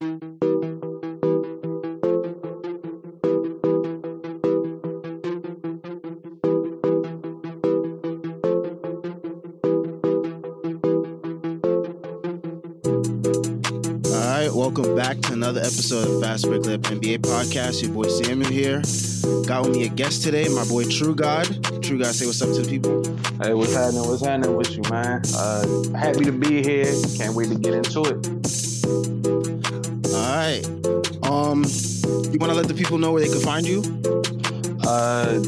welcome back to another episode of Fast Break Lab NBA podcast. Your boy Samuel here. Got with me a guest today, my boy True God. True God, say what's up to the people. Hey, what's happening? What's happening with you, man? Uh, happy to be here. Can't wait to get into it. Um, you want to let the people know where they can find you? Uh,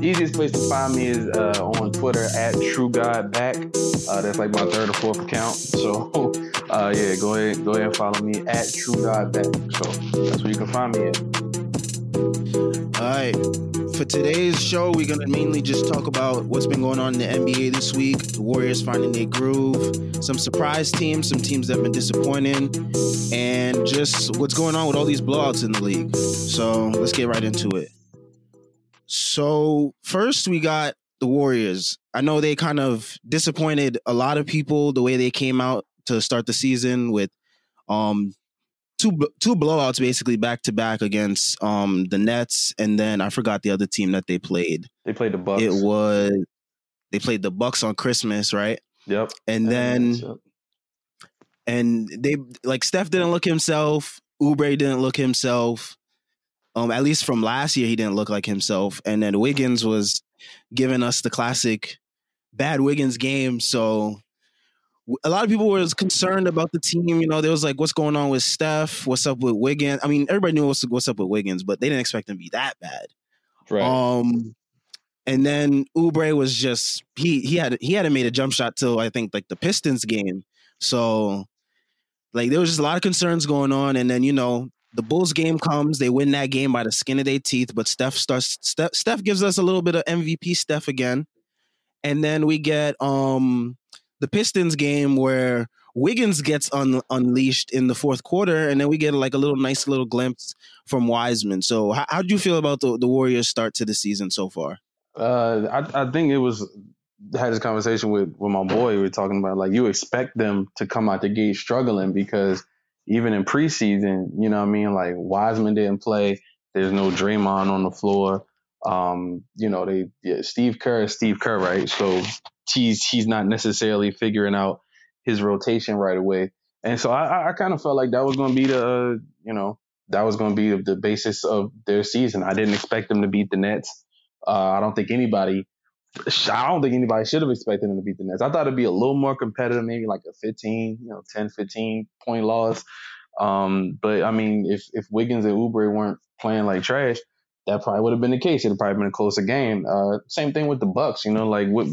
easiest place to find me is uh, on Twitter at True God Back. Uh, that's like my third or fourth account. So uh, yeah, go ahead, go ahead and follow me at True God Back. So that's where you can find me at. All right. For today's show, we're gonna mainly just talk about what's been going on in the NBA this week. The Warriors finding their groove, some surprise teams, some teams that have been disappointing, and just what's going on with all these blowouts in the league. So let's get right into it. So first, we got the Warriors. I know they kind of disappointed a lot of people the way they came out to start the season with um two two blowouts basically back to back against um the Nets and then I forgot the other team that they played. They played the Bucks. It was they played the Bucks on Christmas, right? Yep. And then yep. and they like Steph didn't look himself, Oubre didn't look himself. Um at least from last year he didn't look like himself and then Wiggins was giving us the classic bad Wiggins game, so a lot of people were concerned about the team. You know, there was like, what's going on with Steph? What's up with Wiggins? I mean, everybody knew what's, what's up with Wiggins, but they didn't expect him to be that bad. Right. Um, and then Oubre was just he he had he hadn't made a jump shot till I think like the Pistons game. So like there was just a lot of concerns going on, and then you know the Bulls game comes, they win that game by the skin of their teeth, but Steph starts Steph, Steph gives us a little bit of MVP Steph again, and then we get um the Pistons game where Wiggins gets un- unleashed in the fourth quarter, and then we get like a little nice little glimpse from Wiseman. So, how, how do you feel about the, the Warriors' start to the season so far? Uh, I, I think it was I had this conversation with with my boy. We were talking about like you expect them to come out the gate struggling because even in preseason, you know what I mean. Like Wiseman didn't play. There's no Draymond on the floor. Um, you know they yeah, Steve Kerr, Steve Kerr, right? So he's he's not necessarily figuring out his rotation right away. And so I, I kind of felt like that was going to be the, uh, you know, that was going to be the basis of their season. I didn't expect them to beat the Nets. Uh, I don't think anybody, I don't think anybody should have expected them to beat the Nets. I thought it'd be a little more competitive, maybe like a 15, you know, 10, 15 point loss. Um, but I mean, if if Wiggins and Oubre weren't playing like trash, that probably would have been the case. It'd probably been a closer game. Uh, same thing with the Bucks. You know, like what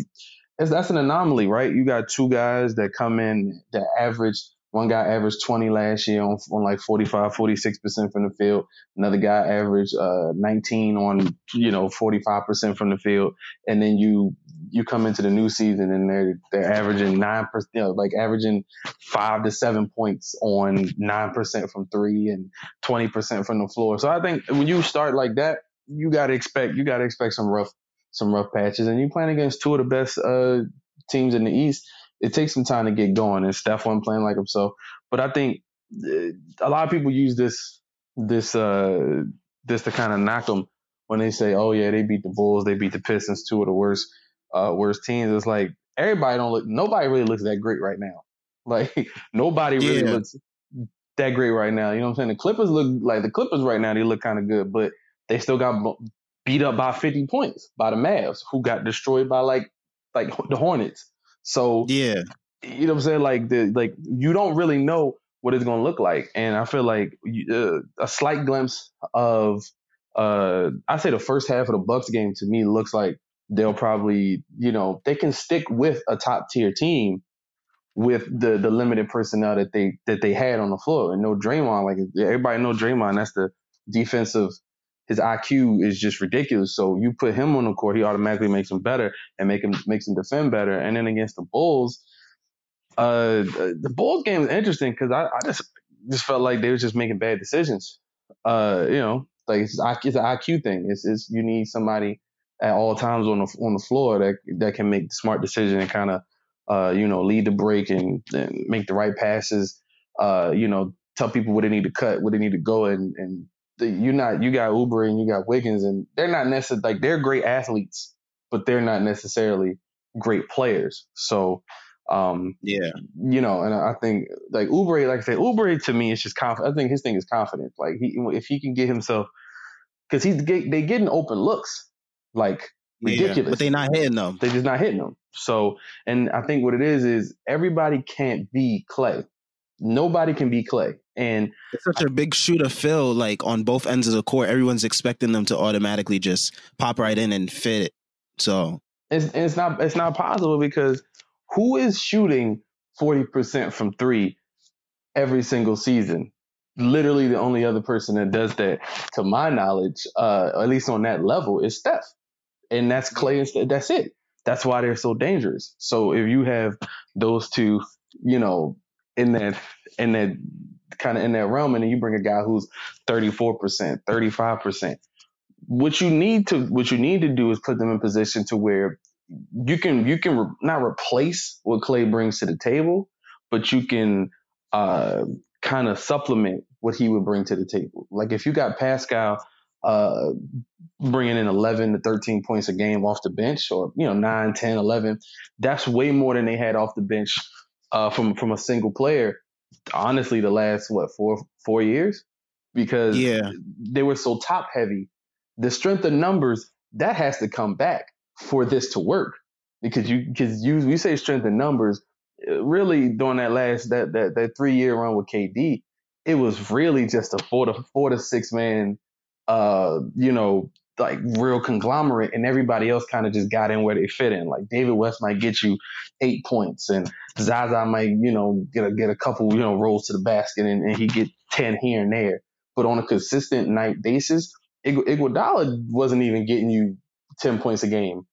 it's, that's an anomaly, right? You got two guys that come in that average. One guy averaged 20 last year on, on like 45, 46% from the field. Another guy averaged uh, 19 on, you know, 45% from the field. And then you you come into the new season and they're they're averaging nine percent, you know, like averaging five to seven points on nine percent from three and 20% from the floor. So I think when you start like that, you got to expect you got to expect some rough some rough patches, and you playing against two of the best uh, teams in the East. It takes some time to get going, and Steph wasn't playing like himself. But I think uh, a lot of people use this this uh, this to kind of knock them when they say, "Oh yeah, they beat the Bulls, they beat the Pistons, two of the worst uh, worst teams." It's like everybody don't look, nobody really looks that great right now. Like nobody really yeah. looks that great right now. You know what I'm saying? The Clippers look like the Clippers right now. They look kind of good, but they still got beat up by 50 points by the Mavs, who got destroyed by like like the Hornets. So yeah, you know what I'm saying? Like the like you don't really know what it's gonna look like, and I feel like uh, a slight glimpse of uh I say the first half of the Bucks game to me looks like they'll probably you know they can stick with a top tier team with the the limited personnel that they that they had on the floor and no Draymond like everybody know Draymond that's the defensive his IQ is just ridiculous. So you put him on the court, he automatically makes him better and make him makes him defend better. And then against the Bulls, uh, the Bulls game is interesting because I, I just just felt like they were just making bad decisions. Uh, you know, like it's, it's an IQ thing. It's, it's you need somebody at all times on the on the floor that that can make the smart decision and kind of uh, you know lead the break and, and make the right passes. Uh, you know, tell people what they need to cut, what they need to go, and and the, you're not you got Oubre and you got Wiggins, and they're not necessarily like they're great athletes, but they're not necessarily great players. So. Um, yeah, you know, and I think like Oubre, like I said, Oubre to me is just confident. I think his thing is confidence. Like he, if he can get himself, because he's they getting open looks, like ridiculous. Yeah, but they're not hitting them. They're just not hitting them. So, and I think what it is is everybody can't be Klay. Nobody can be Klay. And it's such a big shoe to fill, like on both ends of the court. Everyone's expecting them to automatically just pop right in and fit it. So it's it's not it's not possible because who is shooting forty percent from three every single season? Literally, the only other person that does that, to my knowledge, uh, at least on that level, is Steph and that's Klay and that's it. That's why they're so dangerous. So if you have those two, you know, in that in that kind of in that realm, and then you bring a guy who's 34%, 35%, what you need to what you need to do is put them in position to where you can you can re- not replace what Klay brings to the table, but you can uh, kind of supplement what he would bring to the table. Like if you got Pascal uh, bringing in 11 to 13 points a game off the bench or, you know, 9, 10, 11. That's way more than they had off the bench uh, from, from a single player. Honestly, the last, what, four, four years? Because yeah. they were so top heavy. The strength of numbers, that has to come back for this to work. Because you, because you, you say strength in numbers, uh, really during that last, that, that, that three year run with KD, it was really just a four to four to six man uh, you know, like real conglomerate and everybody else kind of just got in where they fit in. Like David West might get you eight points and Zaza might, you know, get a, get a couple, you know, rolls to the basket and, and he get 10 here and there. But on a consistent night basis, Iguodala wasn't even getting you 10 points a game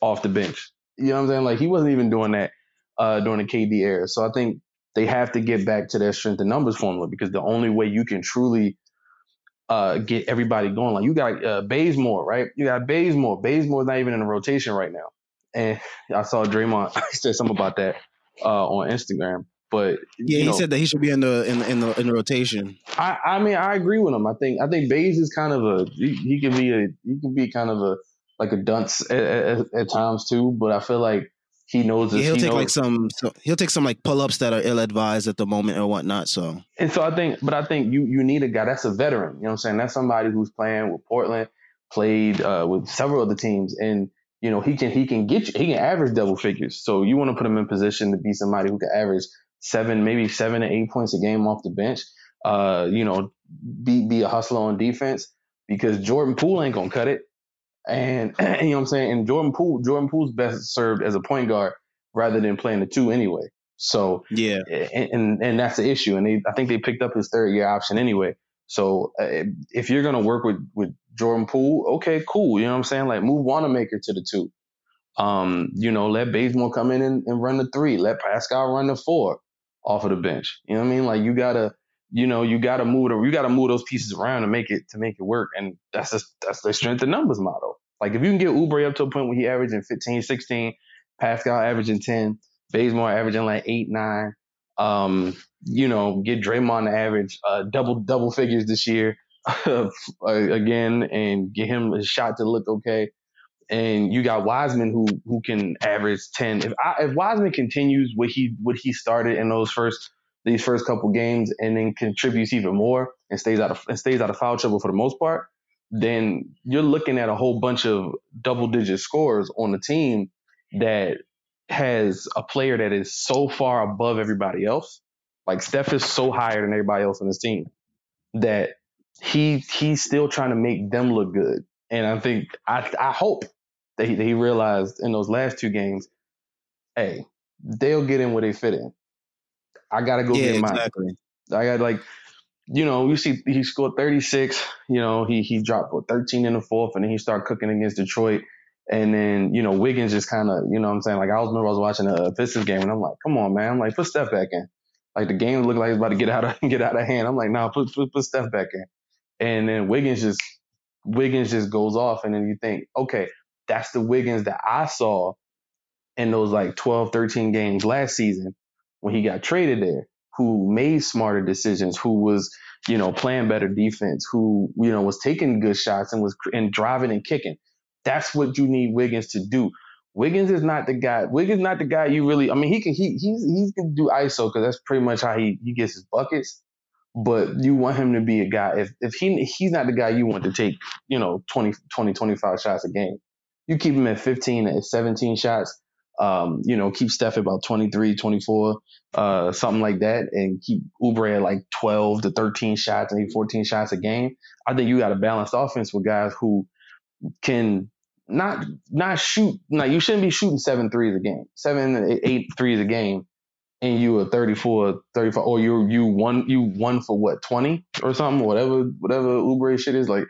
off the bench. You know what I'm saying? Like he wasn't even doing that uh, during the KD era. So I think they have to get back to their strength and numbers formula because the only way you can truly uh, get everybody going. Like you got uh, Bazemore, right? You got Bazemore. Bazemore's not even in the rotation right now. And I saw Draymond said something about that uh, on Instagram. But yeah, he know, said that he should be in the in, in the in the rotation. I, I mean, I agree with him. I think I think Baze is kind of a he, he can be a he can be kind of a like a dunce at, at, at times too. But I feel like he knows. Yeah, he'll he take knows. like some. So he'll take some like pull ups that are ill advised at the moment or whatnot. So and so I think, but I think you you need a guy that's a veteran. You know what I'm saying? That's somebody who's playing with Portland, played uh, with several other teams, and you know he can he can get you, he can average double figures. So you want to put him in position to be somebody who can average seven, maybe seven to eight points a game off the bench. Uh, you know, be be a hustler on defense because Jordan Poole ain't gonna cut it. And you know what I'm saying? And Jordan Poole, Jordan Poole's best served as a point guard rather than playing the two anyway. So yeah, and and, and that's the issue. And they, I think they picked up his third year option anyway. So uh, if you're gonna work with with Jordan Poole, okay, cool. You know what I'm saying? Like move Wanamaker to the two. Um, you know, let Bazemore come in and, and run the three. Let Pascal run the four off of the bench. You know what I mean? Like you gotta you know, you got to move the, you got to move those pieces around to make it to make it work, and that's just, that's the strength of numbers model. Like if you can get Oubre up to a point where he averaging 15, 16, Pascal averaging 10, Bazemore averaging like eight, nine, um, you know, get Draymond to average uh, double double figures this year again, and get him a shot to look okay. And you got Wiseman who who can average ten. If I, if Wiseman continues what he what he started in those first these first couple games and then contributes even more and stays out of and stays out of foul trouble for the most part, then you're looking at a whole bunch of double digit scores on the team that has a player that is so far above everybody else. Like Steph is so higher than everybody else on this team that he he's still trying to make them look good. And I think I I hope that he, that he realized in those last two games, hey, they'll get in where they fit in. I gotta go yeah, get mine. Exactly. I got like, you know, you see he scored 36. You know, he he dropped what, 13 in the fourth, and then he started cooking against Detroit. And then, you know, Wiggins just kind of, you know what I'm saying? Like, I was remember I was watching a Pistons game and I'm like, come on, man. I'm like, put Steph back in. Like, the game looked like it's about to get out of, get out of hand. I'm like, nah, put, put, put Steph back in. And then Wiggins just, Wiggins just goes off. And then you think, okay, that's the Wiggins that I saw in those like 12, 13 games last season when he got traded there. who made smarter decisions, who was, you know, playing better defense, who, you know, was taking good shots and was and driving and kicking. That's what you need Wiggins to do. Wiggins is not the guy. Wiggins not the guy you really. I mean, he can he he's he's can do ISO because that's pretty much how he he gets his buckets. But you want him to be a guy. If if he he's not the guy you want to take, you know, 20, 20 25 shots a game. You keep him at 15 at 17 shots. Um, you know, keep Steph about 23, 24, uh, something like that, and keep Oubre at like 12 to 13 shots, maybe 14 shots a game. I think you got a balanced offense with guys who can not not shoot. Now you shouldn't be shooting seven threes a game, seven eight threes a game, and you are 34, 35, or you you one you one for what 20 or something, whatever whatever Oubre shit is like.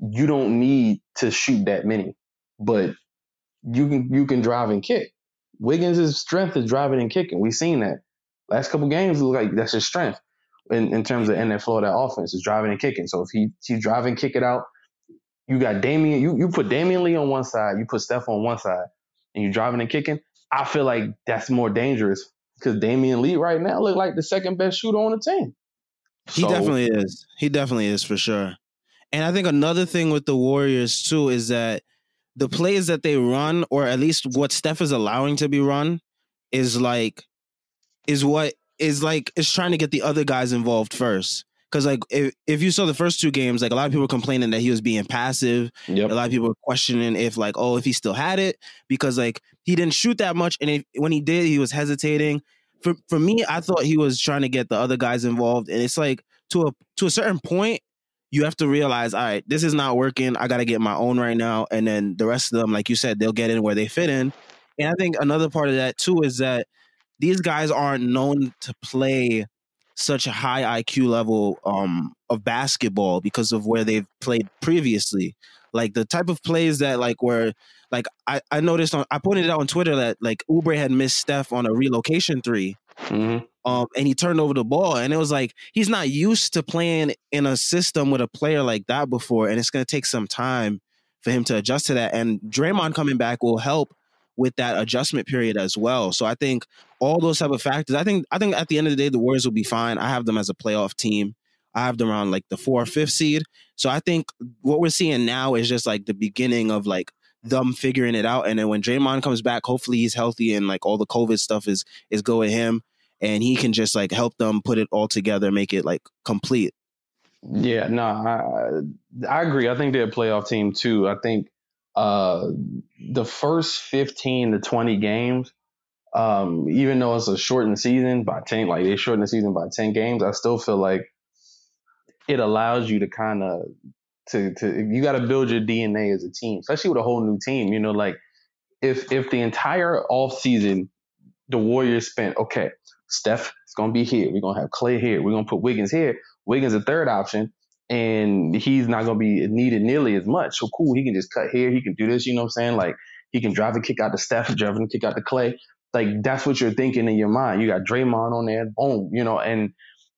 You don't need to shoot that many, but you can you can drive and kick. Wiggins' strength is driving and kicking. We've seen that. Last couple games look like that's his strength in, in terms of in that Florida offense is driving and kicking. So if he he's driving, kick it out, you got Damion, you, you put Damion Lee on one side, you put Steph on one side, and you're driving and kicking, I feel like that's more dangerous because Damion Lee right now look like the second best shooter on the team. So, he definitely is. He definitely is for sure. And I think another thing with the Warriors too is that the plays that they run, or at least what Steph is allowing to be run, is like is what is like is trying to get the other guys involved first. Because like if, if you saw the first two games, like a lot of people were complaining that he was being passive. Yep. A lot of people were questioning if like oh if he still had it because like he didn't shoot that much and if, when he did he was hesitating. For for me, I thought he was trying to get the other guys involved, and it's like to a to a certain point, you have to realize, all right, this is not working. I got to get my own right now, and then the rest of them, like you said, they'll get in where they fit in. And I think another part of that too is that these guys aren't known to play such a high IQ level um, of basketball because of where they've played previously. Like the type of plays that like where like I, I noticed on I pointed it out on Twitter that like Oubre had missed Steph on a relocation 3 mm-hmm. Um, and he turned over the ball, and it was like he's not used to playing in a system with a player like that before, and it's going to take some time for him to adjust to that. And Draymond coming back will help with that adjustment period as well. So I think all those type of factors. I think I think at the end of the day, the Warriors will be fine. I have them as a playoff team. I have them around like the four or fifth seed. So I think what we're seeing now is just like the beginning of like them figuring it out. And then when Draymond comes back, hopefully he's healthy and like all the COVID stuff is is go with him, and he can just like help them put it all together, make it like complete. Yeah, no, I I agree. I think they're a playoff team too. I think uh, the first 15 to 20 games, um, even though it's a shortened season by 10, like they shortened the season by 10 games, I still feel like it allows you to kind of to to you got to build your DNA as a team, especially with a whole new team. You know, like if if the entire off season the Warriors spent okay, Steph is gonna be here, we're gonna have Klay here, we're gonna put Wiggins here. Wiggins a third option and he's not gonna be needed nearly as much. So cool, he can just cut here, he can do this, you know what I'm saying? Like he can drive and kick out the Steph, drive and kick out the Klay. Like that's what you're thinking in your mind. You got Draymond on there, boom, you know. And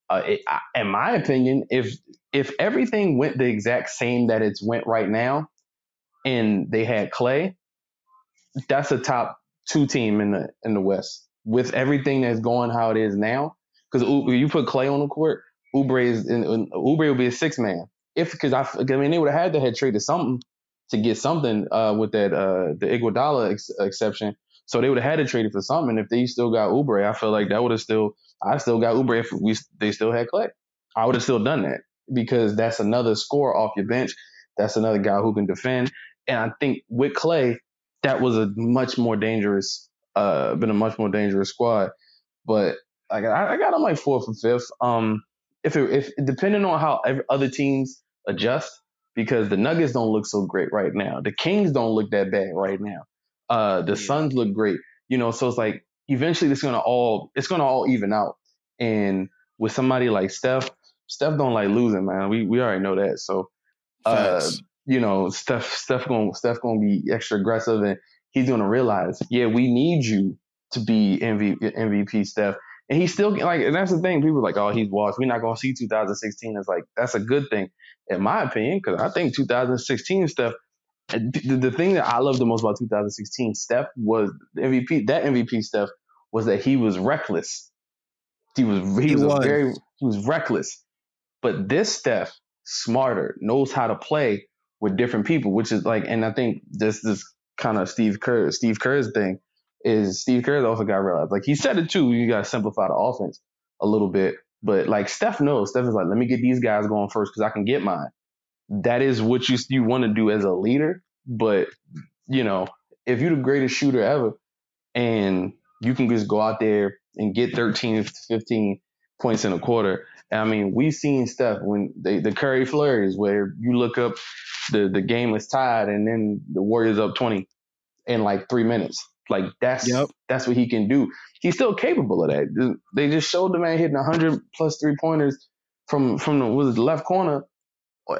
uh, it, in my opinion, if if everything went the exact same that it's went right now, and they had Clay, that's a top two team in the in the West with everything that's going how it is now. Because you put Klay on the court, Oubre is Oubre will be a six man. If because I, I mean they would have had to have traded something to get something uh, with that uh, the Iguodala ex- exception. So they would have had to trade it for something. If they still got Oubre, I feel like that would have still I still got Oubre if we they still had Klay. I would have still done that because that's another score off your bench. That's another guy who can defend. And I think with Klay, that was a much more dangerous, uh, been a much more dangerous squad. But I got I got him like fourth or fifth. Um, if it, if depending on how other teams adjust, because the Nuggets don't look so great right now. The Kings don't look that bad right now. Uh, the yeah. Suns look great. You know, so it's like eventually it's gonna all it's gonna all even out. And with somebody like Steph, Steph don't like losing, man. We we already know that. So, uh, you know, Steph Steph gonna Steph gonna be extra aggressive, and he's gonna realize, yeah, we need you to be MVP, MVP Steph. And he's still like, and that's the thing. People are like, oh, he's washed. We're not going to see 2016. It's like, that's a good thing, in my opinion, because I think 2016 Steph, the, the thing that I love the most about 2016 Steph was MVP, that MVP Steph was that he was reckless. He was he, he was, was. very he was reckless. But this Steph, smarter, knows how to play with different people, which is like, and I think this this kind of Steve Kerr, Steve Kerr's thing is Steve Kerr also got realized. Like he said it too, you got to simplify the offense a little bit. But like Steph knows, Steph is like, let me get these guys going first because I can get mine. That is what you you want to do as a leader. But you know, if you're the greatest shooter ever, and you can just go out there and get 13, 15 points in a quarter. I mean, we've seen stuff when they, the Curry flurries where you look up the the game is tied and then the Warriors up 20 in like three minutes. Like that's yep. that's what he can do. He's still capable of that. They just showed the man hitting 100 plus three pointers from from the, was the left corner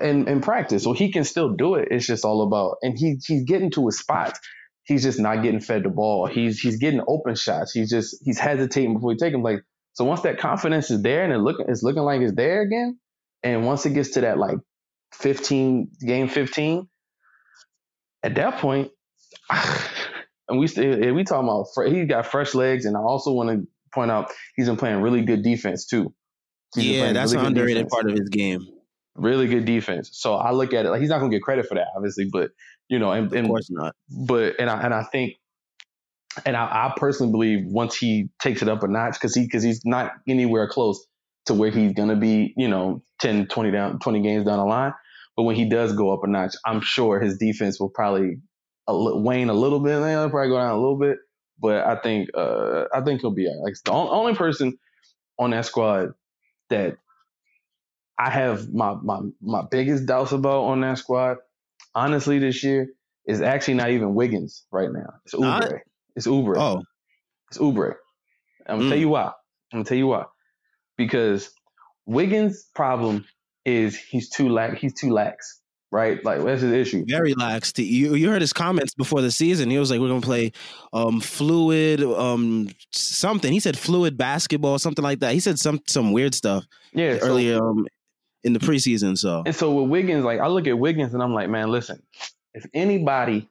in, in practice. So he can still do it. It's just all about and he he's getting to his spots. He's just not getting fed the ball. He's he's getting open shots. He's just he's hesitating before he take them. Like so once that confidence is there and it look it's looking like it's there again, and once it gets to that like 15 game 15, at that point, and we we talking about he got fresh legs, and I also want to point out he's been playing really good defense too. He's yeah, that's really an underrated defense. part of his game. Really good defense. So I look at it like he's not gonna get credit for that, obviously, but you know, and, and of course not. But and I and I think and I, I personally believe once he takes it up a notch, because he because he's not anywhere close to where he's gonna be, you know, 10, 20 down, 20 games down the line. But when he does go up a notch, I'm sure his defense will probably wane a little bit. They'll probably go down a little bit. But I think uh, I think he'll be like the only person on that squad that I have my my my biggest doubts about on that squad, honestly, this year is actually not even Wiggins right now. It's Oubre. It's Oubre. Oh, it's Uber. I'm gonna mm. tell you why. I'm gonna tell you why. Because Wiggins' problem is he's too lax. He's too lax right? Like that's his issue. Very lax. You you heard his comments before the season. He was like, "We're gonna play um, fluid, um, something." He said fluid basketball, something like that. He said some some weird stuff. Yeah, earlier so, um, in the preseason. So and so with Wiggins, like I look at Wiggins and I'm like, man, listen, if anybody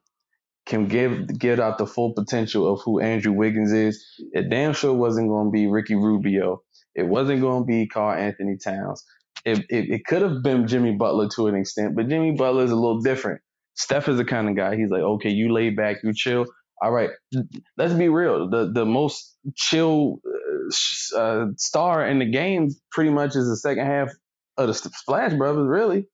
can give get out the full potential of who Andrew Wiggins is, it damn sure wasn't going to be Ricky Rubio. It wasn't going to be Karl-Anthony Towns. It, it, it could have been Jimmy Butler to an extent, but Jimmy Butler is a little different. Steph is the kind of guy. He's like, okay, you lay back, you chill. All right, let's be real. The the most chill uh, uh star in the game pretty much is the second half of the Splash Brothers. Really,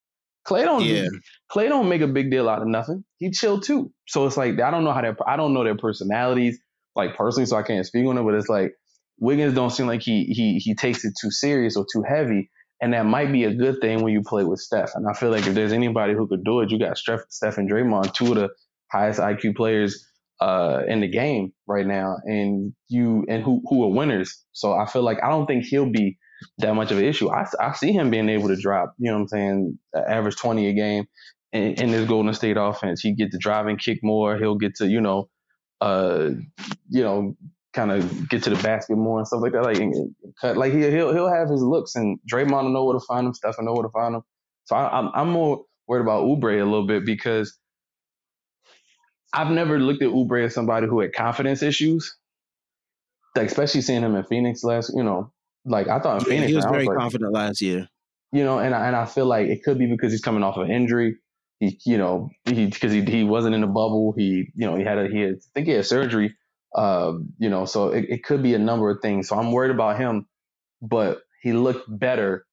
Klay don't yeah. Klay don't make a big deal out of nothing. He chill too. So it's like I don't know how their I don't know their personalities like personally, so I can't speak on it. But it's like Wiggins don't seem like he he he takes it too serious or too heavy. And that might be a good thing when you play with Steph. And I feel like if there's anybody who could do it, you got Steph, Steph and Draymond, two of the highest IQ players uh, in the game right now, and you and who who are winners. So I feel like I don't think he'll be that much of an issue. I, I see him being able to drop, you know what I'm saying, average 20 a game in, in this Golden State offense. He get to drive and kick more. He'll get to, you know, uh, you know, kind of get to the basket more and stuff like that. Like cut, like he, he'll he'll have his looks, and Draymond will know where to find him. Steph will know where to find him. So I, am I'm, I'm more worried about Oubre a little bit because I've never looked at Oubre as somebody who had confidence issues. Like especially seeing him in Phoenix last, you know, like I thought in Phoenix, he was very was like, confident last year. You know, and I, and I feel like it could be because he's coming off of injury. He, you know, he because he he wasn't in the bubble. He, you know, he had a he had, I think he had surgery uh, you know, so it, it could be a number of things. So I'm worried about him, but he looked better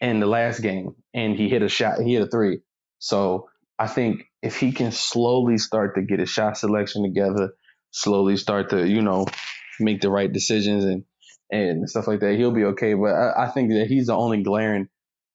in the last game and he hit a shot, he hit a three. So I think if he can slowly start to get his shot selection together, slowly start to, you know, make the right decisions and and stuff like that, he'll be okay. But I, I think that he's the only glaring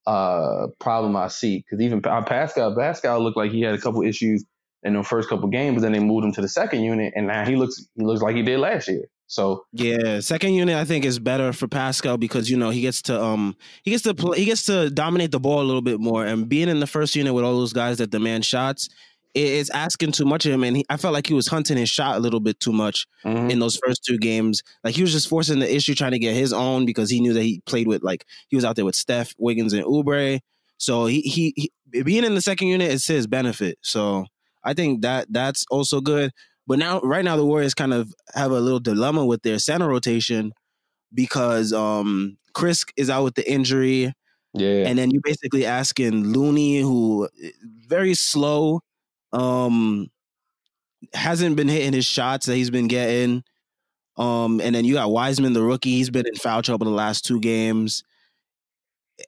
uh, problem I see because even Pascal Pascal looked like he had a couple issues in the first couple games, but then they moved him to the second unit, and now he looks he looks like he did last year. So yeah, second unit I think is better for Pascal because you know he gets to um he gets to play he gets to dominate the ball a little bit more, and being in the first unit with all those guys that demand shots, it's asking too much of him, and he, I felt like he was hunting his shot a little bit too much mm-hmm. in those first two games. Like he was just forcing the issue, trying to get his own because he knew that he played with like he was out there with Steph, Wiggins, and Oubre. So he, he, he being in the second unit is his benefit. So I think that that's also good. But now, right now, the Warriors kind of have a little dilemma with their center rotation because um Chriss is out with the injury. Yeah. And then you're basically asking Looney, who very slow, um, hasn't been hitting his shots that he's been getting. Um, and then you got Wiseman, the rookie. He's been in foul trouble the last two games.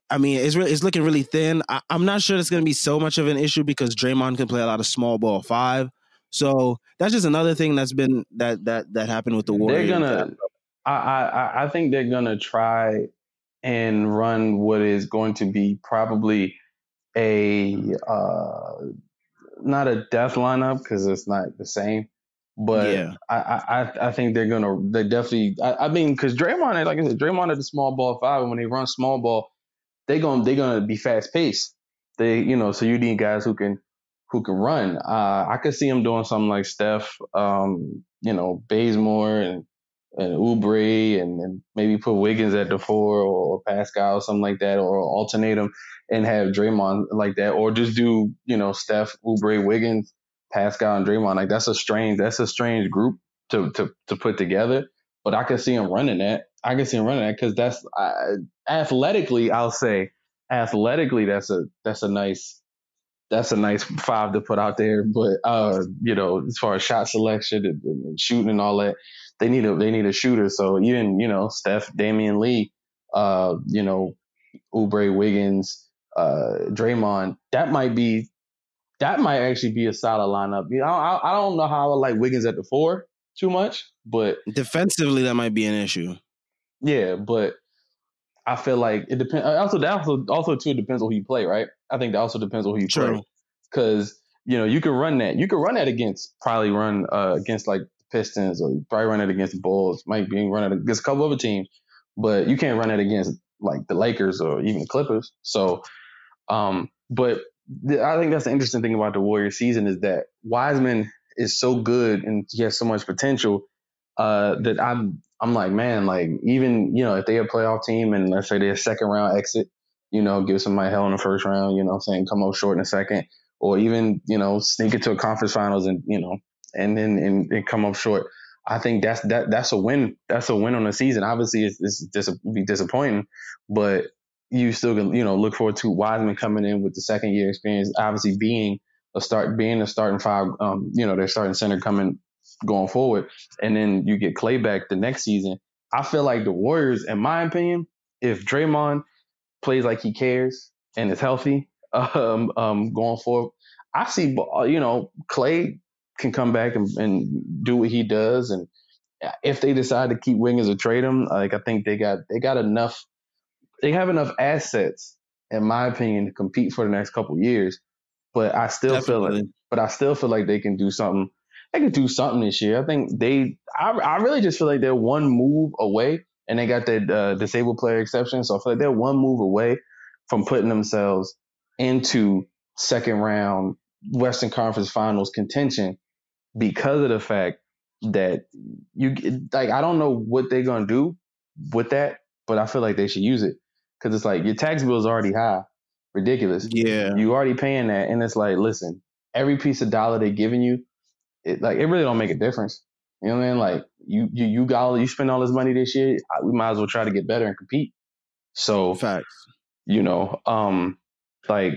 I mean, it's really, it's looking really thin. I, am not sure it's going to be so much of an issue because Draymond can play a lot of small ball five. So that's just another thing that's been that that that happened with the Warriors. They're gonna. I I I think they're gonna try and run what is going to be probably a uh, not a death lineup because it's not the same. But yeah. I, I I think they're gonna they definitely I, I mean because Draymond like I said Draymond is a small ball five and when they run small ball they going they're gonna be fast paced they you know so you need guys who can who can run uh, I could see him doing something like Steph um you know Bazemore and and Oubre and, and maybe put Wiggins at the four or, or Pascal or something like that or alternate them and have Draymond like that or just do you know Steph Oubre Wiggins Pascal and Draymond. Like that's a strange that's a strange group to to to put together. But I can see him running that. I can see him running that because that's uh, athletically. I'll say athletically that's a that's a nice that's a nice five to put out there. But uh, you know, as far as shot selection and, and, shooting and all that, they need a they need a shooter. So even you know Steph, Damion Lee, uh, you know, Oubre Wiggins, uh, Draymond, that might be that might actually be a solid lineup. You know, I, I don't know how I like Wiggins at the four too much, but defensively that might be an issue. Yeah, but I feel like it depends. Uh, also, that also also too it depends on who you play, right? I think that also depends on who you True. play, because you know you can run that. You can run that against probably run uh, against like Pistons or probably run it against the Bulls. Might be run it against a couple other teams, but you can't run it against like the Lakers or even the Clippers. So, um, but I think that's the interesting thing about the Warriors season is that Wiseman is so good and he has so much potential uh, that I'm I'm like, man, like even you know if they have a playoff team and let's say they're a second round exit, you know, give somebody hell in the first round, you know, I'm saying come up short in the second, or even you know sneak into a conference finals and you know and then and, and come up short. I think that's that that's a win. That's a win on the season. Obviously, it's, it's dis- be disappointing, but you still can, you know, look forward to Wiseman coming in with the second year experience, obviously being a start, being a starting five, um, you know, their starting center coming going forward. And then you get Klay back the next season. I feel like the Warriors, in my opinion, if Draymond plays like he cares and is healthy, um, um, going forward, I see, you know, Klay can come back and, and do what he does. And if they decide to keep Wiggins or trade him, like I think they got, they got enough they have enough assets, in my opinion, to compete for the next couple years. But I still Definitely. feel like, but I still feel like they can do something. They can do something this year. I think they. I, I really just feel like they're one move away, and they got that uh, disabled player exception. So I feel like they're one move away from putting themselves into second round Western Conference Finals contention because of the fact that you like I don't know what they're gonna do with that, but I feel like they should use it because it's like your tax bill is already high, ridiculous. Yeah, you already paying that, and it's like, listen, every piece of dollar they're giving you, it like it really don't make a difference. You know what I mean? Like you you you got all, you spend all this money this year, we might as well try to get better and compete. So facts, you know, um, like.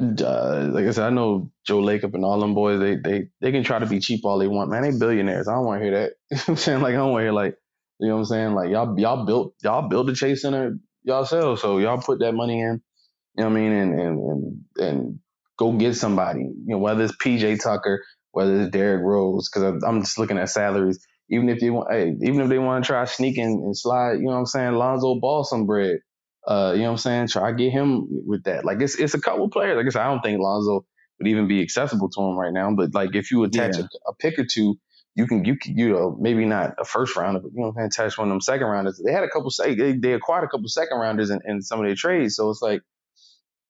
Uh, like I said, I know Joe Lacob and all them boys. They they they can try to be cheap all they want, man. They billionaires. I don't want to hear that. you know I'm saying like I don't want to hear like you know what I'm saying. Like y'all y'all built y'all built the Chase Center yourselves. So y'all put that money in, you know what I mean, and and and, and go get somebody. You know, whether it's PJ Tucker, whether it's Derrick Rose, because I'm just looking at salaries. Even if they want, hey, even if they want to try sneaking and slide, you know what I'm saying, Lonzo Ball some bread. Uh, you know what I'm saying? Try get him with that. Like it's it's a couple players. Like I guess I don't think Lonzo would even be accessible to him right now. But like if you attach yeah. a, a pick or two you can you can you know maybe not a first rounder, but you know can touch one of them second rounders. They had a couple they, they acquired a couple second rounders in, in some of their trades, so it's like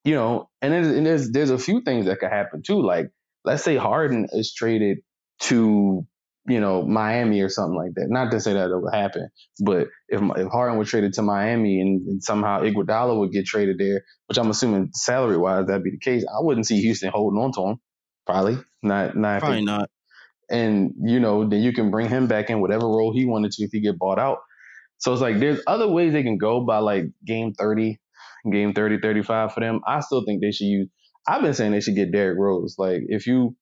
you know, and, and there's there's a few things that could happen too. Like let's say Harden is traded to you know Miami or something like that. Not to say that it would happen, but if if Harden was traded to Miami and, and somehow Iguodala would get traded there, which I'm assuming salary wise that'd be the case, I wouldn't see Houston holding on to him. Probably not. Not probably not and you know then you can bring him back in whatever role he wanted to if he get bought out So it's like there's other ways they can go by like game 30, game 30, 35 for them. I still think they should use. I've been saying they should get Derrick Rose. Like if you,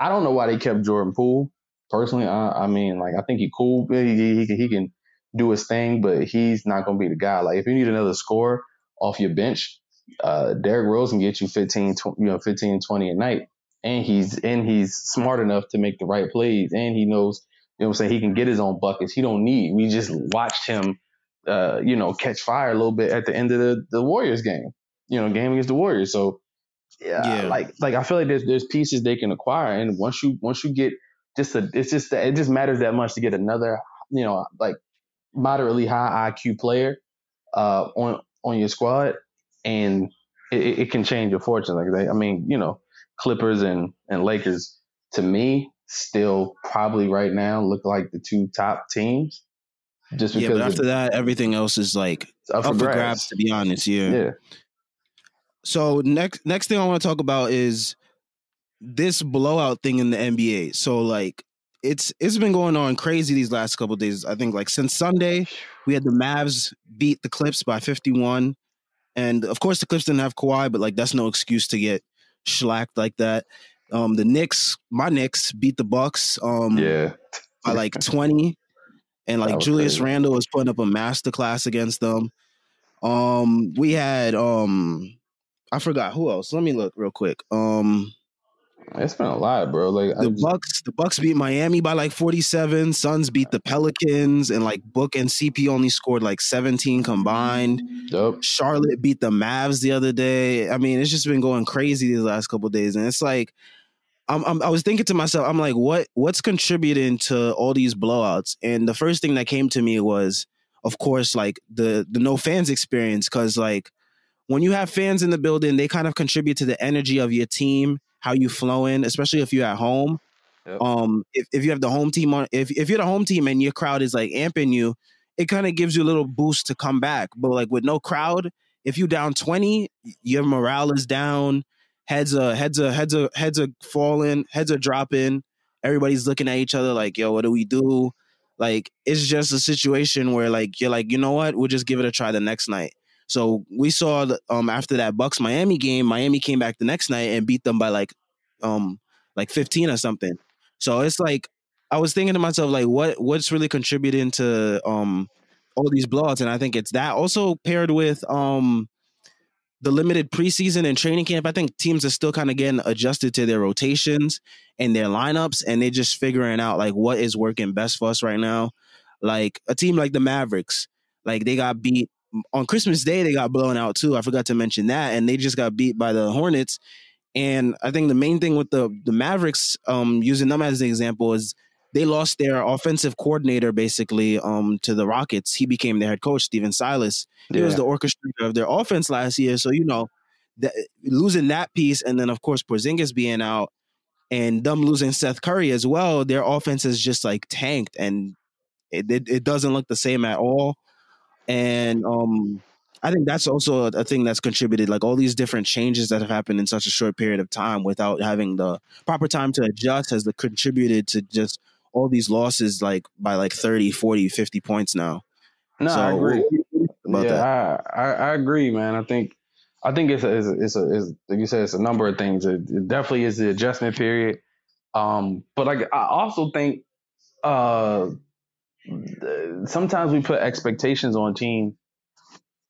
I don't know why they kept Jordan Poole. Personally, I, I mean, like I think he cool. He, he, he can do his thing, but he's not going to be the guy. Like if you need another score off your bench, uh, Derrick Rose can get you 15, 20, you know, 15, 20 a night. And he's, and he's smart enough to make the right plays. And he knows, you know what I'm saying? He can get his own buckets. He don't need, we just watched him, uh, you know, catch fire a little bit at the end of the, the Warriors game, you know, game against the Warriors. So yeah, yeah. like, like I feel like there's, there's pieces they can acquire. And once you, once you get just a, it's just, that it just matters that much to get another, you know, like moderately high IQ player, uh, on, on your squad and it, it can change your fortune. Like they, I mean, you know, Clippers and and Lakers to me still probably right now look like the two top teams. Just because yeah, but after that, everything else is like up, for, grabs. grabs. To be honest, yeah. Yeah. So next next thing I want to talk about is this blowout thing in the NBA. So like it's it's been going on crazy these last couple days. I think like since Sunday, we had the Mavs beat the Clips by 51. And of course, the Clips didn't have Kawhi, but like that's no excuse to get shellacked like that. Um, the Knicks, my Knicks beat the Bucks. Um, yeah, by like twenty, and like Julius crazy. Randle was putting up a masterclass against them. Um, we had um, I forgot who else. Let me look real quick. Um, it's been a lot, bro. Like the just... Bucks, the Bucks beat Miami by like forty-seven. Suns beat the Pelicans, and like Book and CP only scored like seventeen combined. Yep. Charlotte beat the Mavs the other day. I mean, it's just been going crazy these last couple days, and it's like. I'm, I'm, i was thinking to myself, I'm like, what what's contributing to all these blowouts? And the first thing that came to me was, of course, like the the no fans experience, because like when you have fans in the building, they kind of contribute to the energy of your team how you flow in, especially if you're at home. Yep. Um, if, if you have the home team on, if if you're the home team and your crowd is like amping you, it kind of gives you a little boost to come back. But like with no crowd, if you down twenty, your morale is down. Heads are heads are heads are heads are falling. Heads are dropping. Everybody's looking at each other like, "Yo, what do we do?" Like it's just a situation where like you're like, you know what? We'll just give it a try the next night. So we saw um after that Bucks Miami game, Miami came back the next night and beat them by like um like 15 or something. So it's like I was thinking to myself like what what's really contributing to um all these blowouts and I think it's that also paired with um the limited preseason and training camp, I think teams are still kind of getting adjusted to their rotations and their lineups, and they're just figuring out like what is working best for us right now. Like a team like the Mavericks, like they got beat on Christmas Day they got blown out too. I forgot to mention that, and they just got beat by the Hornets. And I think the main thing with the the Mavericks, um, using them as an example, is they lost their offensive coordinator basically um, to the Rockets. He became their head coach, Stephen Silas. He yeah. was the orchestrator of their offense last year. So you know, that, losing that piece, and then of course Porzingis being out, and them losing Seth Curry as well, their offense is just like tanked, and it, it, it doesn't look the same at all and um, I think that's also a thing that's contributed, like all these different changes that have happened in such a short period of time without having the proper time to adjust has contributed to just all these losses like by like 30, 40, 50 points now. No, so, I agree. yeah, I, I, I, agree, man. I think I think it's a, it's a, it's, a, it's like you said, it's a number of things. It, it definitely is the adjustment period. Um, but like I also think uh sometimes we put expectations on teams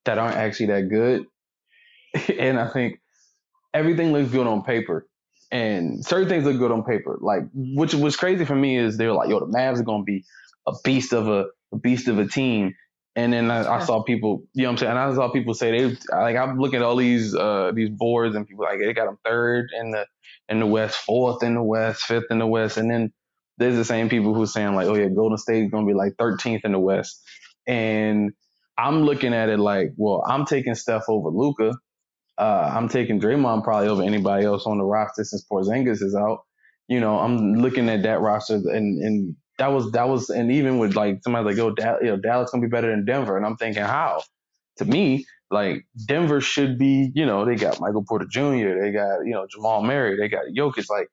that aren't actually that good. and I think everything looks good on paper. And certain things look good on paper. Like, which was crazy for me is they were like, yo, the Mavs are going to be a beast of a, a, beast of a team. And then I, I, saw people, you know what I'm saying? And I saw people say they like I'm looking at all these uh these boards and people like they got them third in the in the West, fourth in the West, fifth in the West, and then there's the same people who are saying like, oh yeah, Golden State is gonna be like 13th in the West, and I'm looking at it like, well, I'm taking Steph over Luka. Uh, I'm taking Draymond probably over anybody else on the roster since Porzingis is out. You know, I'm looking at that roster and and that was that was and even with like somebody like, oh, da- you know, Dallas gonna be better than Denver, and I'm thinking how? To me, like Denver should be, you know, they got Michael Porter Jr., they got you know Jamal Murray, they got Jokic, like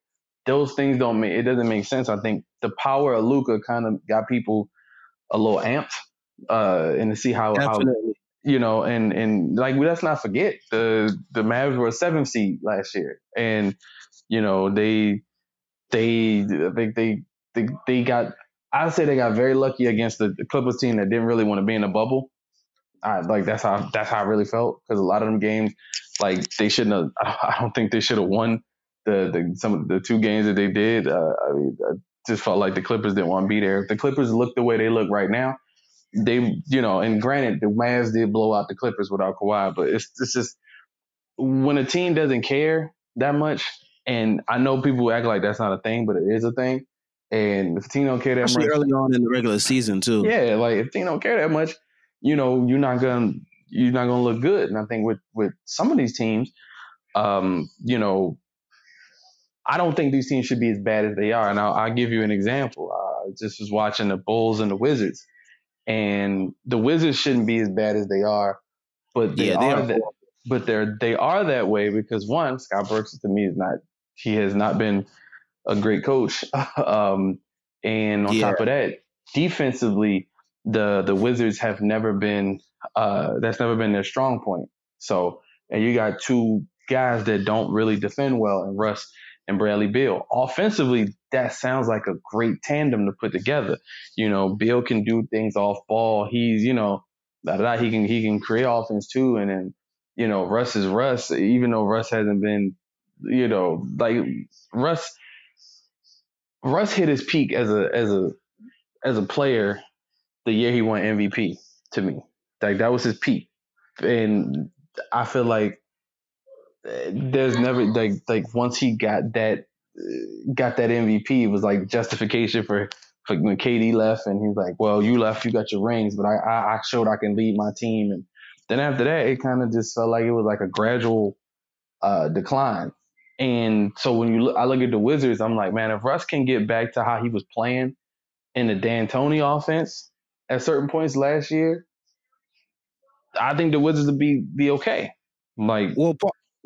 those things don't make it doesn't make sense. I think the power of Luka kind of got people a little amped, uh, and to see how, how you know, and and like let's not forget the the Mavs were a seventh seed last year, and you know they they they they they, they got I'd say they got very lucky against the, the Clippers team that didn't really want to be in the bubble. I like that's how that's how I really felt because a lot of them games, like they shouldn't have. I don't think they should have won the the some of the two games that they did. Uh, I mean, I just felt like the Clippers didn't want to be there. If the Clippers look the way they look right now, they you know, and granted the Mavs did blow out the Clippers without Kawhi, but it's it's just when a team doesn't care that much, and I know people act like that's not a thing, but it is a thing. And if a team don't care that Especially much, early on in the regular season too. Yeah, like if team don't care that much, you know, you're not gonna you're not gonna look good. And I think with with some of these teams, um, you know, I don't think these teams should be as bad as they are. And I'll, I'll give you an example. I just was watching the Bulls and the Wizards, and the Wizards shouldn't be as bad as they are, but they, yeah, they are, are that, but they're they are that way because one, Scott Brooks to me is not he has not been a great coach. um, and on yeah. top of that, defensively, the the Wizards have never been uh, that's never been their strong point. So and you got two guys that don't really defend well, and Russ and Bradley Beal. Offensively, that sounds like a great tandem to put together. You know, Beal can do things off ball. He's, you know, da, da, he can he can create offense too. And then, you know, Russ is Russ, even though Russ hasn't been, you know, like Russ Russ hit his peak as a as a as a player the year he won MVP to me. Like that was his peak. And I feel like there's never like like once he got that got that MVP, it was like justification for, for when KD left, and he's like, "Well, you left, you got your rings, but I I, I showed I can lead my team." And then after that, it kind of just felt like it was like a gradual uh, decline. And so when you look, I look at the Wizards, I'm like, man, if Russ can get back to how he was playing in the D'Antoni offense at certain points last year, I think the Wizards would be be okay. Like, well,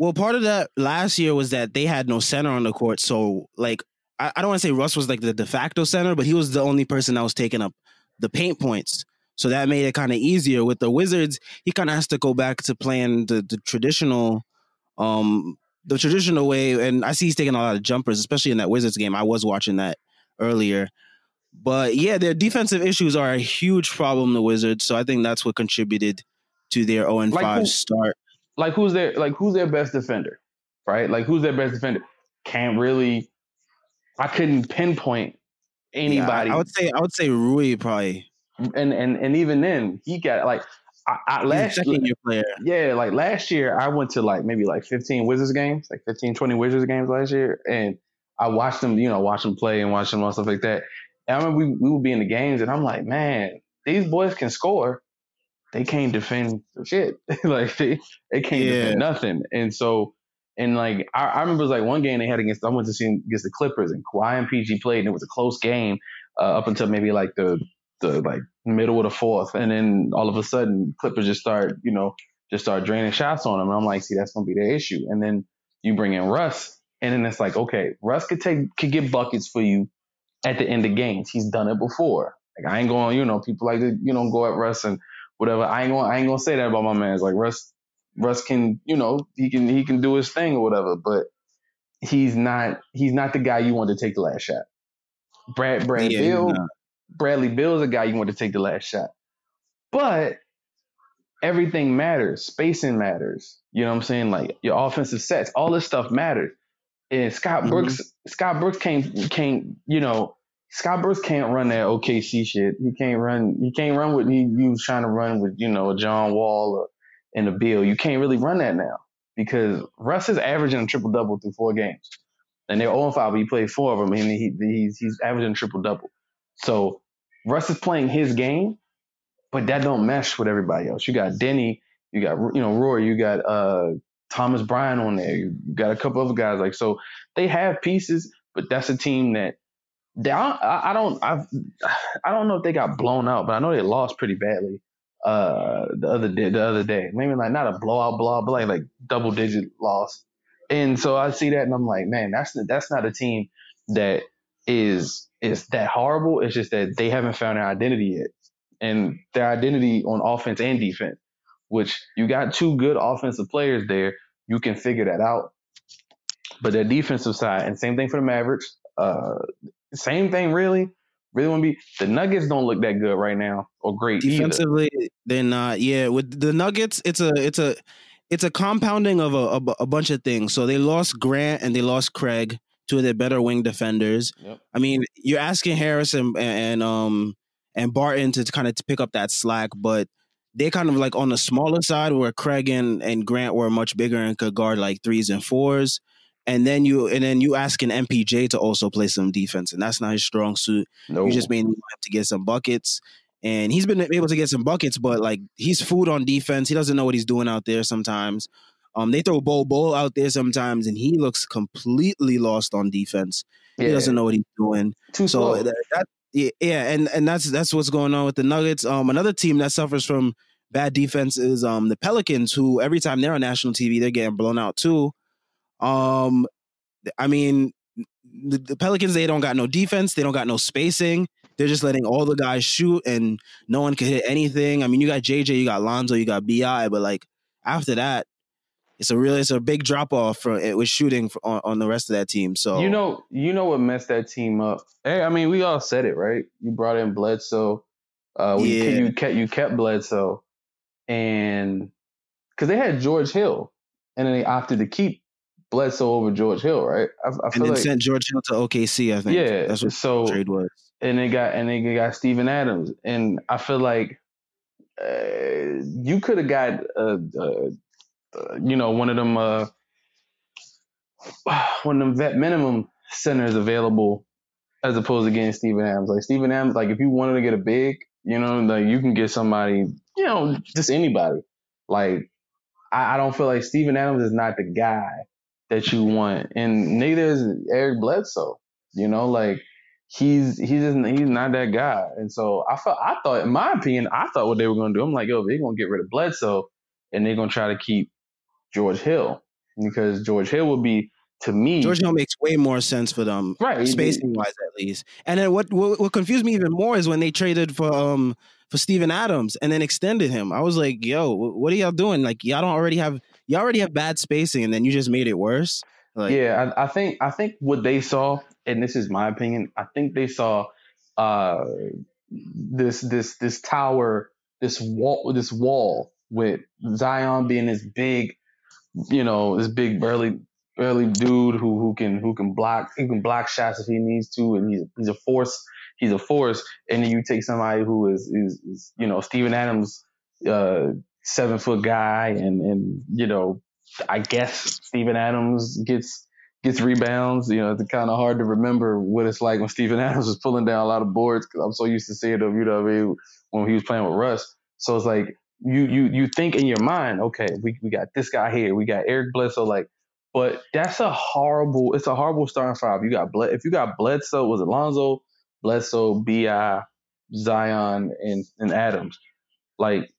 well, part of that last year was that they had no center on the court. So, like, I, I don't want to say Russ was like the de facto center, but he was the only person that was taking up the paint points. So that made it kind of easier. With the Wizards, he kind of has to go back to playing the, the traditional, um, the traditional way. And I see he's taking a lot of jumpers, especially in that Wizards game. I was watching that earlier. But yeah, their defensive issues are a huge problem, the Wizards. So I think that's what contributed to their 0 and 5 start like who's their like who's their best defender, right? Like who's their best defender? Can't really. I couldn't pinpoint anybody. Yeah, I would say I would say Rui probably. And and and even then he got like I, I last year, player. Yeah, like last year I went to like maybe like 15 Wizards games, like 15, 20 Wizards games last year. And I watched them, you know, watch them play and watch them and stuff like that. And I remember we, we would be in the games and I'm like, man, these boys can score they can't defend shit. like they, they can't yeah. defend nothing. And so, and like I, I, remember it was like one game they had against I went to see against the Clippers and Kawhi and PG played and it was a close game uh, up until maybe like the the like middle of the fourth, and then all of a sudden Clippers just start you know just start draining shots on them, and I'm like, see that's gonna be the issue. And then you bring in Russ, and then it's like, okay, Russ could take could get buckets for you at the end of games. He's done it before. Like I ain't going, you know, people like to, you know, go at Russ and whatever. I ain't gonna I ain't gonna say that about my man. It's like Russ Russ can, you know, he can he can do his thing or whatever, but he's not he's not the guy you want to take the last shot. Brad Brad yeah, Beal Bradley Beal is a guy you want to take the last shot. But everything matters. Spacing matters. You know what I'm saying? Like your offensive sets, all this stuff matters. And Scott mm-hmm. Brooks, Scott Brooks can't can't, you know, Scott Brooks can't run that OKC shit. He can't run. He can't run with he, he was trying to run with you know John Wall and a Beal. You can't really run that now because Russ is averaging a triple double through four games, and they're 0 5. But he played four of them, and he, he's he's averaging triple double. So Russ is playing his game, but that don't mesh with everybody else. You got Deni, you got you know Rui, you got uh Thomas Bryant on there, you got a couple other guys like so. They have pieces, but that's a team that I, I don't I I don't know if they got blown out, but I know they lost pretty badly uh the other day the other day. Maybe like not a blowout blowout, but like like double digit loss. And so I see that and I'm like, man, that's that's not a team that is is that horrible. It's just that they haven't found their identity yet. and their identity on offense and defense. Which you got two good offensive players there, you can figure that out. But their defensive side, and same thing for the Mavericks. Uh, same thing, really. Really want to be the Nuggets don't look that good right now or great defensively. Either. They're not. Yeah, with the Nuggets, it's a it's a it's a compounding of a, a, a bunch of things. So they lost Grant and they lost Craig, two of their better wing defenders. Yep. I mean, you're asking Harris and, and um and Barton to kind of pick up that slack, but they kind of like on the smaller side where Craig and, and Grant were much bigger and could guard like threes and fours and then you and then you asking MPJ to also play some defense, and that's not his strong suit. No. You just made him to get some buckets, and he's been able to get some buckets, but like he's food on defense. He doesn't know what he's doing out there sometimes. Um, they throw Bol Bol out there sometimes, and he looks completely lost on defense. Yeah. He doesn't know what he's doing. Too so. That, that, yeah, yeah, and and that's that's what's going on with the Nuggets. Um, another team that suffers from bad defense is um the Pelicans, who every time they're on national TV, they're getting blown out too. Um, I mean, the, the, Pelicans they don't got no defense, they don't got no spacing. They're just letting all the guys shoot, and no one can hit anything. I mean, you got JJ, you got Lonzo, you got Bi, but like after that, it's a real, it's a big drop off for it was shooting for, on, on the rest of that team. So you know, you know what messed that team up. Hey, I mean, we all said it right. You brought in Bledsoe. Uh, we, yeah. you kept you kept Bledsoe, and because they had George Hill, and then they opted to keep Bledsoe over George Hill, right? I, I and then like, sent George Hill to OKC. I think. Yeah, that's what so trade was. And they got and they got Steven Adams, and I feel like uh, you could have got uh, uh, you know one of them uh, one of them vet minimum centers available as opposed to getting Steven Adams. Like Steven Adams, like if you wanted to get a big, you know, like you can get somebody, you know, just anybody. Like I, I don't feel like Steven Adams is not the guy that you want, and neither is Eric Bledsoe. You know, like he's he's just, he's not that guy. And so I felt I thought, in my opinion, I thought what they were gonna do. I'm like, yo, they're gonna get rid of Bledsoe, and they're gonna try to keep George Hill because George Hill would be to me. George Hill makes way more sense for them, right? Spacing wise, at least. And then what, what what confused me even more is when they traded for um for Steven Adams and then extended him. I was like, yo, what are y'all doing? Like y'all don't already have you already have bad spacing, and then you just made it worse. Like, yeah, I, I, think I think what they saw, and this is my opinion, I think they saw uh, this this this tower, this wall, this wall with Zion being this big, you know, this big burly burly dude who who can who can block he can block shots if he needs to, and he's he's a force. He's a force, and then you take somebody who is is, is you know Steven Adams, uh, seven foot guy, and and you know, I guess Steven Adams gets gets rebounds. You know, it's kind of hard to remember what it's like when Steven Adams was pulling down a lot of boards because I'm so used to seeing him. You know, when he was playing with Russ. So it's like you you you think in your mind, okay, we we got this guy here, we got Eric Bledsoe, like. But that's a horrible. It's a horrible starting five. You got Bled. If you got Bledsoe, was Alonzo, Bledsoe, Bi, Zion, and and Adams. Like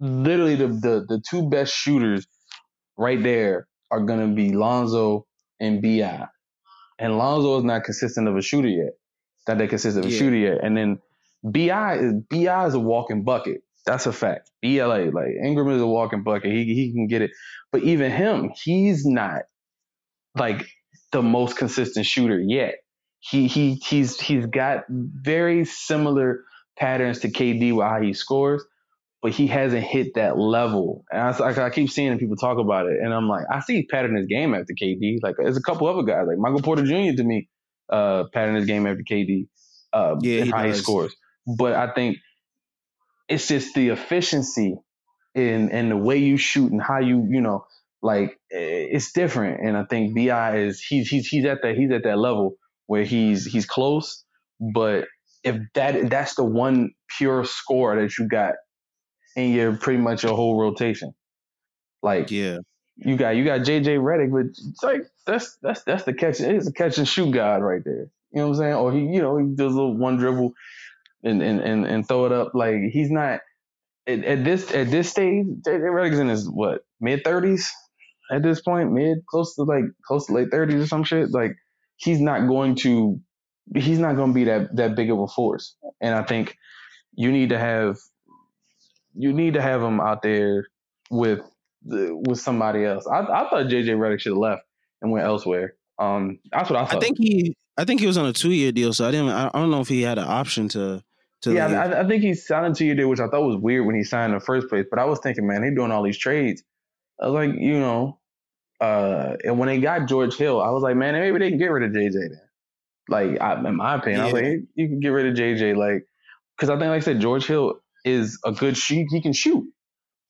literally the, the, the two best shooters right there are going to be Lonzo and Bi. And Lonzo is not consistent of a shooter yet. That they consist of a yeah. shooter yet. And then Bi is Bi is a walking bucket. That's a fact. BLA like Ingram is a walking bucket. He he can get it. But even him, he's not like the most consistent shooter yet. He he he's he's got very similar patterns to KD with how he scores, but he hasn't hit that level. And I, I, keep seeing people talk about it, and I'm like, I see pattern his game after KD. Like there's a couple other guys, like Michael Porter Jr. to me, uh, pattern his game after KD. Uh, yeah, and how does. he scores. But I think it's just the efficiency in and the way you shoot and how you you know like it's different. And I think Bi is he's he's he's at that he's at that level where he's he's close, but if that that's the one pure score that you got in your pretty much your whole rotation. Like yeah, you got you got JJ Redick, but it's like that's that's that's the catch. It's a catch and shoot god right there. You know what I'm saying? Or he you know he does a little one dribble and and and, and throw it up. Like he's not at, at this at this stage. JJ Redick's in his what mid thirties at this point, mid close to like close to late thirties or some shit. Like he's not going to he's not going to be that that big of a force. And I think you need to have you need to have him out there with with somebody else. I, I thought JJ Redick should have left and went elsewhere. Um, that's what I thought. I think he I think he was on a two year deal, so I didn't. I don't know if he had an option to. to yeah, I, I, think he signed a two year deal, which I thought was weird when he signed in the first place. But I was thinking, man, he doing all these trades. I was like, you know, uh, and when they got George Hill, I was like, man, maybe they can get rid of JJ then. Like, I, in my opinion, yeah. I was like, hey, you can get rid of JJ, like, because I think, like I said, George Hill is a good shoot. He can shoot.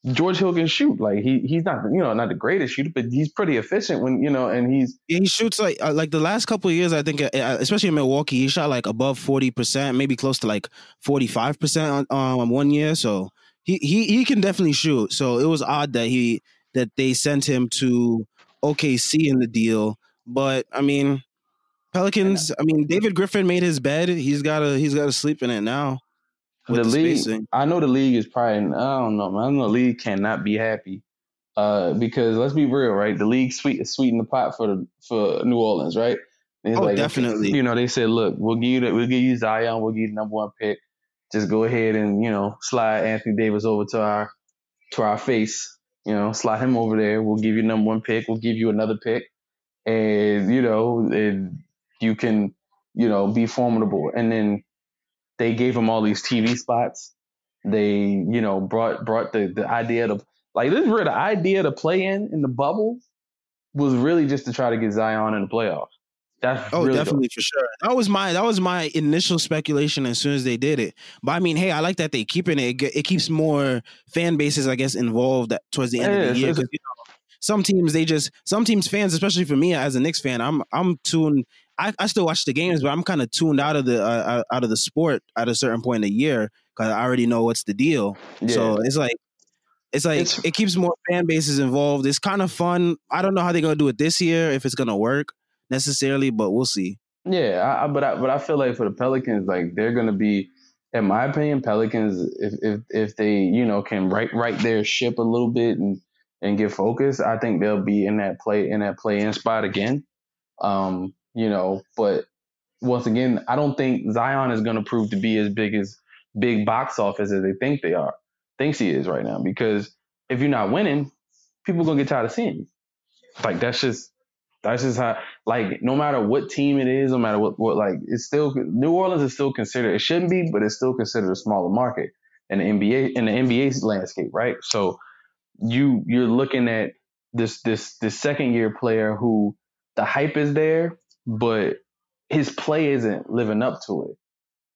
George Hill can shoot. Like he he's not you know not the greatest shooter, but he's pretty efficient when you know, and he's he shoots like uh, like the last couple of years. I think, uh, uh especially in Milwaukee, he shot like above forty percent, maybe close to like forty five percent on um one year. So he he he can definitely shoot. So it was odd that he that they sent him to OKC in the deal, but I mean. Pelicans. I mean, David Griffin made his bed. He's got to. He's got to sleep in it now the, the league, spacing. I know the league is probably, I don't know, man. I know the league cannot be happy. Uh, because let's be real, right? The league sweet sweeten the pot for the for New Orleans, right? oh, like, definitely. You know, they said, look, we'll give you the, we'll give you Zion, we'll give you the number one pick. Just go ahead and you know slide Anthony Davis over to our to our face. You know, slide him over there. We'll give you number one pick. We'll give you another pick, and you know, and you can you know be formidable. And then they gave him all these TV spots. They, you know, brought brought the the idea to like this is where the idea to play in in the bubble was really just to try to get Zion in the playoffs. That's oh, really definitely dope. for sure. That was my that was my initial speculation as soon as they did it. But I mean, hey, I like that they keeping it. It keeps more fan bases, I guess, involved towards the end yeah, of the year. You know, some teams they just some teams fans, especially for me as a Knicks fan, I'm I'm tuned I, I still watch the games, but I'm kind of tuned out of the uh, uh, out of the sport at a certain point in the year because I already know what's the deal. Yeah. So it's like it's like it's, it keeps more fan bases involved. It's kind of fun. I don't know how they're gonna do it this year if it's gonna work necessarily, but we'll see. Yeah, I, but I, but I feel like for the Pelicans, like they're gonna be, in my opinion, Pelicans if if if they you know can right right their ship a little bit and and get focused, I think they'll be in that play in that play in spot again. Um, you know, but once again, I don't think Zion is going to prove to be as big as big box office as they think they are, thinks he is right now. Because if you're not winning, people are gonna get tired of seeing you. Like that's just that's just how like no matter what team it is, no matter what what like it's still New Orleans is still considered it shouldn't be, but it's still considered a smaller market in the NBA in the NBA landscape, right? So you you're looking at this this this second year player who the hype is there, but his play isn't living up to it.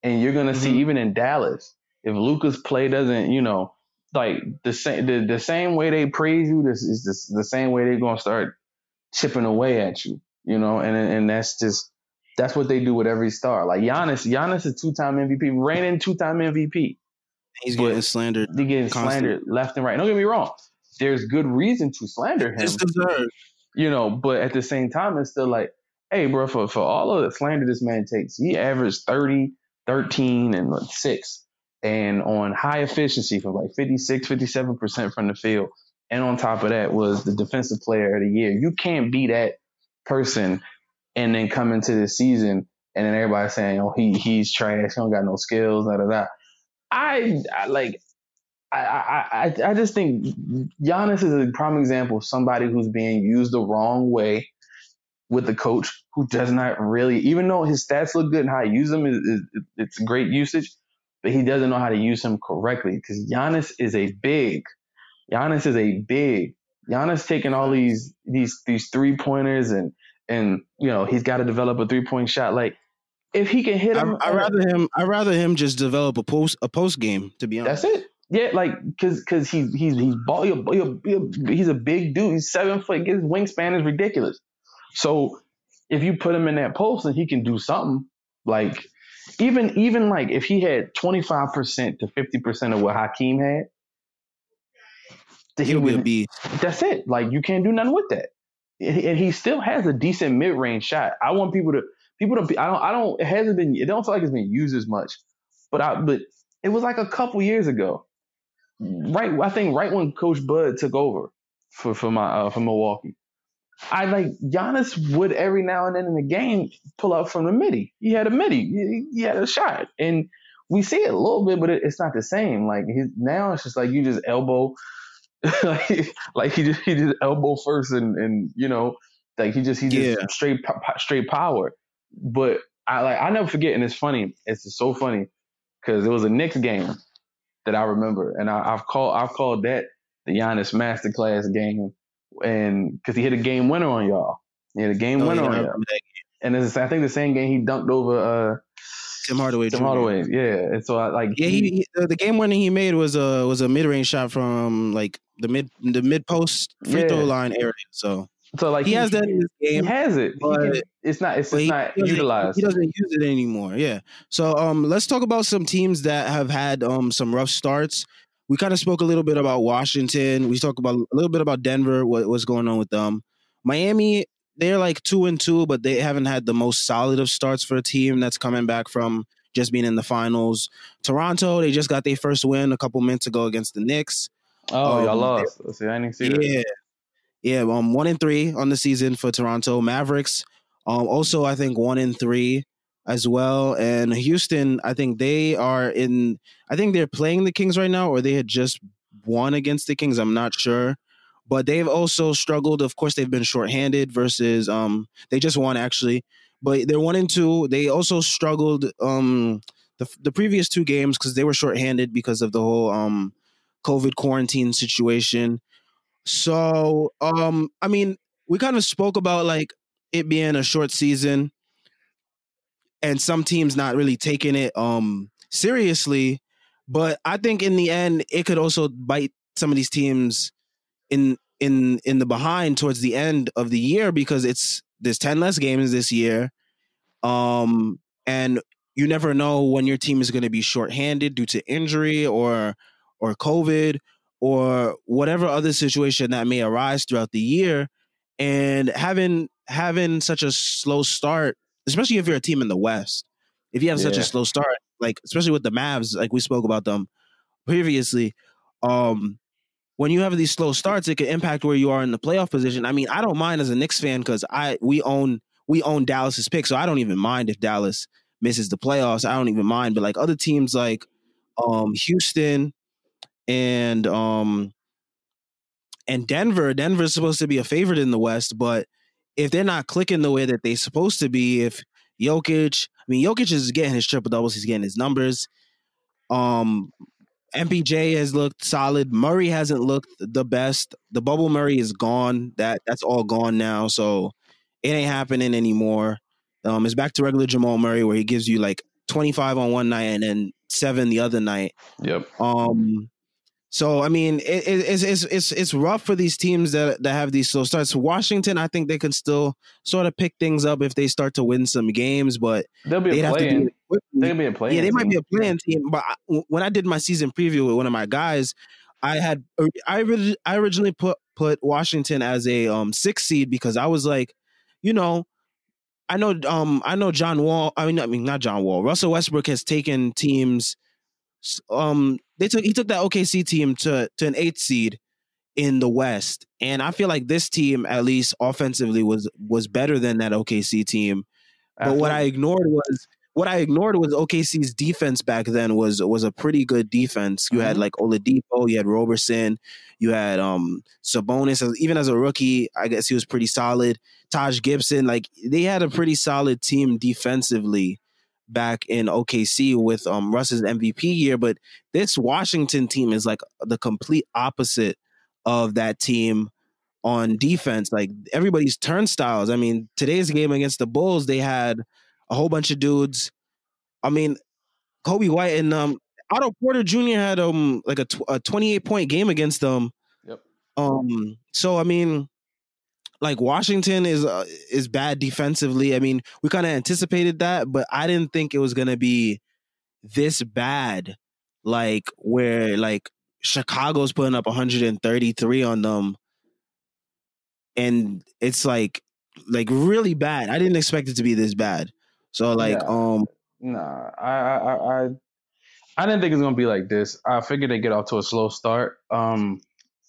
And you're gonna mm-hmm. see even in Dallas, if Luka's play doesn't, you know, like the same the, the same way they praise you, this is this, the same way they're gonna start chipping away at you, you know, and and that's just that's what they do with every star. Like Giannis, Giannis is two time MVP, reigning two time MVP. He's getting slandered. He's getting slandered left and right. Don't get me wrong. There's good reason to slander him. It's deserved. You know, but at the same time, it's still like hey, bro, for, for all of the slander this man takes, he averaged 30, 13, and like 6. And on high efficiency from like 56, 57% from the field. And on top of that was the defensive player of the year. You can't be that person and then come into this season and then everybody saying, oh, he he's trash, he don't got no skills, da da da. I, I like I, I I just think Giannis is a prime example of somebody who's being used the wrong way with the coach who does not really, even though his stats look good and how I use them is, it's great usage, but he doesn't know how to use him correctly because Giannis is a big. Giannis is a big. Giannis taking all these these these three pointers and and you know he's got to develop a three point shot. Like if he can hit him, I, I rather him. I rather him just develop a post a post game. To be honest, that's it. Yeah, like because because he's he's he's ball, he's a big dude. He's seven foot. His wingspan is ridiculous. So if you put him in that post and he can do something, like even even like if he had 25% to 50% of what Hakeem had, he would be that's it. Like you can't do nothing with that. And he still has a decent mid-range shot. I want people to people to be I don't I don't it hasn't been it don't feel like it's been used as much. But I but it was like a couple years ago. Right I think right when Coach Bud took over for for my uh, for Milwaukee. I like Giannis would every now and then in the game pull up from the midi. He had a midi. He, he had a shot, and we see it a little bit, but it, it's not the same. Like his, now, it's just like you just elbow, like like he just he just elbow first, and and you know, like he just he just yeah. straight straight power. But I like I never forget, and it's funny. It's just so funny because it was a Knicks game that I remember, and I, have called I've called that the Giannis masterclass game, and because he hit a game winner on y'all, he hit a game oh, winner on y'all, and it's I think the same game he dunked over uh, Tim Hardaway. Tim. Hardaway, yeah. And so I like yeah, he, he the game winner he made was a was a mid range shot from like the mid the mid post free yeah. throw line area. So so like he, he has that in his game. He has it. But, it's not. It's, it's not utilized. He doesn't use it anymore. Yeah. So um, let's talk about some teams that have had um some rough starts. We kind of spoke a little bit about Washington. We talked about a little bit about Denver. What, what's going on with them? Miami. They're like two and two, but they haven't had the most solid of starts for a team that's coming back from just being in the finals. Toronto, they just got their first win a couple minutes ago against the Knicks. Oh, um, y'all lost. See, I didn't see that. Yeah, yeah, um, one in three on the season for Toronto Mavericks. Um, also, I think one in three as well. And Houston, I think they are in. I think they're playing the Kings right now, or they had just won against the Kings. I'm not sure, but they've also struggled. Of course, they've been shorthanded versus. Um, they just won actually, but they're one and two. They also struggled. Um, the the previous two games because they were shorthanded because of the whole um, COVID quarantine situation. So, um, I mean, we kind of spoke about like it being a short season and some teams not really taking it um seriously, but I think in the end it could also bite some of these teams in in in the behind towards the end of the year because it's there's 10 less games this year. Um and you never know when your team is going to be shorthanded due to injury or or COVID or whatever other situation that may arise throughout the year and having having such a slow start especially if you're a team in the west if you have yeah. such a slow start like especially with the Mavs like we spoke about them previously um when you have these slow starts it can impact where you are in the playoff position i mean i don't mind as a Knicks fan cuz i we own we own Dallas's pick so i don't even mind if Dallas misses the playoffs i don't even mind but like other teams like um Houston and um and Denver, Denver's supposed to be a favorite in the West, but if they're not clicking the way that they're supposed to be, if Jokic, I mean Jokic is getting his triple doubles, he's getting his numbers. Um MPJ has looked solid. Murray hasn't looked the best. The bubble Murray is gone. That that's all gone now. So it ain't happening anymore. Um, it's back to regular Jamal Murray where he gives you like 25 on one night and then seven the other night. Yep. Um, so I mean, it, it's it's it's it's rough for these teams that that have these slow starts. Washington, I think they can still sort of pick things up if they start to win some games, but they'll be a playing. They'll be a playing. Yeah, they team. might be a playing team. But I, when I did my season preview with one of my guys, I had I I originally put put Washington as a um six seed because I was like, you know, I know um I know John Wall. I mean, I mean not John Wall. Russell Westbrook has taken teams um they took he took that OKC team to to an eighth seed in the West, and I feel like this team, at least offensively, was was better than that OKC team. But what I ignored was what I ignored was OKC's defense back then was was a pretty good defense. You mm-hmm. had like Oladipo, you had Roberson, you had um Sabonis. Even as a rookie, I guess he was pretty solid. Taj Gibson, like they had a pretty solid team defensively back in OKC with um Russ's MVP year, but this Washington team is like the complete opposite of that team on defense. Like everybody's turnstiles. I mean, today's game against the Bulls, they had a whole bunch of dudes. I mean, Coby White and um Otto Porter Jr. had um like a, tw- a 28 point game against them. Yep. Um so I mean like Washington is uh, is bad defensively. I mean, we kind of anticipated that, but I didn't think it was going to be this bad. Like where like Chicago's putting up 133 on them and it's like like really bad. I didn't expect it to be this bad. So like yeah. um nah, I I I I didn't think it was going to be like this. I figured they get off to a slow start. Um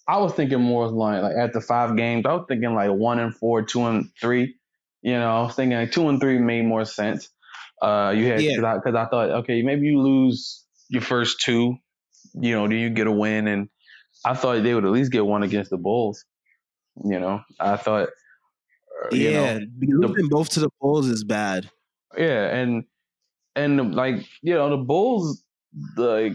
I was thinking more like like after five games, I was thinking like one and four, two and three. You know, I was thinking like two and three made more sense. Uh, you had because Yeah. I, I thought okay maybe you lose your first two, you know, do you get a win? And I thought they would at least get one against the Bulls. You know, I thought, uh, you Yeah, know, losing both to the Bulls is bad. yeah, and and like you know the Bulls, like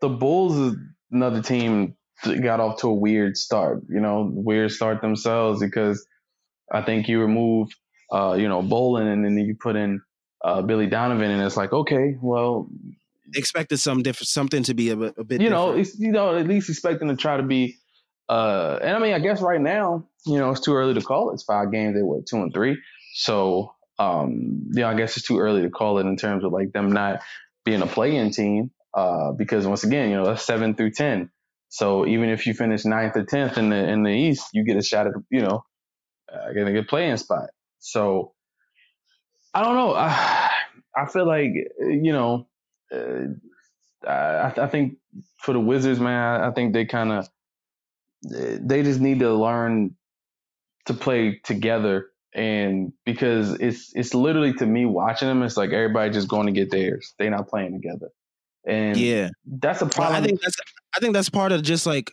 the Bulls is another team got off to a weird start. You know, weird start themselves because I think you remove, uh, you know, Boylen and then you put in uh, Billy Donovan, and it's like okay, well, Expected some different something to be a, bit- a bit. you know, different. you know at least expecting to try to be. Uh, and I mean, I guess right now, you know, it's too early to call. it. It's five games. They were two and three, so um, yeah, I guess it's too early to call it in terms of like them not being a play-in team. Uh, because once again, you know, that's seven through ten. So even if you finish ninth or tenth in the in the East, you get a shot at you know, uh, getting a good play-in spot. So I don't know. I I feel like you know, uh, I I think for the Wizards, man, I think they kind of they just need to learn to play together. And because it's it's literally to me watching them, it's like everybody just going to get theirs. They're not playing together, and yeah. that's a problem. I think that's I think that's part of just like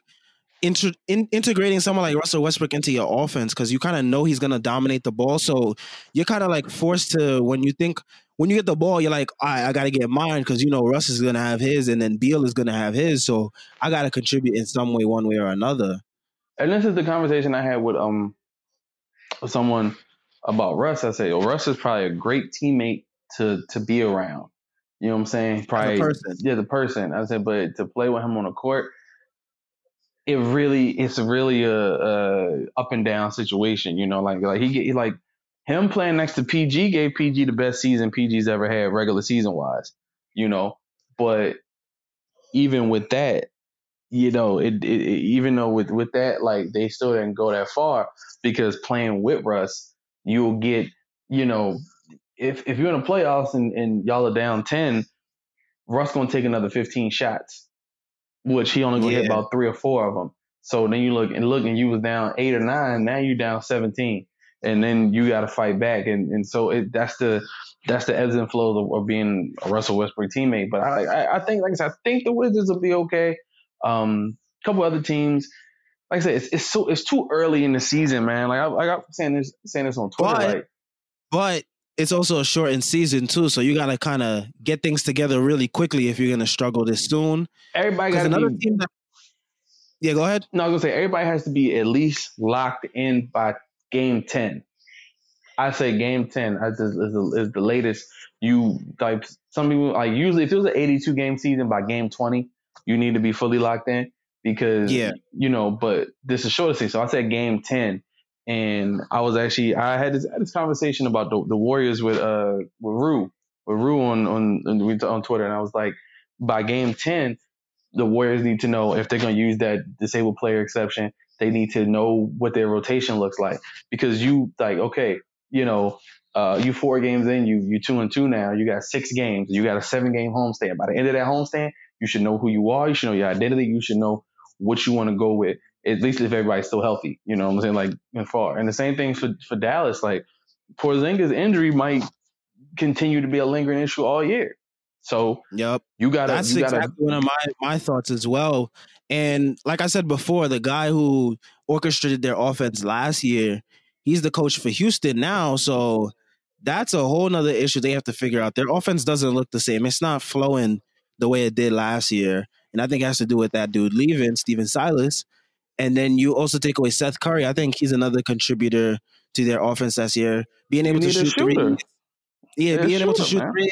inter, in, integrating someone like Russell Westbrook into your offense because you kind of know he's gonna dominate the ball. So you're kind of like forced to when you think when you get the ball, you're like, all right, I gotta get mine because you know Russ is gonna have his and then Beal is gonna have his. So I gotta contribute in some way, one way or another. and this is the conversation I had with um with someone about Russ. I say, oh, Russ is probably a great teammate to to be around. You know what I'm saying? Probably, person. yeah, the person. I said, but to play with him on the court, it really, it's really a, a up and down situation. You know, like like he get like him playing next to PG gave PG the best season PG's ever had regular season wise. You know, but even with that, you know, it, it, it even though with with that, like they still didn't go that far because playing with Russ, you'll get, you know, if if you're in the playoffs and, and y'all are down ten, Russ gonna take another fifteen shots, which he only gonna hit about three or four of them. So then you look and look and you was down eight or nine, now you down seventeen, and then you got to fight back, and and so it, that's the that's the ebbs and flows of, of being a Russell Westbrook teammate. But I, I I think like I said, I think the Wizards will be okay. Um, a couple other teams. Like I said, it's, it's so it's too early in the season, man. Like I, I got saying this saying this on Twitter. But- like But it's also a shortened season too, so you gotta kind of get things together really quickly if you're gonna struggle this soon. everybody got another be. team that yeah, go ahead. No, I was gonna say everybody has to be at least locked in by game ten. I say game ten is, is, is, the, is the latest. You like some people like usually if it was an eighty-two game season by game twenty, you need to be fully locked in because Yeah. you know. But this is shorter season, so I said game ten, and I was actually I had this, this conversation about the, the Warriors with uh with Rue with Rue on on on, on Twitter, and I was like, by game ten, the Warriors need to know if they're going to use that disabled player exception. They need to know what their rotation looks like because you like okay, you know, uh, you four games in, you you two and two now. You got six games. You got a seven game homestand. By the end of that homestand, you should know who you are. You should know your identity. You should know what you want to go with. At least if everybody's still healthy, you know what I'm saying? Like and far. And the same thing for for Dallas. Like Porzingis' injury might continue to be a lingering issue all year. So Yep. you gotta That's you gotta exactly one of my my thoughts as well. And like I said before, the guy who orchestrated their offense last year, he's the coach for Houston now. So that's a whole nother issue they have to figure out. Their offense doesn't look the same. It's not flowing the way it did last year. And I think it has to do with that dude leaving, Stephen Silas. And then you also take away Seth Curry. I think he's another contributor to their offense this year. Being able to shoot three. Yeah, being able to shoot man. three.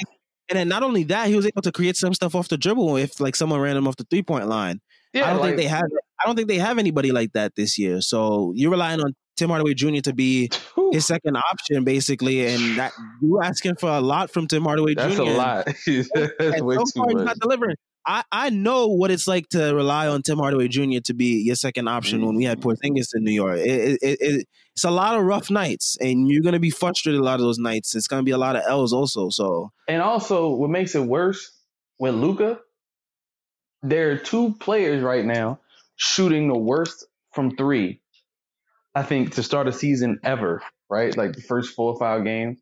And then not only that, he was able to create some stuff off the dribble if like someone ran him off the three point line. Yeah, I don't like, think they have I don't think they have anybody like that this year. So you're relying on Tim Hardaway Jr. to be whew, his second option, basically, and that you asking for a lot from Tim Hardaway that's Jr. a lot. that's And way so too far, he's much. not delivering. I, I know what it's like to rely on Tim Hardaway Jr. to be your second option when we had mm-hmm. Porzingis in New York. It, it, it, it- it's a lot of rough nights, and you're gonna be frustrated a lot of those nights. It's gonna be a lot of L's also. So And also, what makes it worse with Luka, there are two players right now shooting the worst from three. I think to start a season ever, right? Like the first four or five games,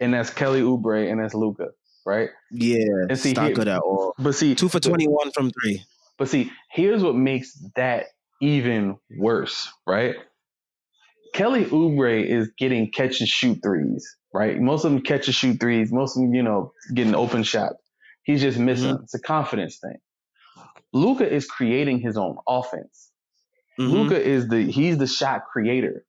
and that's Kelly Oubre and that's Luka, right? Yeah, And see, here- good at all. But see, Two for twenty one from three. But see, here's what makes that even worse, right? Kelly Oubre is getting catch and shoot threes, right? Most of them catch and shoot threes. Most of them, you know, getting open shots. He's just missing. It's a confidence thing. Luka is creating his own offense. Mhm. Luka is the he's the shot creator.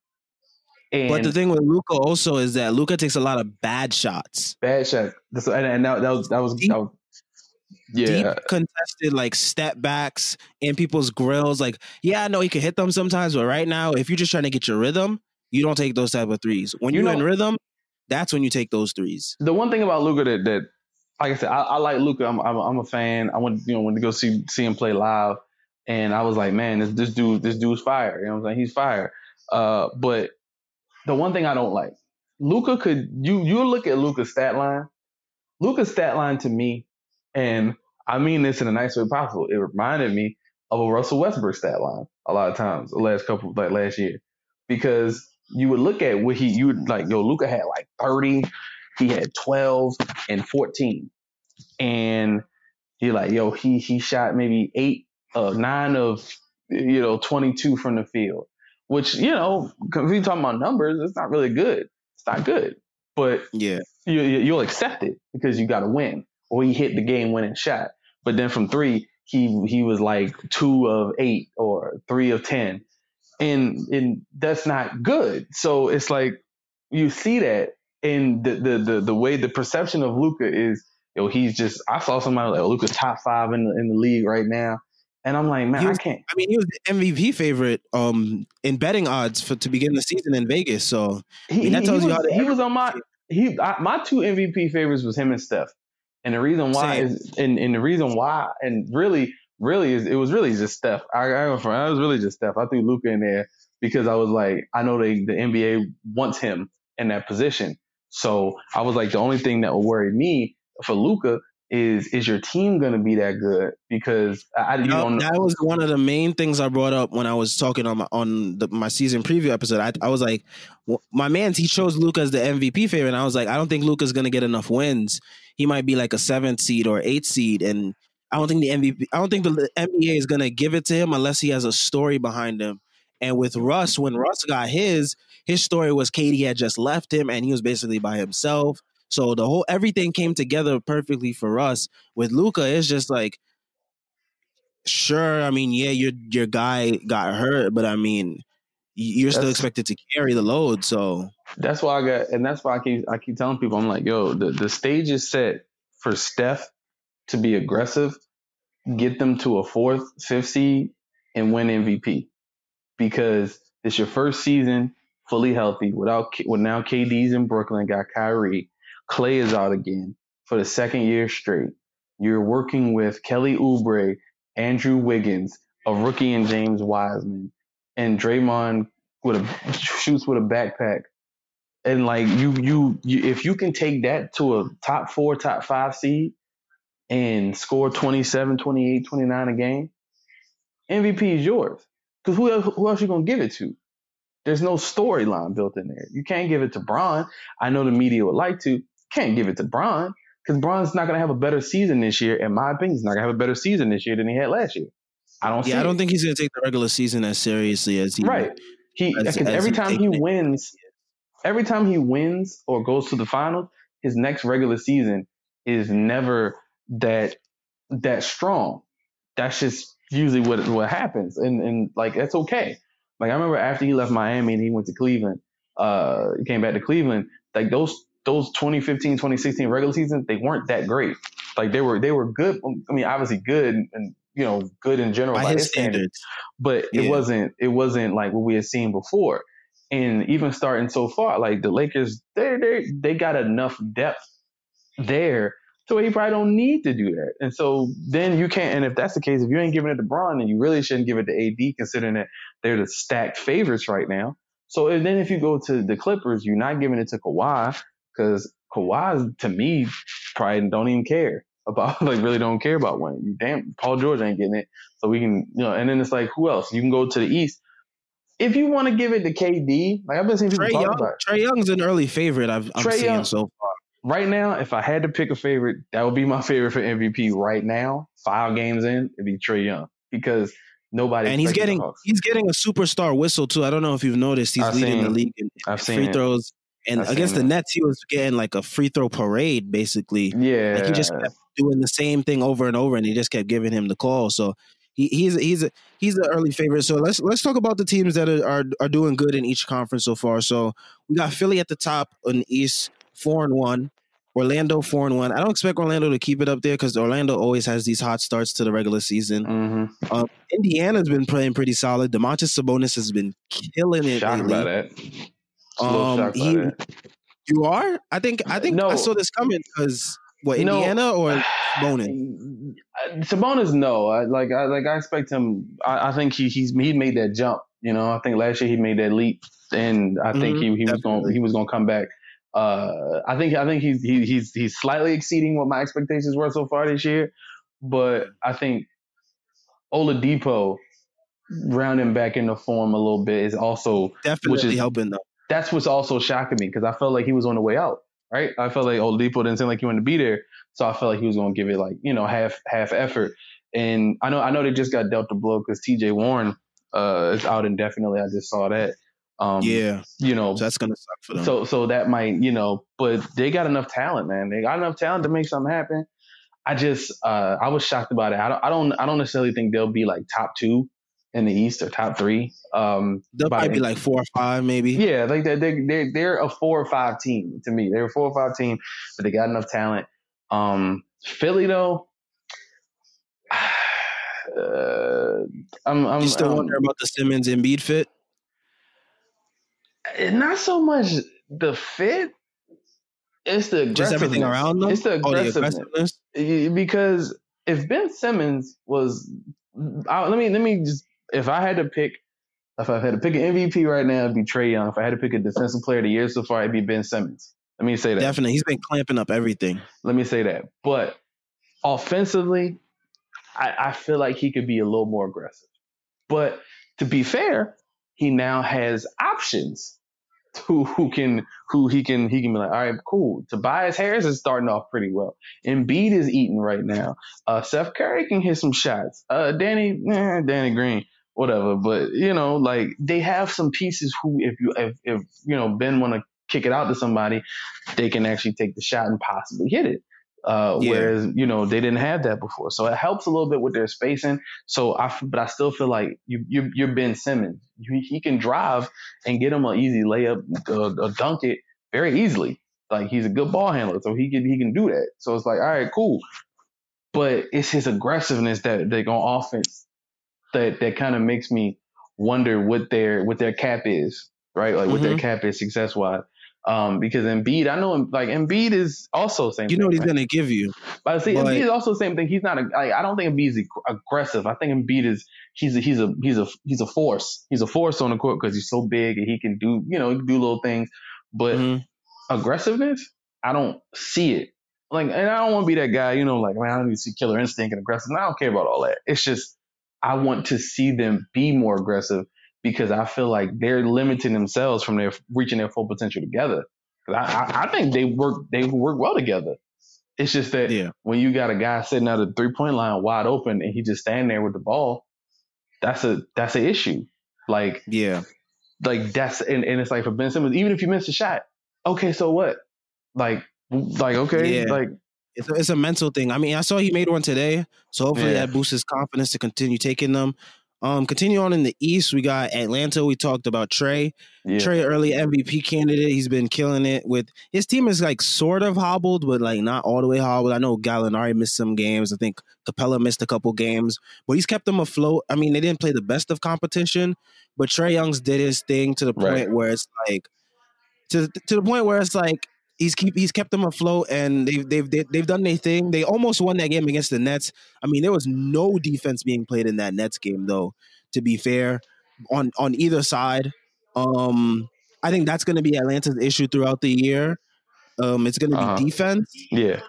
And But the thing with Luka also is that Luka takes a lot of bad shots. bad shot. And, and that, that was that was, Deep- that was yeah. Deep contested like step backs in people's grills. Like, yeah, I know he can hit them sometimes, but right now, if you're just trying to get your rhythm, you don't take those type of threes. When You you're in rhythm, that's when you take those threes. the one thing about Luka that, that like I said, I, I like Luka. I'm, I'm I'm a fan. I went you know went to go see see him play live, and I was like, man, this this dude this dude's fire. You know what I'm saying? He's fire. Uh, but the one thing I don't like, Luka could you you look at Luka's stat line. Luka's stat line to me, and I mean this in a nice way possible. It reminded me of a Russell Westbrook stat line a lot of times the last couple like last year, because you would look at what he you would like yo Luka had like 30 he had 12 and 14 and you're like yo he he shot maybe eight uh nine of you know 22 from the field which you know if you're talking about numbers it's not really good. It's not good. But Yeah. you, you- you'll accept it because you got to win. Or he hit the game winning shot. But then from three he he was like two of eight or three of ten. And and that's not good. So it's like you see that and the the the, the way the perception of Luka is yo he's just I saw somebody like oh, Luka's top five in the in the league right now and I'm like man He I was- can't I mean, he was the MVP favorite um in betting odds for to begin the season in Vegas. So he, mean, that he- tells he you was, how he was on my he I, my two MVP favorites was him and Steph, and the reason why Same. is and, and the reason why and really really is it was really just Steph. I I, I was really just Steph. I threw Luka in there because I was like I know they the NBA wants him in that position, so I was like the only thing that would worry me for Luka is is your team going to be that good because I, you know. that was one of the main things I brought up when I was talking on my on the, my season preview episode. I, I was like, w- my man, he chose Luka as the MVP favorite, and I was like, I don't think Luka's gonna get enough wins. He might be like a seventh seed or eighth seed, and I don't think the MVP, I don't think the NBA is gonna give it to him unless he has a story behind him. And with Russ, when Russ got his, his story was KD had just left him, and he was basically by himself. So the whole everything came together perfectly for Russ. With Luka, it's just like sure, I mean, yeah, your your guy got hurt, but I mean, you're still expected to carry the load. So That's why I got, and that's why I keep I keep telling people, I'm like, yo, the the stage is set for Steph to be aggressive, get them to a fourth, fifth seed, and win MVP because it's your first season fully healthy without with now KD's in Brooklyn, got Kyrie, Klay is out again for the second year straight. You're working with Kelly Oubre, Andrew Wiggins, a rookie, and James Wiseman, and Draymond with a shoots with a backpack and like you, you you if you can take that to a top four top five seed and score 27 28 29 a game mvp is yours because who else, who else you gonna give it to there's no storyline built in there you can't give it to Bron. i know the media would like to can't give it to Bron because Bron's not gonna have a better season this year in my opinion he's not gonna have a better season this year than he had last year i don't see yeah, I don't it. think he's gonna take the regular season as seriously as he right he because every he's time he it. wins every time he wins or goes to the finals, his next regular season is never that that strong. That's just usually what what happens, and and like that's okay. Like I remember after he left Miami and he went to Cleveland, uh, he came back to Cleveland. Like those those 2015, 2016 regular seasons, they weren't that great. Like they were they were good. Um, I mean, obviously good and you know good in general by his standards. but it wasn't it wasn't like what we had seen before. And even starting so far, like the Lakers, they they they got enough depth there so you probably don't need to do that. And so then you can't. And if that's the case, if you ain't giving it to Bron, then you really shouldn't give it to AD, considering that they're the stacked favorites right now. So and then if you go to the Clippers, you're not giving it to Kawhi because Kawhi, to me, probably don't even care about like really don't care about winning. You damn Paul George ain't getting it. So we can, you know, and then it's like, who else? You can go to the East. If you want to give it to KD, like I've been seeing people Trae talk Young, about it. Trae Young's an early favorite. I've, I'm Trae seeing Young- so far. right now, if I had to pick a favorite, that would be my favorite for MVP right now. Five games in, it'd be Trae Young because nobody. And he's getting he's getting a superstar whistle too. I don't know if you've noticed. He's I've leading seen- the league in, in free it. throws. And against the. Nets, he was getting like a free throw parade, basically. Yeah, Like he just kept doing the same thing over and over, and he just kept giving him the call. So he, he's he's a, he's an early favorite. So let's let's talk about the teams that are, are are doing good in each conference so far. So we got Philly at the top in the East, four and one. Orlando four and one. I don't expect Orlando to keep it up there because Orlando always has these hot starts to the regular season. hmm Um, Indiana's been playing pretty solid. Domantas Sabonis has been killing it. Shocked lately. by that. Just a little Um, he- You are? I think I think no. I saw this coming because what No. Indiana or Sabonis? Uh, Sabonis, no. I, like, I like, I expect him. I, I think he he's he made that jump. You know, I think last year he made that leap, and I think Mhm, he, he was going definitely. he was going to come back. Uh, I think I think he's he, he's he's slightly exceeding what my expectations were so far this year, but I think Oladipo rounding back into form a little bit is also Definitely is- helping though. That's what's also shocking me because I felt like he was on the way out. Right, I felt like Oladipo didn't seem like he wanted to be there, so I felt like he was going to give it like you know half half effort. And I know I know they just got dealt the blow because T.J. Warren uh, is out indefinitely. I just saw that. Um, yeah, you know, so that's gonna suck for them. so so that might you know, but they got enough talent, man. They got enough talent to make something happen. I just uh, I was shocked about it. I don't I don't I don't necessarily think they'll be like top two in the East or top three. Um, They'll probably be like four or five, maybe. yeah, like they they they they're a four or five team to me. They're a four or five team, but they got enough talent. Um, Philly though, uh, I'm I'm You still um, wonder about the Simmons Embiid fit? not so much the fit. It's the Just everything around them? It's the Oh, the aggressiveness. aggressiveness. Because if Ben Simmons was, I, let me let me just if I had to pick, if I had to pick an MVP right now, it'd be Trae Young. If I had to pick a defensive player of the year so far, it'd be Ben Simmons. Let me say that. Definitely, he's been clamping up everything. Let me say that. But offensively, I, I feel like he could be a little more aggressive. But to be fair, he now has options who who can who he can he can be like, all right, cool. Tobias Harris is starting off pretty well. Embiid is eating right now. Uh, Seth Curry can hit some shots. Uh, Danny eh, Danny Green, whatever. But you know, like they have some pieces who, if you if if you know Ben want to kick it out to somebody, they can actually take the shot and possibly hit it. Uh, Yeah. Whereas you know they didn't have that before, so it helps a little bit with their spacing. So I, but I still feel like you you you're Ben Simmons. You, he can drive and get him an easy layup, a, uh, dunk it very easily. Like he's a good ball handler, so he can he can do that. So it's like, all right, cool. But it's his aggressiveness that they on offense that that kind of makes me wonder what their what their cap is, right? Like what their Mhm. cap is success wise. Um, because Embiid, I know like Embiid is also same. You know thing, what he's right? gonna give you. But see, But- Embiid is also the same thing. He's not. A, like, I don't think Embiid is ag- aggressive. I think Embiid is. He's a he's a he's a he's a force. He's a force on the court because he's so big and he can do you know he can do little things. But Mhm. aggressiveness, I don't see it. Like, and I don't want to be that guy. You know, like man, I don't need to see killer instinct and aggressive. I don't care about all that. It's just I want to see them be more aggressive because I feel like they're limiting themselves from their reaching their full potential together. I, I, I think they work they work well together. It's just that Yeah, when you got a guy sitting at the three point line wide open and he just standing there with the ball, that's a that's an issue. Like yeah. like that's and, and it's like for Ben Simmons, even if you miss a shot, okay, so what? Like like okay, Yeah. like It's a, it's a mental thing. I mean, I saw he made one today, so hopefully Yeah. that boosts his confidence to continue taking them. Um, continue on in the East. We got Atlanta. We talked about Trae. yeah, Trae, early MVP candidate. He's been killing it with his team is like sort of hobbled, but like not all the way hobbled. I know Gallinari missed some games. I think Capela missed a couple games, but he's kept them afloat. I mean, they didn't play the best of competition, but Trae Young's did his thing to the point Right. where it's like to to the point where it's like he's keep he's kept them afloat and they've they've they've, they've done their thing. They almost won that game against the Nets. I mean, there was no defense being played in that Nets game though. To be fair, on on either side, um, I think that's going to be Atlanta's issue throughout the year. Um, it's going to be Uh-huh. defense, yeah,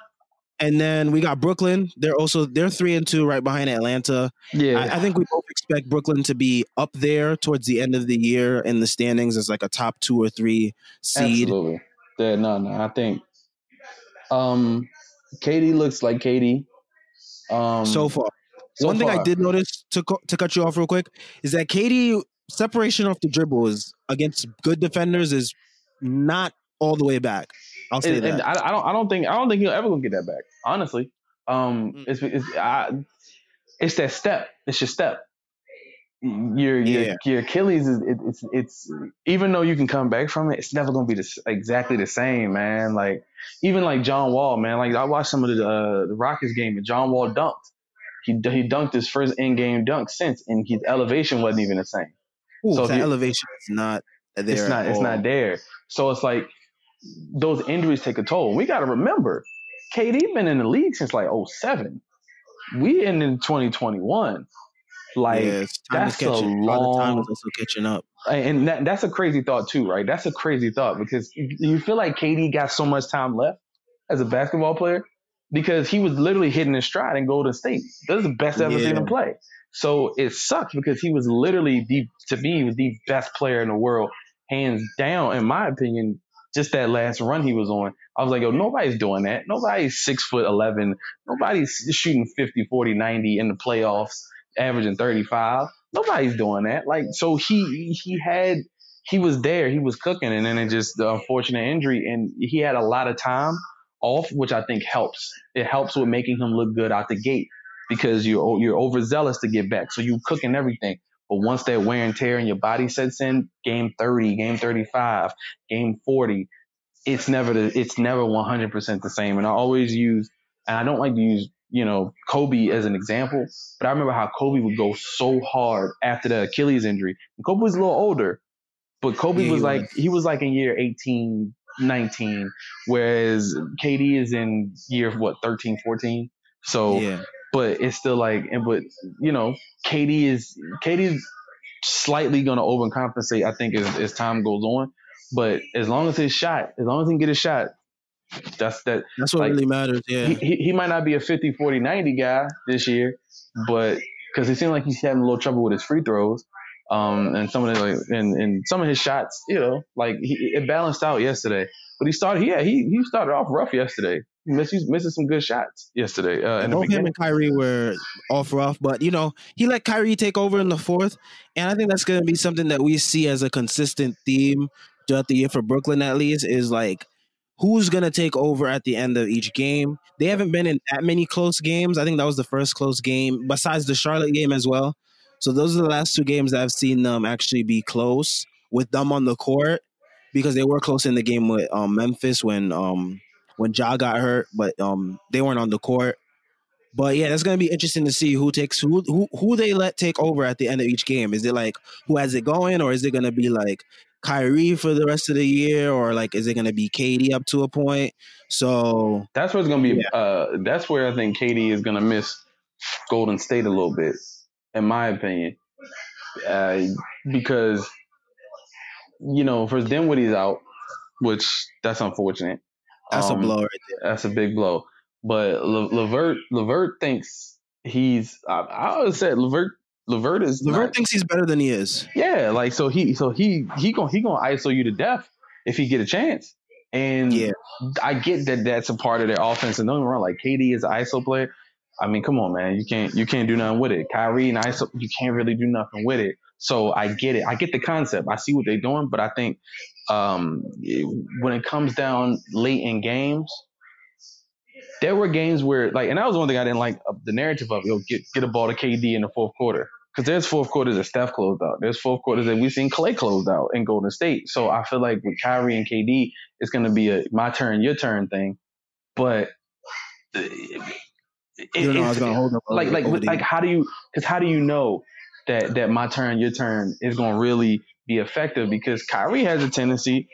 and then we got Brooklyn. They're also they're three and two right behind Atlanta. yeah. I, I think we both expect Brooklyn to be up there towards the end of the year in the standings as like a top two or three seed. Absolutely. Yeah, no, no. I think Um, KD looks like KD. Um, so far. So One thing I did notice to to cut you off real quick is that KD separation off the dribble is against good defenders is not all the way back. I'll say and, that. And I, I, don't. I don't think. I don't think he'll ever gonna get that back. Honestly, um, mm. it's it's I, it's that step. It's your step. Your yeah. your your Achilles is it, it's it's even though you can come back from it, it's never gonna be the, exactly the same, man. Like even like John Wall, man. Like I watched some of the uh, the Rockets game and John Wall dunked. He he dunked his first in game dunk since, and his elevation wasn't even the same. Ooh, so the elevation is not there. It's not. It's not there. So it's like those injuries take a toll. We got to remember, KD been in the league since like 07. We in in 2021. Like yeah, that's a long a lot of time is also catching up. And that, that's a crazy thought too, right? That's a crazy thought because you feel like KD got so much time left as a basketball player because he was literally hitting his stride in Golden State. That's the best I've ever yeah. seen him play. So it sucks because he was literally the to me was the best player in the world, hands down, in my opinion. Just that last run he was on, I was like, yo, nobody's doing that. Nobody's six foot eleven. Nobody's shooting 50, 40, 90 in the playoffs, averaging 35. Nobody's doing that. Like, so he he had he was there, he was cooking, and then it just the unfortunate injury, and he had a lot of time off, which I think helps. It helps with making him look good out the gate because you're you're overzealous to get back. So you cooking everything. But once that wear and tear in your body sets in, game 30, game 35, game 40, it's never the, it's never 100% the same. And I always use, and I don't like to use, you know, Kobe as an example, but I remember how Kobe would go so hard after the Achilles injury. And Kobe was a little older, but Kobe yeah, was like, he was like in year 18, 19, whereas KD is in year, what, 13, 14? So yeah but it's still like, and but you know, KD is KD's slightly going to overcompensate. I think as, as time goes on, but as long as his shot, as long as he can get a shot, that's that. That's what like, really matters. Yeah, he, he might not be a 50, 40, 90 guy this year, but because it seemed like he's having a little trouble with his free throws. Um, and some of the, like, and, and some of his shots, you know, like he, it balanced out yesterday. But he started, yeah, he he started off rough yesterday missing missing some good shots yesterday. Uh, Both him and Kyrie were off rough, but you know he let Kyrie take over in the fourth, and I think that's going to be something that we see as a consistent theme throughout the year for Brooklyn. At least is like who's going to take over at the end of each game. They haven't been in that many close games. I think that was the first close game, besides the Charlotte game as well. So those are the last two games that I've seen them actually be close with them on the court because they were close in the game with um, Memphis when um, when Ja got hurt, but um they weren't on the court. But yeah, that's gonna be interesting to see who takes who who who they let take over at the end of each game. Is it like who has it going, or is it gonna be like Kyrie for the rest of the year, or like is it gonna be KD up to a point? So that's where it's gonna be. Yeah. Uh, that's where I think KD is gonna miss Golden State a little bit, in my opinion, uh, because you know, for Dinwiddie's out, which that's unfortunate. That's um, a blow right there. That's a big blow. But Le- Levert Levert thinks he's. I, I would say Levert Levert is. Levert not, thinks he's better than he is. Yeah, like so he so he he gonna he gonna ISO you to death if he get a chance. And yeah, I get that that's a part of their offense. And don't get me wrong, like KD is an ISO player. I mean, come on, man, you can't you can't do nothing with it. Kyrie and ISO, you can't really do nothing with it. So I get it. I get the concept. I see what they're doing, but I think um, when it comes down late in games, there were games where like, and that was one thing I didn't like uh, the narrative of. Yo, get get a ball to KD in the fourth quarter because there's fourth quarters that Steph closed out. There's fourth quarters that we've seen Klay closed out in Golden State. So I feel like with Kyrie and KD, it's going to be a my turn, your turn thing. But it, you know, I hold up like like like how do you because how do you know that that my turn, your turn is going to really be effective because Kyrie has a tendency.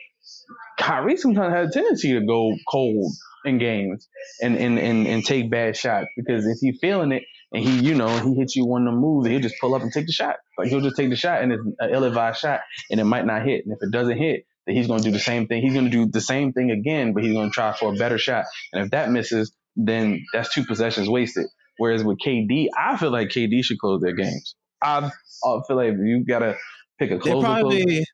Kyrie sometimes has a tendency to go cold in games and and and, and take bad shots. Because if he's feeling it and he you know he hits you one of the moves he'll just pull up and take the shot. Like he'll just take the shot and it's an ill-advised shot and it might not hit. And if it doesn't hit then he's going to do the same thing. He's going to do the same thing again but he's going to try for a better shot. And if that misses then that's two possessions wasted. Whereas with KD I feel like KD should close their games. I, I feel like you gotta pick a closer. They probably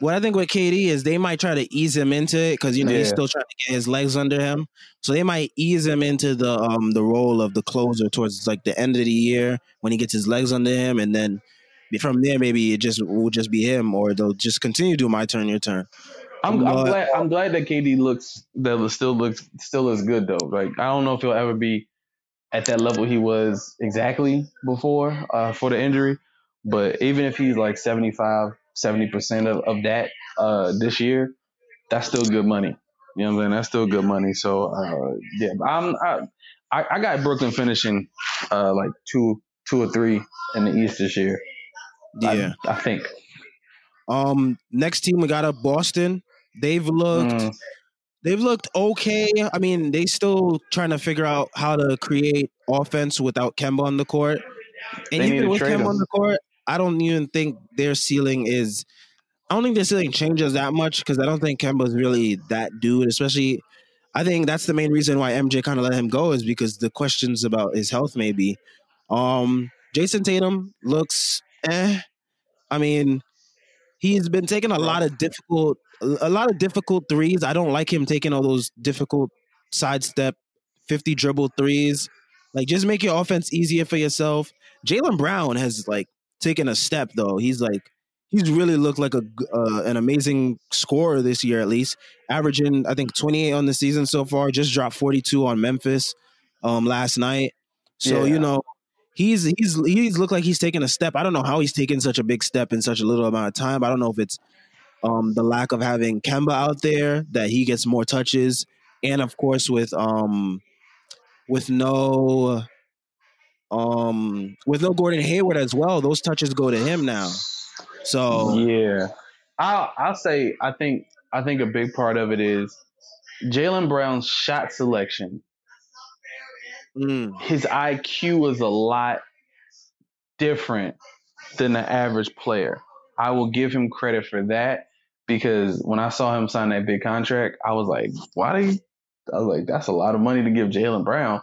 what I think with KD is they might try to ease him into it because you know yeah. he's still trying to get his legs under him. So they might ease him into the um the role of the closer towards like the end of the year when he gets his legs under him, and then from there maybe it just will just be him, or they'll just continue to do my turn, your turn. I'm, but, I'm glad I'm glad that KD looks that still looks still as good though. Like I don't know if he'll ever be at that level he was exactly before uh, for the injury, but even if he's like 75 70% of, of that uh, this year, that's still good money. You know what I'm saying? That's still good money. So uh, yeah, I'm I, I got Brooklyn finishing uh, like two two or three in the East this year. Yeah, I, I think. Um, next team we got up Boston. They've looked mm. they've looked okay. I mean, they still trying to figure out how to create offense without Kemba on the court. And they even with Kemba on the court, I don't even think their ceiling is. I don't think their ceiling changes that much because I don't think Kemba's really that dude. Especially, I think that's the main reason why MJ kind of let him go is because the questions about his health maybe. Um, Jayson Tatum looks eh. I mean, he's been taking a lot of difficult, a lot of difficult threes. I don't like him taking all those difficult sidestep, fifty dribble threes. Like, just make your offense easier for yourself. Jaylen Brown has like taken a step though. He's like he's really looked like a uh, an amazing scorer this year at least, averaging I think 28 on the season so far. Just dropped 42 on Memphis um last night. So yeah. you know he's he's he's looked like he's taking a step. I don't know how he's taken such a big step in such a little amount of time. I don't know if it's um the lack of having Kemba out there that he gets more touches, and of course with um with no um, with no Gordon Hayward as well, those touches go to him now. So yeah, I'll I'll say I think I think a big part of it is Jaylen Brown's shot selection. Mm. His IQ was a lot different than the average player. I will give him credit for that because when I saw him sign that big contract, I was like, why do you? I was like, that's a lot of money to give Jaylen Brown.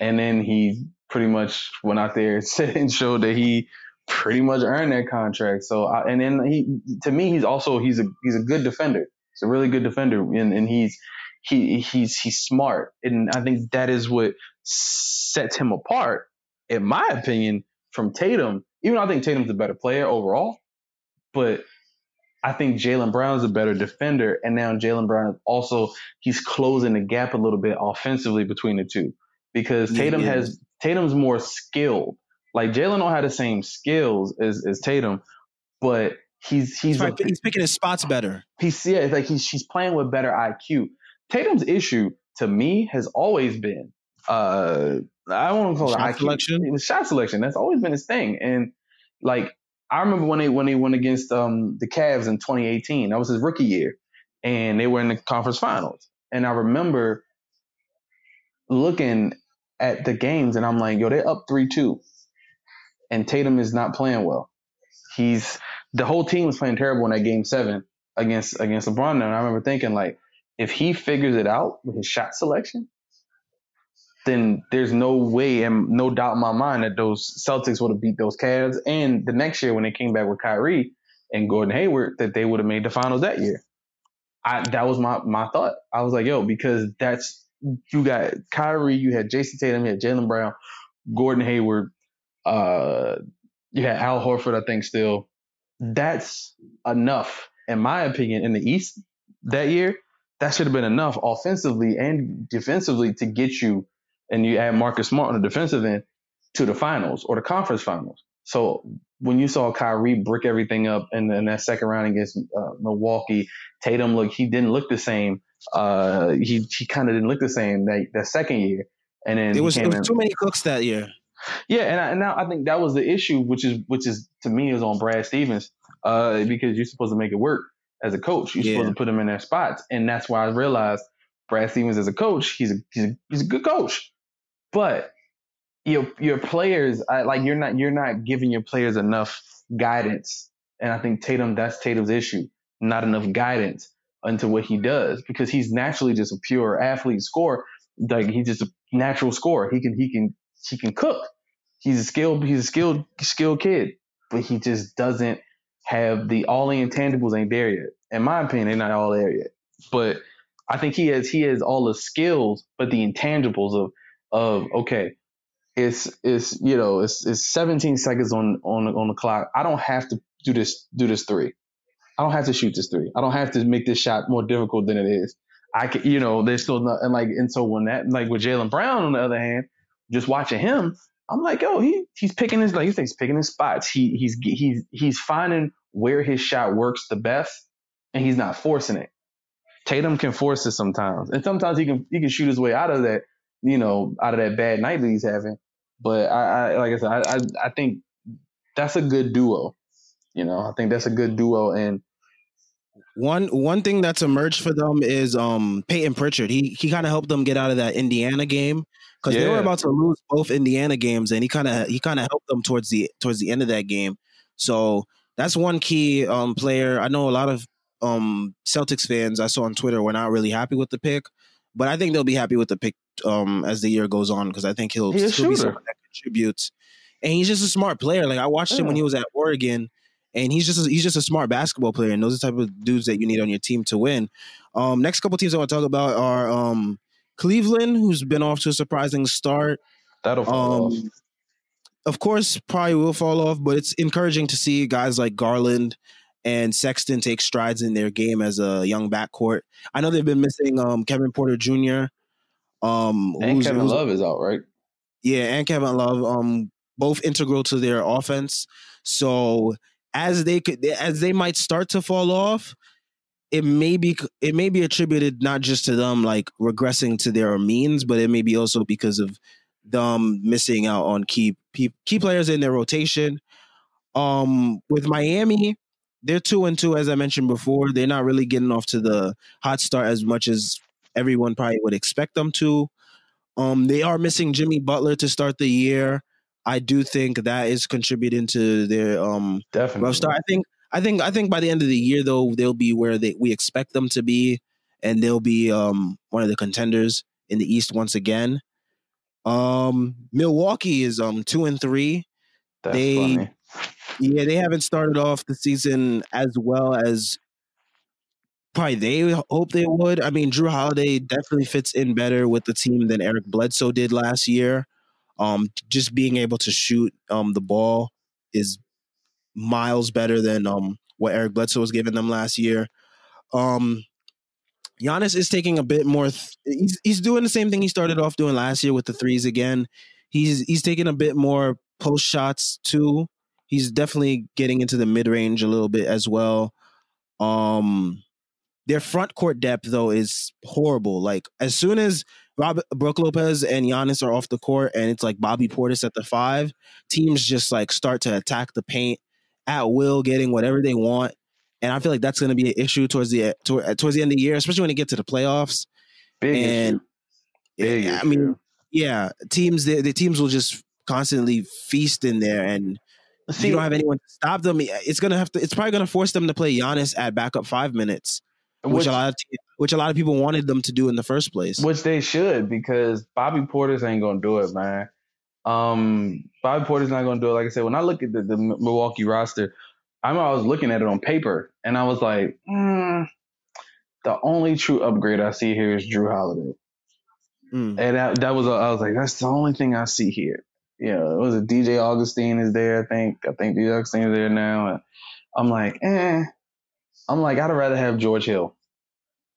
And then he pretty much went out there and showed that he pretty much earned that contract. So, I, and then he, to me, he's also he's a he's a good defender. He's a really good defender, and, and he's he he's he's smart, and I think that is what sets him apart, in my opinion, from Tatum. Even though I think Tatum's a better player overall, but I think Jaylen Brown's a better defender, and now Jaylen Brown is also he's closing the gap a little bit offensively between the two because Tatum has Tatum's more skilled. Like Jaylen don't have the same skills as, as Tatum, but he's he's a, he's picking his spots better. He's yeah, like he's she's playing with better IQ. Tatum's issue to me has always been uh I won't call shot it IQ. Selection. It was shot selection. That's always been his thing. And like I remember when they when they went against um the Cavs in 2018. That was his rookie year, and they were in the conference finals. And I remember looking at the games and I'm like, yo, they're up 3 2. And Tatum is not playing well. He's the whole team was playing terrible in that game seven against against LeBron. And I remember thinking, like, if he figures it out with his shot selection, then there's no way and no doubt in my mind that those Celtics would have beat those Cavs. And the next year when they came back with Kyrie and Gordon Hayward, that they would have made the finals that year. I that was my my thought. I was like, yo, because that's you got Kyrie, you had Jayson Tatum, you had Jaylen Brown, Gordon Hayward, uh, you had Al Horford, I think still. That's enough, in my opinion, in the East that year. That should have been enough offensively and defensively to get you, and you add Marcus Smart on the defensive end to the finals or the conference finals. So when you saw Kyrie brick everything up in, in that second round against uh, Milwaukee, Tatum look he didn't look the same uh, he he kind of didn't look the same that that second year. And then it was, it was too many cooks that year. Yeah, and, I, and now I think that was the issue, which is which is to me is on Brad Stevens, uh, because you're supposed to make it work as a coach. You're yeah. supposed to put them in their spots, and that's why I realized Brad Stevens as a coach, he's a he's a, he's a good coach, but your your players, I, like you're not you're not giving your players enough guidance, and I think Tatum that's Tatum's issue, not enough guidance into what he does because he's naturally just a pure athlete scorer. Like he's just a natural scorer. He can he can he can cook. He's a skilled he's a skilled skilled kid, but he just doesn't have the all the intangibles ain't there yet. In my opinion, they're not all there yet. But I think he has he has all the skills, but the intangibles of of okay, it's it's you know it's it's 17 seconds on on on the clock. I don't have to do this do this three. I don't have to shoot this three. I don't have to make this shot more difficult than it is. I can, you know, there's still not, and like, and so when that, like with Jaylen Brown on the other hand, just watching him, I'm like, oh, he he's picking his like he's picking his spots. He he's he's he's finding where his shot works the best, and he's not forcing it. Tatum can force it sometimes, and sometimes he can he can shoot his way out of that, you know, out of that bad night that he's having. But I, I like I said, I, I I think that's a good duo. You know, I think that's a good duo, and one one thing that's emerged for them is um Payton Pritchard. He he kind of helped them get out of that Indiana game because yeah. they were about to lose both Indiana games, and he kind of he kind of helped them towards the towards the end of that game. So that's one key um player. I know a lot of um Celtics fans I saw on Twitter were not really happy with the pick, but I think they'll be happy with the pick um as the year goes on because I think he'll, he'll be someone that contributes. And he's just a smart player. Like I watched yeah. him when he was at Oregon and he's just a, he's just a smart basketball player, and those are the type of dudes that you need on your team to win. Um, next couple teams I want to talk about are um, Cleveland, who's been off to a surprising start. That'll fall um, off. Of course, probably will fall off, but it's encouraging to see guys like Garland and Sexton take strides in their game as a young backcourt. I know they've been missing um, Kevin Porter Jr. Um, and Kevin Love is out, right? Yeah, and Kevin Love, um, both integral to their offense. So as they could as they might start to fall off, it may be it may be attributed not just to them like regressing to their means, but it may be also because of them missing out on key key players in their rotation. Um, with Miami, they're two and two as I mentioned before. They're not really getting off to the hot start as much as everyone probably would expect them to. Um, they are missing Jimmy Butler to start the year. I do think that is contributing to their um definitely rough start. I think I think I think by the end of the year though they'll be where they we expect them to be, and they'll be um one of the contenders in the East once again. Um, Milwaukee is um two and three. That's they, funny. Yeah, they haven't started off the season as well as probably they hope they would. I mean, Jrue Holiday definitely fits in better with the team than Eric Bledsoe did last year. Um, just being able to shoot um, the ball is miles better than um, what Eric Bledsoe was giving them last year. Um, Giannis is taking a bit more. Th- he's he's doing the same thing he started off doing last year with the threes again. He's he's taking a bit more post shots too. He's definitely getting into the mid range a little bit as well. Um, their front court depth though is horrible. Like as soon as Rob, Brook Lopez and Giannis are off the court, and it's like Bobby Portis at the five. Teams just like start to attack the paint at will, getting whatever they want, and I feel like that's going to be an issue towards the uh, towards the end of the year, especially when you get to the playoffs. Big and issue. Big I mean, yeah, teams the, the teams will just constantly feast in there, and See, you don't have anyone to stop them. It's gonna have to. It's probably gonna force them to play Giannis at backup five minutes which, which, a lot of which a lot of people wanted them to do in the first place. Which they should because Bobby Portis ain't gonna do it, man. Um, Bobby Portis not gonna do it. Like I said, when I look at the, the Milwaukee roster, I I was looking at it on paper and I was like, mm, the only true upgrade I see here is Jrue Holiday. Mm. And that, that was a, I was like, that's the only thing I see here. Yeah, it was a DJ Augustin is there. I think I think DJ Augustin is there now. And I'm like, eh, I'm like, I'd rather have George Hill.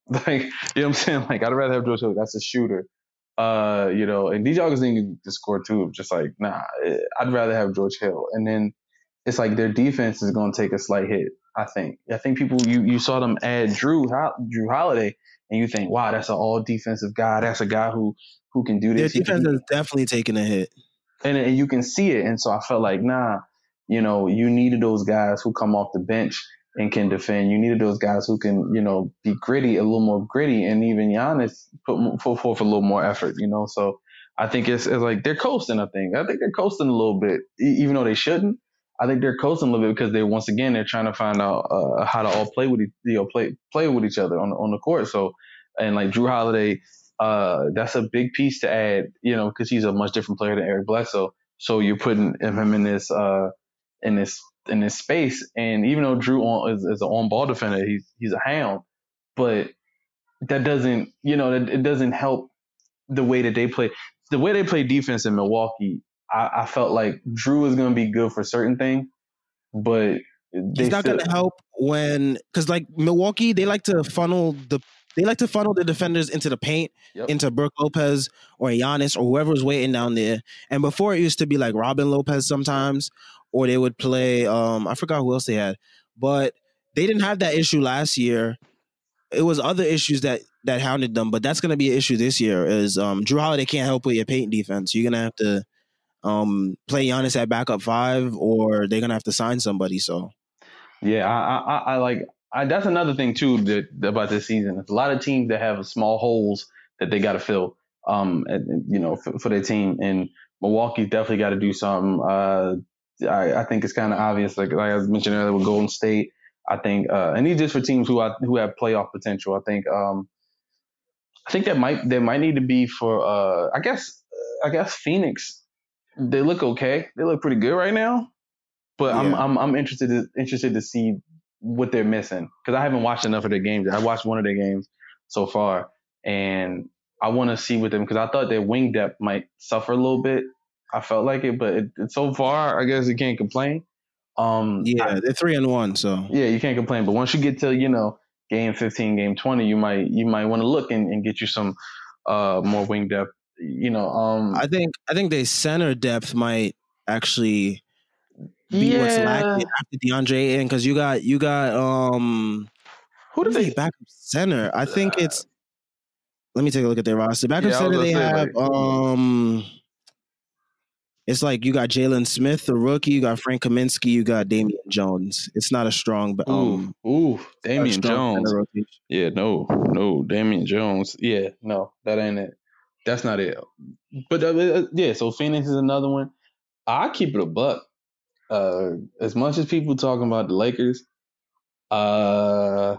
Like, you know what I'm saying? Like, I'd rather have George Hill. That's a shooter. Uh, you know, and DJ Augustin can score too. Just like, nah, eh, I'd rather have George Hill. And then it's like their defense is going to take a slight hit. I think. I think people you you saw them add Jrue Jrue Holiday, and you think, wow, that's an all defensive guy. That's a guy who who can do this. Their defense is definitely taking a hit, and, and you can see it. And so I felt like, nah, you know, you needed those guys who come off the bench and can defend. You needed those guys who can, you know, be gritty, a little more gritty, and even Giannis put, put forth a little more effort, you know. So I think it's, it's like they're coasting. I think I think they're coasting a little bit, even though they shouldn't. I think they're coasting a little bit because they once again they're trying to find out uh, how to all play with you know play play with each other on on the court. So and like Jrue Holiday, uh, that's a big piece to add, you know, because he's a much different player than Eric Bledsoe. So you're putting him in this uh, in this in this space. And even though Jrue on, is, is an on ball defender, he's he's a hound, but that doesn't you know it doesn't help the way that they play. The way they play defense in Milwaukee, I, I felt like Jrue is going to be good for certain things, but he's not going to help when because like Milwaukee, they like to funnel the they like to funnel the defenders into the paint, yep. into Brook Lopez or Giannis or whoever's waiting down there. And before it used to be like Robin Lopez sometimes, or they would play um I forgot who else they had, but they didn't have that issue last year. It was other issues that that hounded them, but that's going to be an issue this year. Is um Jrue Holiday can't help with your paint defense. You're gonna have to um play Giannis at backup five, or they're gonna have to sign somebody. So yeah, I, I, I like I, that's another thing too that, about this season. A lot of teams that have small holes that they got to fill. Um, you know, for, for, their team, and Milwaukee's definitely got to do something. Uh, I, I think it's kind of obvious, like, like I mentioned earlier with Golden State. I think, uh, and these just for teams who I, who have playoff potential. I think, um, I think that might that might need to be for, uh, I guess, I guess Phoenix. They look okay. They look pretty good right now. But yeah. I'm I'm I'm interested to, interested to see what they're missing because I haven't watched enough of their games. I watched one of their games so far, and I want to see with them because I thought their wing depth might suffer a little bit. I felt like it, but it, it, so far, I guess you can't complain. Um, yeah, I, they're three and one, so yeah, you can't complain. But once you get to you know game fifteen, game twenty, you might you might want to look and, and get you some uh more wing depth. You know, um, I think I think their center depth might actually be yeah. what's lacking after DeAndre Ayton because you got you got um who did they backup center? I think uh, it's let me take a look at their roster. Backup yeah, center they have like, um it's like you got Jalen Smith, the rookie, you got Frank Kaminsky, you got Damian Jones. It's not a strong but um ooh, ooh Damian Jones. Yeah, no, no, Damian Jones. Yeah, no, that ain't it. That's not it. But uh, yeah, so Phoenix is another one. I keep it a buck uh, as much as people talking about the Lakers, uh,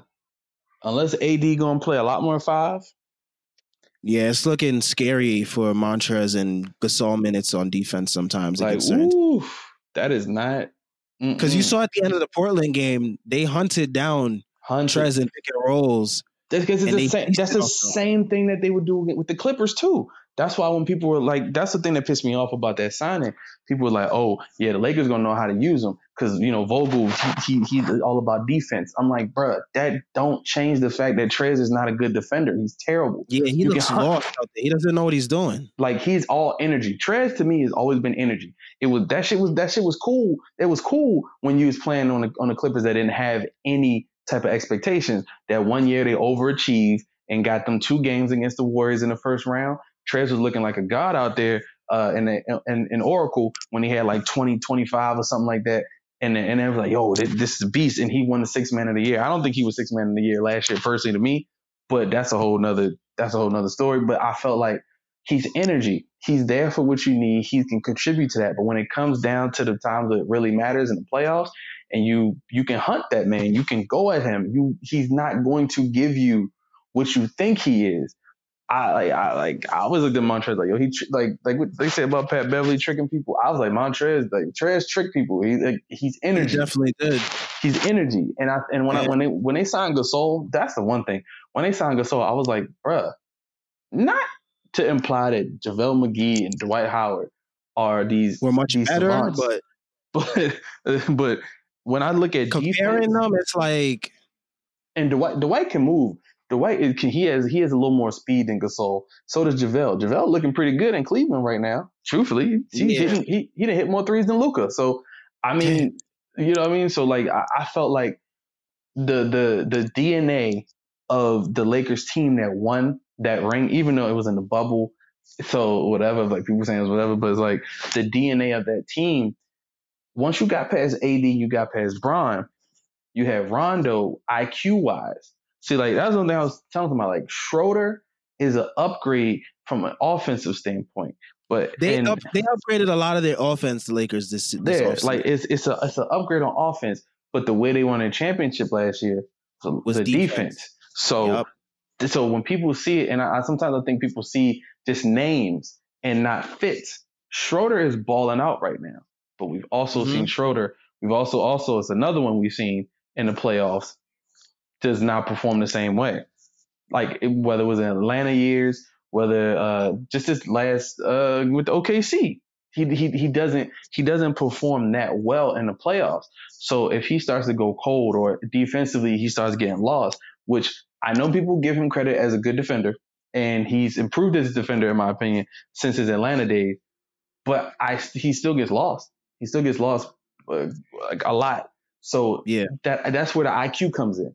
unless AD gonna play a lot more five. Yeah, it's looking scary for Montrez and Gasol minutes on defense sometimes. Like, ooh, that is not because you saw at the end of the Portland game, they hunted down Montrez and pick and rolls. That's because it's the same. That's the same thing that they would do with the Clippers too. That's why when people were like, that's the thing that pissed me off about that signing. People were like, oh, yeah, the Lakers gonna know how to use him because you know Vogel, he, he, he's all about defense. I'm like, bruh, that don't change the fact that Trez is not a good defender. He's terrible. Yeah, he you looks lost out there. He doesn't know what he's doing. Like he's all energy. Trez to me has always been energy. It was that shit was that shit was cool. It was cool when you was playing on the on the Clippers that didn't have any type of expectations. That one year they overachieved and got them two games against the Warriors in the first round. Trez was looking like a god out there uh, in, the, in, in Oracle when he had like 20, 25 or something like that. And and they was like, yo, this, this is a beast, and he won the six man of the year. I don't think he was six man of the year last year, personally to me, but that's a whole nother that's a whole nother story. But I felt like he's energy. He's there for what you need. He can contribute to that. But when it comes down to the times that really matters in the playoffs, and you you can hunt that man, you can go at him. You he's not going to give you what you think he is. I like I like I always looked at Montrez like yo he like like what they say about Pat Beverley tricking people. I was like Montrez like Trez trick people. He like he's energy. He definitely did. He's energy. And I and when I when they when they signed Gasol, that's the one thing. When they signed Gasol, I was like, bruh, not to imply that JaVale McGee and Dwight Howard are these were much these better, savants. but but but when I look at comparing defense, them, it's like and Dwight Dwight can move. Dwight he has he has a little more speed than Gasol. So does JaVale. JaVale looking pretty good in Cleveland right now. Truthfully, he yeah. he he didn't hit more threes than Luka. So I mean, you know what I mean. So like I, I felt like the the the DNA of the Lakers team that won that ring, even though it was in the bubble. So whatever, like people saying it's whatever, but it's like the DNA of that team. Once you got past AD, you got past Bron. You have Rondo IQ wise See, like that's one thing I was telling them about. Like Schroeder is an upgrade from an offensive standpoint, but they and, up, they upgraded a lot of their offense. The Lakers this, this there, like it's it's a it's an upgrade on offense, but the way they won a championship last year was the defense. defense. So yep. so when people see it, and I, I sometimes I think people see just names and not fits. Schroeder is balling out right now, but we've also mm-hmm. seen Schroeder We've also also it's another one we've seen in the playoffs does not perform the same way. Like whether it was in Atlanta years, whether uh, just this last uh, with OKC, he, he he doesn't he doesn't perform that well in the playoffs. So if he starts to go cold or defensively he starts getting lost, which I know people give him credit as a good defender, and he's improved as a defender in my opinion since his Atlanta days. But I he still gets lost. He still gets lost uh, like a lot. So yeah, that that's where the IQ comes in.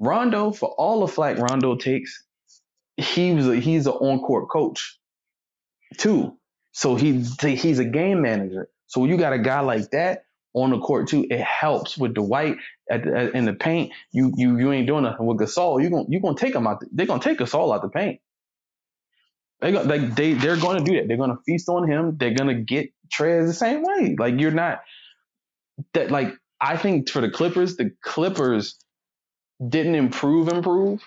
Rondo, for all the flack Rondo takes, he was a, he's an on court coach too. So he he's a game manager. So you got a guy like that on the court too. It helps with Dwight at the, at, in the paint. You you you ain't doing nothing with Gasol. You gonna you gonna take him out. The, they're gonna take Gasol out the paint. They go, like they they're gonna do that. They're gonna feast on him. They're gonna get Trez the same way. Like you're not that like I think for the Clippers, the Clippers didn't improve improve.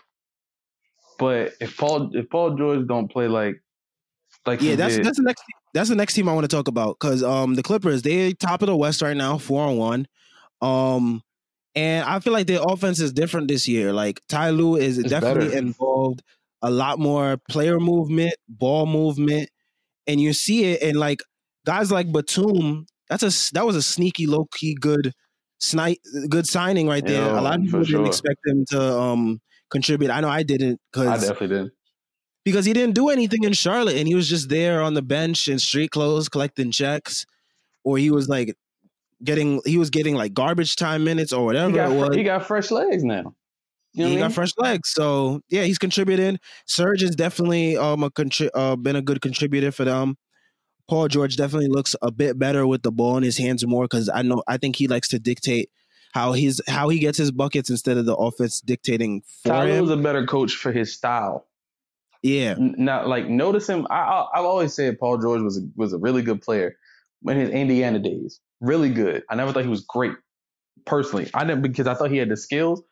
But if Paul if Paul George don't play like like yeah, that's did, that's the next that's the next team I want to talk about because um the Clippers they top of the West right now, four on one. Um, and I feel like their offense is different this year. Like Ty Lue is definitely better. involved a lot more player movement, ball movement, and you see it. And like guys like Batum, that's a that was a sneaky, low key good snipe, good signing right there. Yeah, a lot of people didn't expect him to um contribute. I know I didn't because I definitely didn't because he didn't do anything in Charlotte and he was just there on the bench in street clothes collecting checks, or he was like getting he was getting like garbage time minutes or whatever he got, it was. He got fresh legs now. You know he got mean? fresh legs, so yeah, he's contributing. Serge has definitely um a contri- uh, been a good contributor for them. Paul George definitely looks a bit better with the ball in his hands more because I know I think he likes to dictate how he's how he gets his buckets instead of the offense dictating for Tyler him. was a better coach for his style. Yeah. Now, like notice him. I, I have always said Paul George was a, was a really good player in his Indiana days. Really good. I never thought he was great personally. I didn't because I thought he had the skills,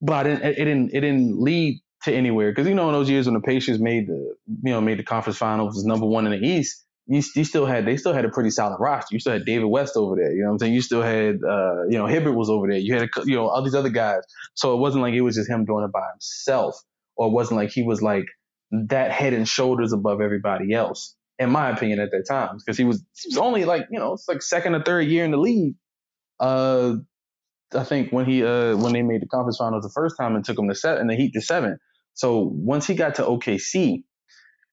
but I didn't. It, it didn't. It didn't lead to anywhere because you know in those years when the Pacers made the you know made the conference finals was number one in the East. You, you still had they still had a pretty solid roster. You still had David West over there. You know what I'm saying? You still had uh, you know Hibbert was over there. You had a, you know all these other guys. So it wasn't like it was just him doing it by himself, or it wasn't like he was like that head and shoulders above everybody else. In my opinion, at that time, because he was he was only like you know it's like second or third year in the league. Uh, I think when he uh when they made the conference finals the first time and took him to seven and the Heat to seven. So once he got to OKC,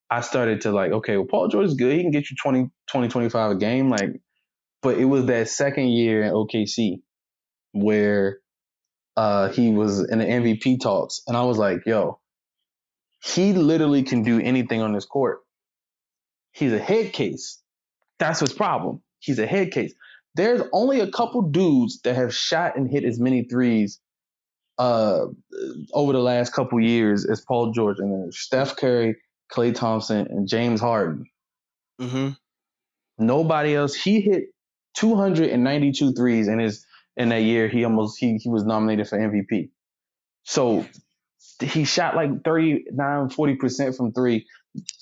I started to like, okay, well, Paul George is good. He can get you 20, 20, 25 a game. Like, but it was that second year in OKC where uh, he was in the MVP talks. And I was like, yo, he literally can do anything on this court. He's a head case. That's his problem. He's a head case. There's only a couple dudes that have shot and hit as many threes uh, over the last couple years as Paul George, and Steph Curry, Klay Thompson, and James Harden. Mm-hmm. Nobody else. He hit 292 threes in his in that year. He almost he he was nominated for MVP. So he shot like 39, 40% from three,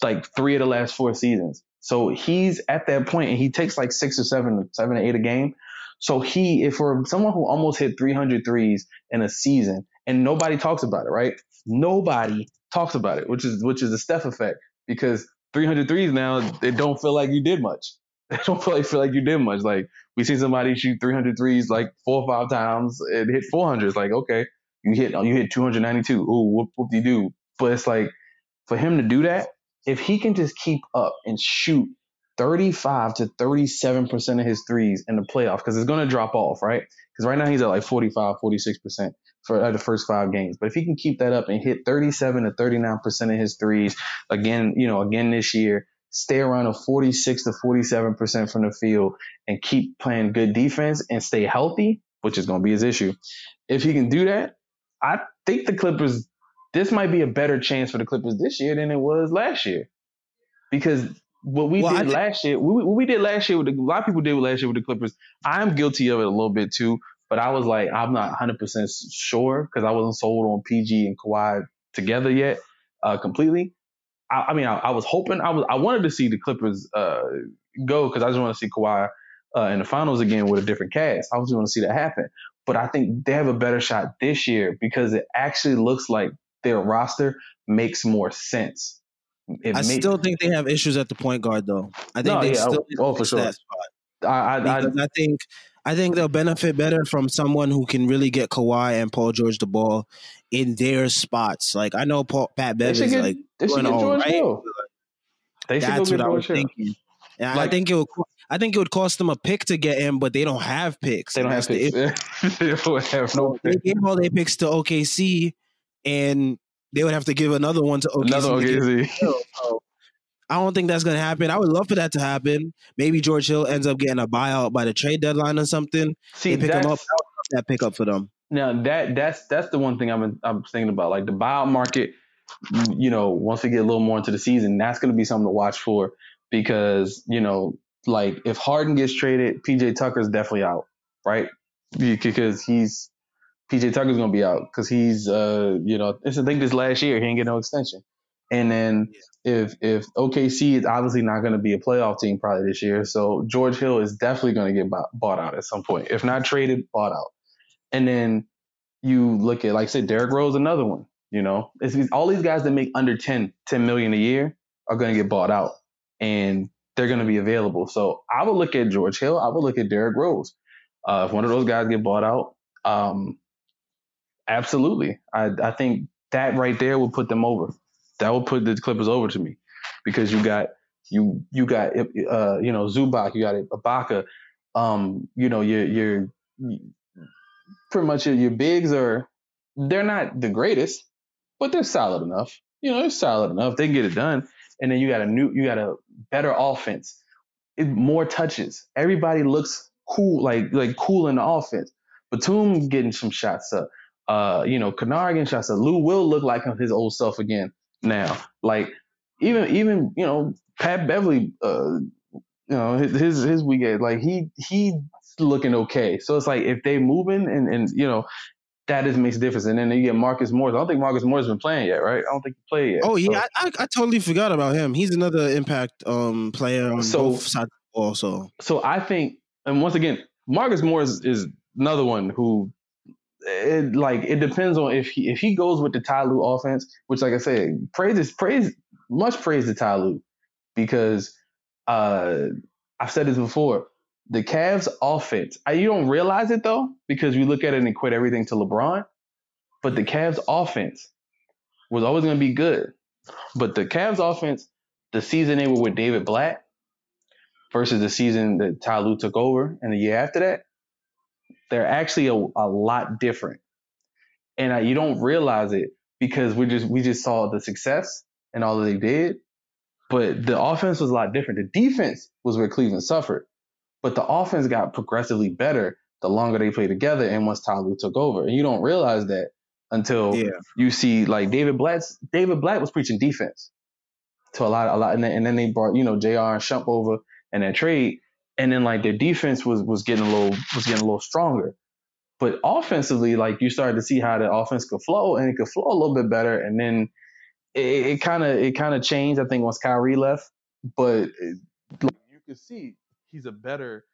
like three of the last four seasons. So he's at that point and he takes like six or seven, seven or eight a game. So he, if for someone who almost hit 300 threes in a season and nobody talks about it, right? Nobody talks about it, which is, which is the Steph effect because 300 threes now, they don't feel like you did much. They don't feel like, feel like you did much. Like we see somebody shoot 300 threes like four or five times and hit 400. It's like, okay, you hit you hit 292. Ooh, whoop whoop you do. But it's like for him to do that, if he can just keep up and shoot 35 to 37 percent of his threes in the playoffs, because it's to drop off, right? Because right now he's at like 45, 46 percent for uh, the first five games. But if he can keep that up and hit 37 to 39 percent of his threes again, you know, again this year, stay around a 46 to 47 percent from the field, and keep playing good defense and stay healthy, which is going to be his issue. If he can do that, I think the Clippers, this might be a better chance for the Clippers this year than it was last year. Because what we well, did last year, what we, did last year with the, a lot of people did last year with the Clippers. I'm guilty of it a little bit too, but I was like, I'm not 100% sure because I wasn't sold on PG and Kawhi together yet, uh, completely. I, I mean, I, I, was hoping, I was, I wanted to see the Clippers uh, go because I just want to see Kawhi uh, in the finals again with a different cast. I was going to see that happen. But I think they have a better shot this year because it actually looks like their roster makes more sense. It I still think they have issues at the point guard, though. I think no, they yeah, still oh, for sure. I, I, I, I, think I think they'll benefit better from someone who can really get Kawhi and Paul George the ball in their spots. Like I know Paul, Pat Bev is like doing all right. They That's what I was thinking. And like, I think it would. I think it would cost them a pick to get him, but they don't have picks. They don't have picks. they don't have no. They gave all their picks to OKC, and they would have to give another one to OKC. Another OKC. So I don't think that's going to happen. I would love for that to happen. Maybe George Hill ends up getting a buyout by the trade deadline or something. See, they pick him up. That pickup for them. Now that that's that's the one thing I'm I'm thinking about. Like the buyout market, you know, once we get a little more into the season, that's going to be something to watch for because you know, like if Harden gets traded, PJ Tucker's definitely out, right? Because he's PJ Tucker's going to be out because he's uh you know, I think this last year he ain't get no extension. And then if if OKC is obviously not going to be a playoff team probably this year, so George Hill is definitely going to get bought, out at some point. If not traded, bought out. And then you look at like I said, Derrick Rose, another one. You know, it's, all these guys that make under 10, 10 million a year are going to get bought out, and they're going to be available. So I would look at George Hill. I would look at Derrick Rose. Uh, if one of those guys get bought out, um, absolutely, I, I think that right there will put them over that will put the Clippers over to me because you got you you got uh you know Zubac, you got Ibaka, um you know your your pretty much your, bigs are they're not the greatest, but they're solid enough. You know, they're solid enough. They can get it done. And then you got a new you got a better offense. It, more touches. Everybody looks cool, like like cool in the offense. Batum getting some shots up. Uh, you know, Kennard getting shots up. Lou will look like his old self again now. Like even even you know Pat Beverley, uh, you know his his his weekend, like he he's looking okay. So it's like if they moving and and you know that is makes a difference. And then you get Marcus Morris. I don't think Marcus Morris has been playing yet, right? I don't think he played yet. Oh yeah, so. I, I, totally forgot about him. He's another impact um player on so, both sides also. So I think, and once again, Marcus Morris is another one who it like it depends on if he if he goes with the Ty Lue offense, which like I said, praise is praise much praise to Ty Lue because uh I've said this before. The Cavs offense, I, you don't realize it though, because you look at it and equate everything to LeBron. But the Cavs offense was always going to be good. But the Cavs offense, the season they were with David Blatt versus the season that Ty Lue took over and the year after that, they're actually a, a lot different. And uh, you don't realize it because we just we just saw the success and all that they did. But the offense was a lot different. The defense was where Cleveland suffered. But the offense got progressively better the longer they played together and once Ty took over. And you don't realize that until yeah. you see like David Blatt's David Blatt was preaching defense to a lot, a lot, and then, and then they brought you know Jr. and Shump over and that trade, and then like their defense was was getting a little was getting a little stronger. But offensively, like you started to see how the offense could flow and it could flow a little bit better. And then it kind of it kind of changed. I think once Kyrie left, but it, like, you could see he's a better,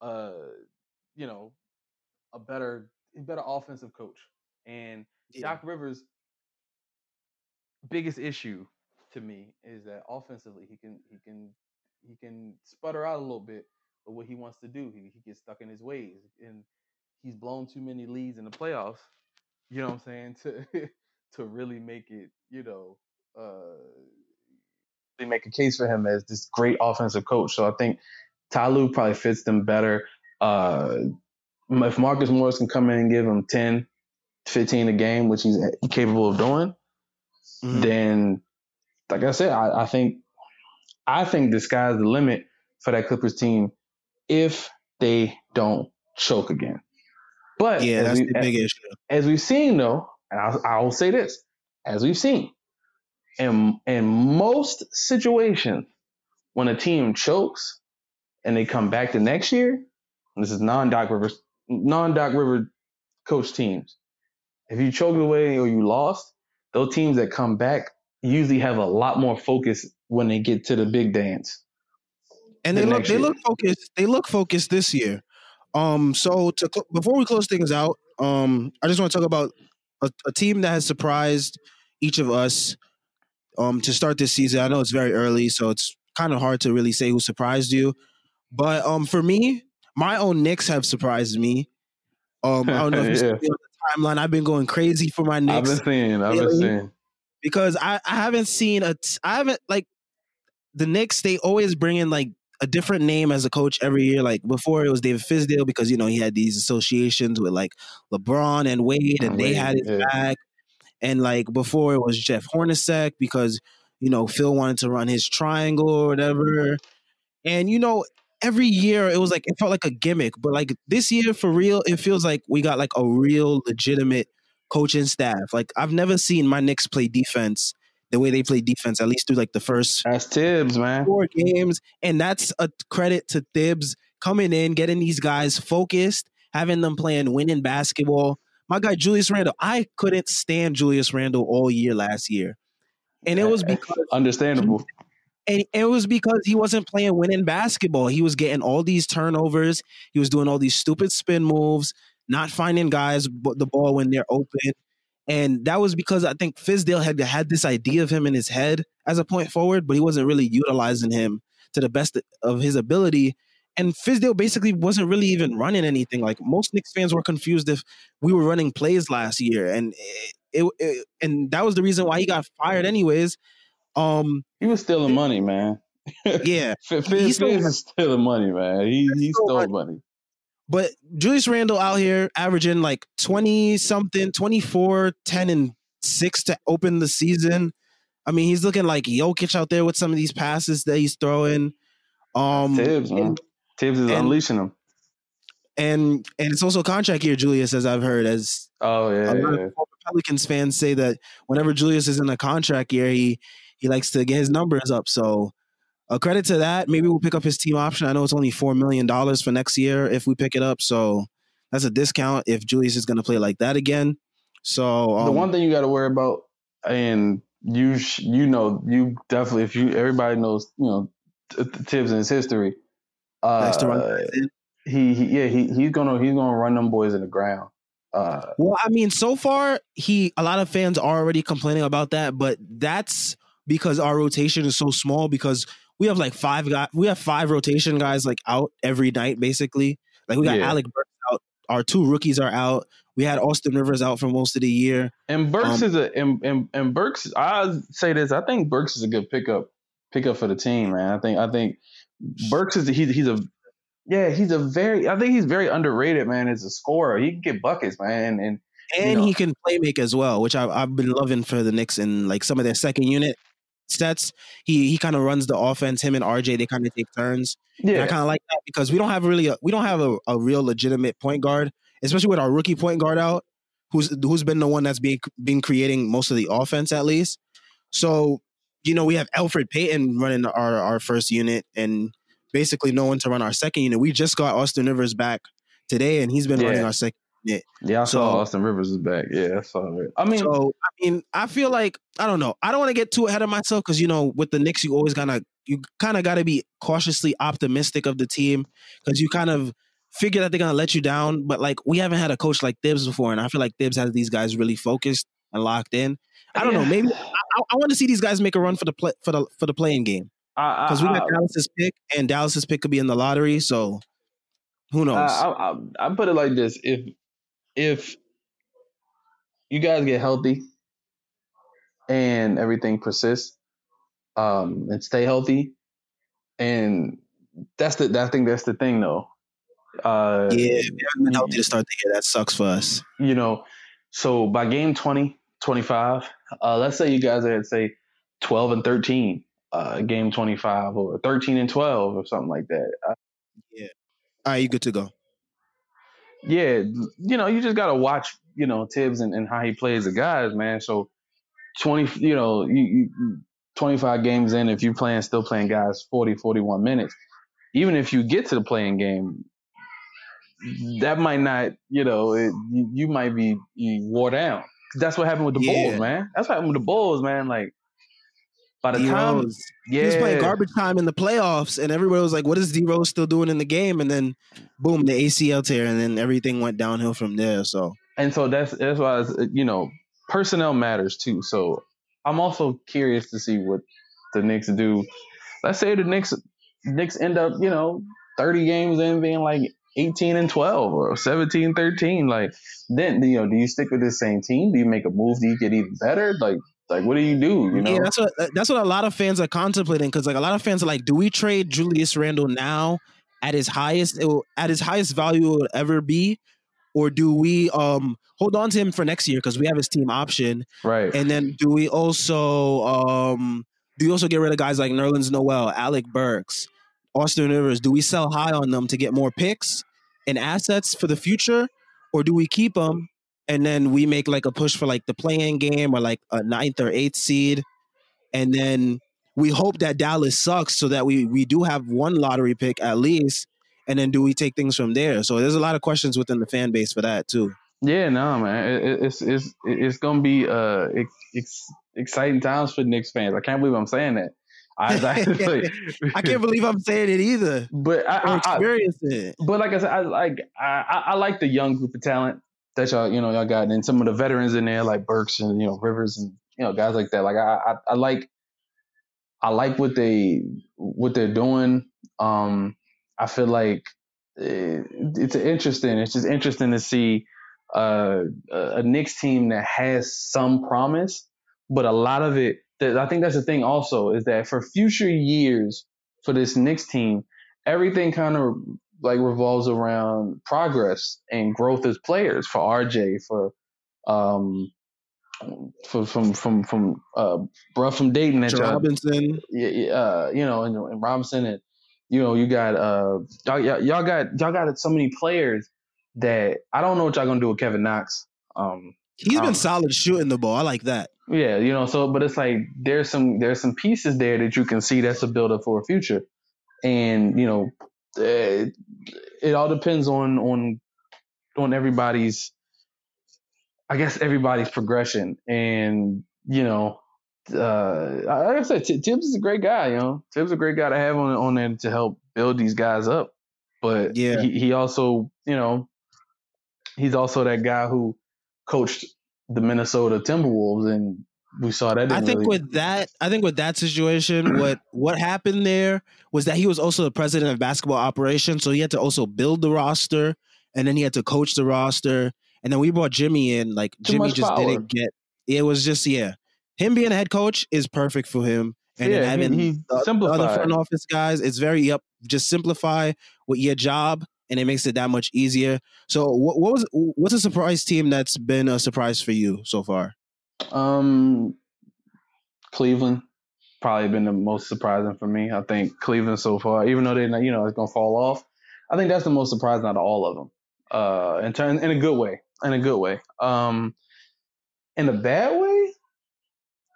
uh, you know, a better better offensive coach. And yeah. Doc Rivers' biggest issue to me is that offensively he can he can he can sputter out a little bit of what he wants to do. He, he gets stuck in his ways, and he's blown too many leads in the playoffs. You know what I'm saying? To to really make it, you know, uh, they make a case for him as this great offensive coach. So I think Ty Lue probably fits them better. Uh, if Marcus Morris can come in and give him 10, 15 a game, which he's capable of doing, mm-hmm. then, like I said, I, I think I think the sky's the limit for that Clippers team if they don't choke again. But yeah, that's we, the big as, issue. As we've seen, though, and I'll, I'll say this: as we've seen, in in most situations, when a team chokes and they come back the next year, this is non Doc Rivers, non Doc River coach teams. If you choked away or you lost, those teams that come back usually have a lot more focus when they get to the big dance and they look they year. look focused. They look focused this year. Um, so to before we close things out, um, I just want to talk about a, a team that has surprised each of us um to start this season. I know it's very early, so it's kind of hard to really say who surprised you. But um, for me, my own Knicks have surprised me. Um, I don't know if you yeah. see the timeline. I've been going crazy for my Knicks. I've been seeing. I've been seeing because I, I haven't seen a I haven't like the Knicks. They always bring in like a different name as a coach every year. Like before, it was David Fizdale because you know he had these associations with like LeBron and Wade, and they had his yeah. back. And like before, it was Jeff Hornacek because you know Phil wanted to run his triangle or whatever. And you know, every year it was like it felt like a gimmick, but like this year for real, it feels like we got like a real legitimate coaching staff. Like I've never seen my Knicks play defense the way they play defense, at least through like the first that's Thibs, man. Four games. And that's a credit to Thibs coming in, getting these guys focused, having them playing winning basketball. My guy Julius Randle, I couldn't stand Julius Randle all year last year. And it was because understandable. And it was because he wasn't playing winning basketball. He was getting all these turnovers. He was doing all these stupid spin moves, not finding guys the ball when they're open. And that was because I think Fizdale had had this idea of him in his head as a point forward, but he wasn't really utilizing him to the best of his ability. And Fizdale basically wasn't really even running anything. Like most Knicks fans were confused if we were running plays last year, and it, it and that was the reason why he got fired, anyways. Um, he was stealing money, man. Yeah, Fizz, Fizz is stealing money, man. He he stole money. money. But Julius Randle out here averaging like 20 something, 24, 10, and 6 to open the season. I mean, he's looking like Jokic out there with some of these passes that he's throwing. Um Thibs, man. Thibs is and, unleashing them. And and it's also contract year, Julius, as I've heard. As oh yeah, yeah. Pelicans fans say that whenever Julius is in a contract year, he he likes to get his numbers up. So a credit to that. Maybe we'll pick up his team option. I know it's only four million dollars for next year if we pick it up. So that's a discount if Julius is going to play like that again. So um, the one thing you got to worry about, and you sh- you know you definitely if you everybody knows you know Thibs in his history. Uh, he, he yeah he he's gonna he's gonna run them boys in the ground. Uh, well, I mean, so far he a lot of fans are already complaining about that, but that's because our rotation is so small because we have like five guys. We have five rotation guys like out every night, basically. Like we got yeah. Alec Burks out. Our two rookies are out. We had Austin Rivers out for most of the year. And Burks um, is a and, and, and Burks. I say this. I think Burks is a good pickup pickup for the team, man. I think I think Burks is he's he's a yeah he's a very I think he's very underrated, man. As a scorer, he can get buckets, man, and and you know. he can play make as well, which I, I've been loving for the Knicks and like some of their second unit sets. He he kind of runs the offense. Him and RJ they kind of take turns. Yeah, and I kind of like that because we don't have really a, we don't have a, a real legitimate point guard, especially with our rookie point guard out, who's who's been the one that's been been creating most of the offense at least. So you know we have Elfrid Payton running our our first unit and basically no one to run our second unit. We just got Austin Rivers back today, and he's been yeah. running our second yeah, yeah, I so, saw Austin Rivers is back. Yeah, I saw it. I mean, so I mean, I feel like I don't know. I don't want to get too ahead of myself because you know, with the Knicks, you always of you kind of got to be cautiously optimistic of the team because you kind of figure that they're gonna let you down. But like, we haven't had a coach like Thibs before, and I feel like Thibs has these guys really focused and locked in. I don't yeah. know. Maybe I, I want to see these guys make a run for the play, for the for the playing game because we got Dallas's pick, and Dallas's pick could be in the lottery. So who knows? I, I, I put it like this: if if you guys get healthy and everything persists um, and stay healthy, and that's the I think that's the thing though. Uh, yeah, we haven't been healthy to start the year. That sucks for us. You know, so by game 20, 25, uh, let's say you guys are at say 12 and 13, uh, game 25 or 13 and 12 or something like that. Uh, yeah. All right, you good to go yeah, you know, you just gotta watch, you know, Thibs and, and how he plays the guys, man. So twenty, you know, you, you 25 games in, if you're playing, still playing guys 40, 41 minutes, even if you get to the playing game, that might not, you know, it, you, you, might be you wore down. That's what happened with the yeah. Bulls, man. That's what happened with the Bulls, man. Like by the D time, Rose. yeah, he was playing garbage time in the playoffs, and everybody was like, "What is D Rose still doing in the game?" And then, boom, the ACL tear, and then everything went downhill from there. So, and so that's that's why you know personnel matters too. So, I'm also curious to see what the Knicks do. Let's say the Knicks Knicks end up, you know, 30 games in being like 18 and 12 or 17 13 like then you know do you stick with the same team do you make a move do you get even better like like, what do you do? You know, yeah, that's what that's what a lot of fans are contemplating because like a lot of fans are like, do we trade Julius Randle now at his highest will, at his highest value will ever be, or do we um hold on to him for next year because we have his team option, right? And then do we also um do we also get rid of guys like Nerlens Noel, Alec Burks, Austin Rivers? Do we sell high on them to get more picks and assets for the future, or do we keep them and then we make like a push for like the playing game or like a ninth or eighth seed, and then we hope that Dallas sucks so that we we do have one lottery pick at least, and then do we take things from there? So there's a lot of questions within the fan base for that too. Yeah, no, man, it, it's it's it's gonna be uh ex- exciting times for Knicks fans. I can't believe I'm saying that. I, I, I can't believe I'm saying it either. But I, I experience it. But like I said, I like I, I like the young group of talent that y'all you know y'all got and some of the veterans in there like Burks and you know Rivers and you know guys like that. Like I I, I like I like what they what they're doing. Um, I feel like it, it's interesting. It's just interesting to see uh, a Knicks team that has some promise, but a lot of it. That I think that's the thing. Also, is that for future years for this Knicks team, everything kind of like revolves around progress and growth as players for RJ, for um, for, from from from uh, bro from Dayton and Robinson, yeah, uh, you know, and, and, Robinson, and you know, you got uh, y'all, y'all got y'all got so many players that I don't know what y'all gonna do with Kevin Knox. Um, He's been solid shooting the ball. I like that. Yeah, you know, so but it's like there's some there's some pieces there that you can see that's a builder for a future, and you know, it, it all depends on on on everybody's I guess everybody's progression. And, you know, uh, like I said, T- Thibs is a great guy, you know. Thibs is a great guy to have on on there to help build these guys up. But yeah, he, he also, you know, he's also that guy who coached the Minnesota Timberwolves and we saw that. I think really... with that, I think with that situation, what what happened there was that he was also the president of basketball operations, so he had to also build the roster, and then he had to coach the roster, and then we brought Jimmy in. Like Too Jimmy just power. didn't get. It was just yeah, him being a head coach is perfect for him, and yeah, having he, he the, the other front office guys, it's very yep. Just simplify with your job and it makes it that much easier. So, what, what was what's a surprise team that's been a surprise for you so far? Um, Cleveland probably been the most surprising for me. I think Cleveland so far, even though not, you know, it's gonna fall off. I think that's the most surprising out of all of them. Uh, in turn, in a good way, in a good way. Um, in a bad way,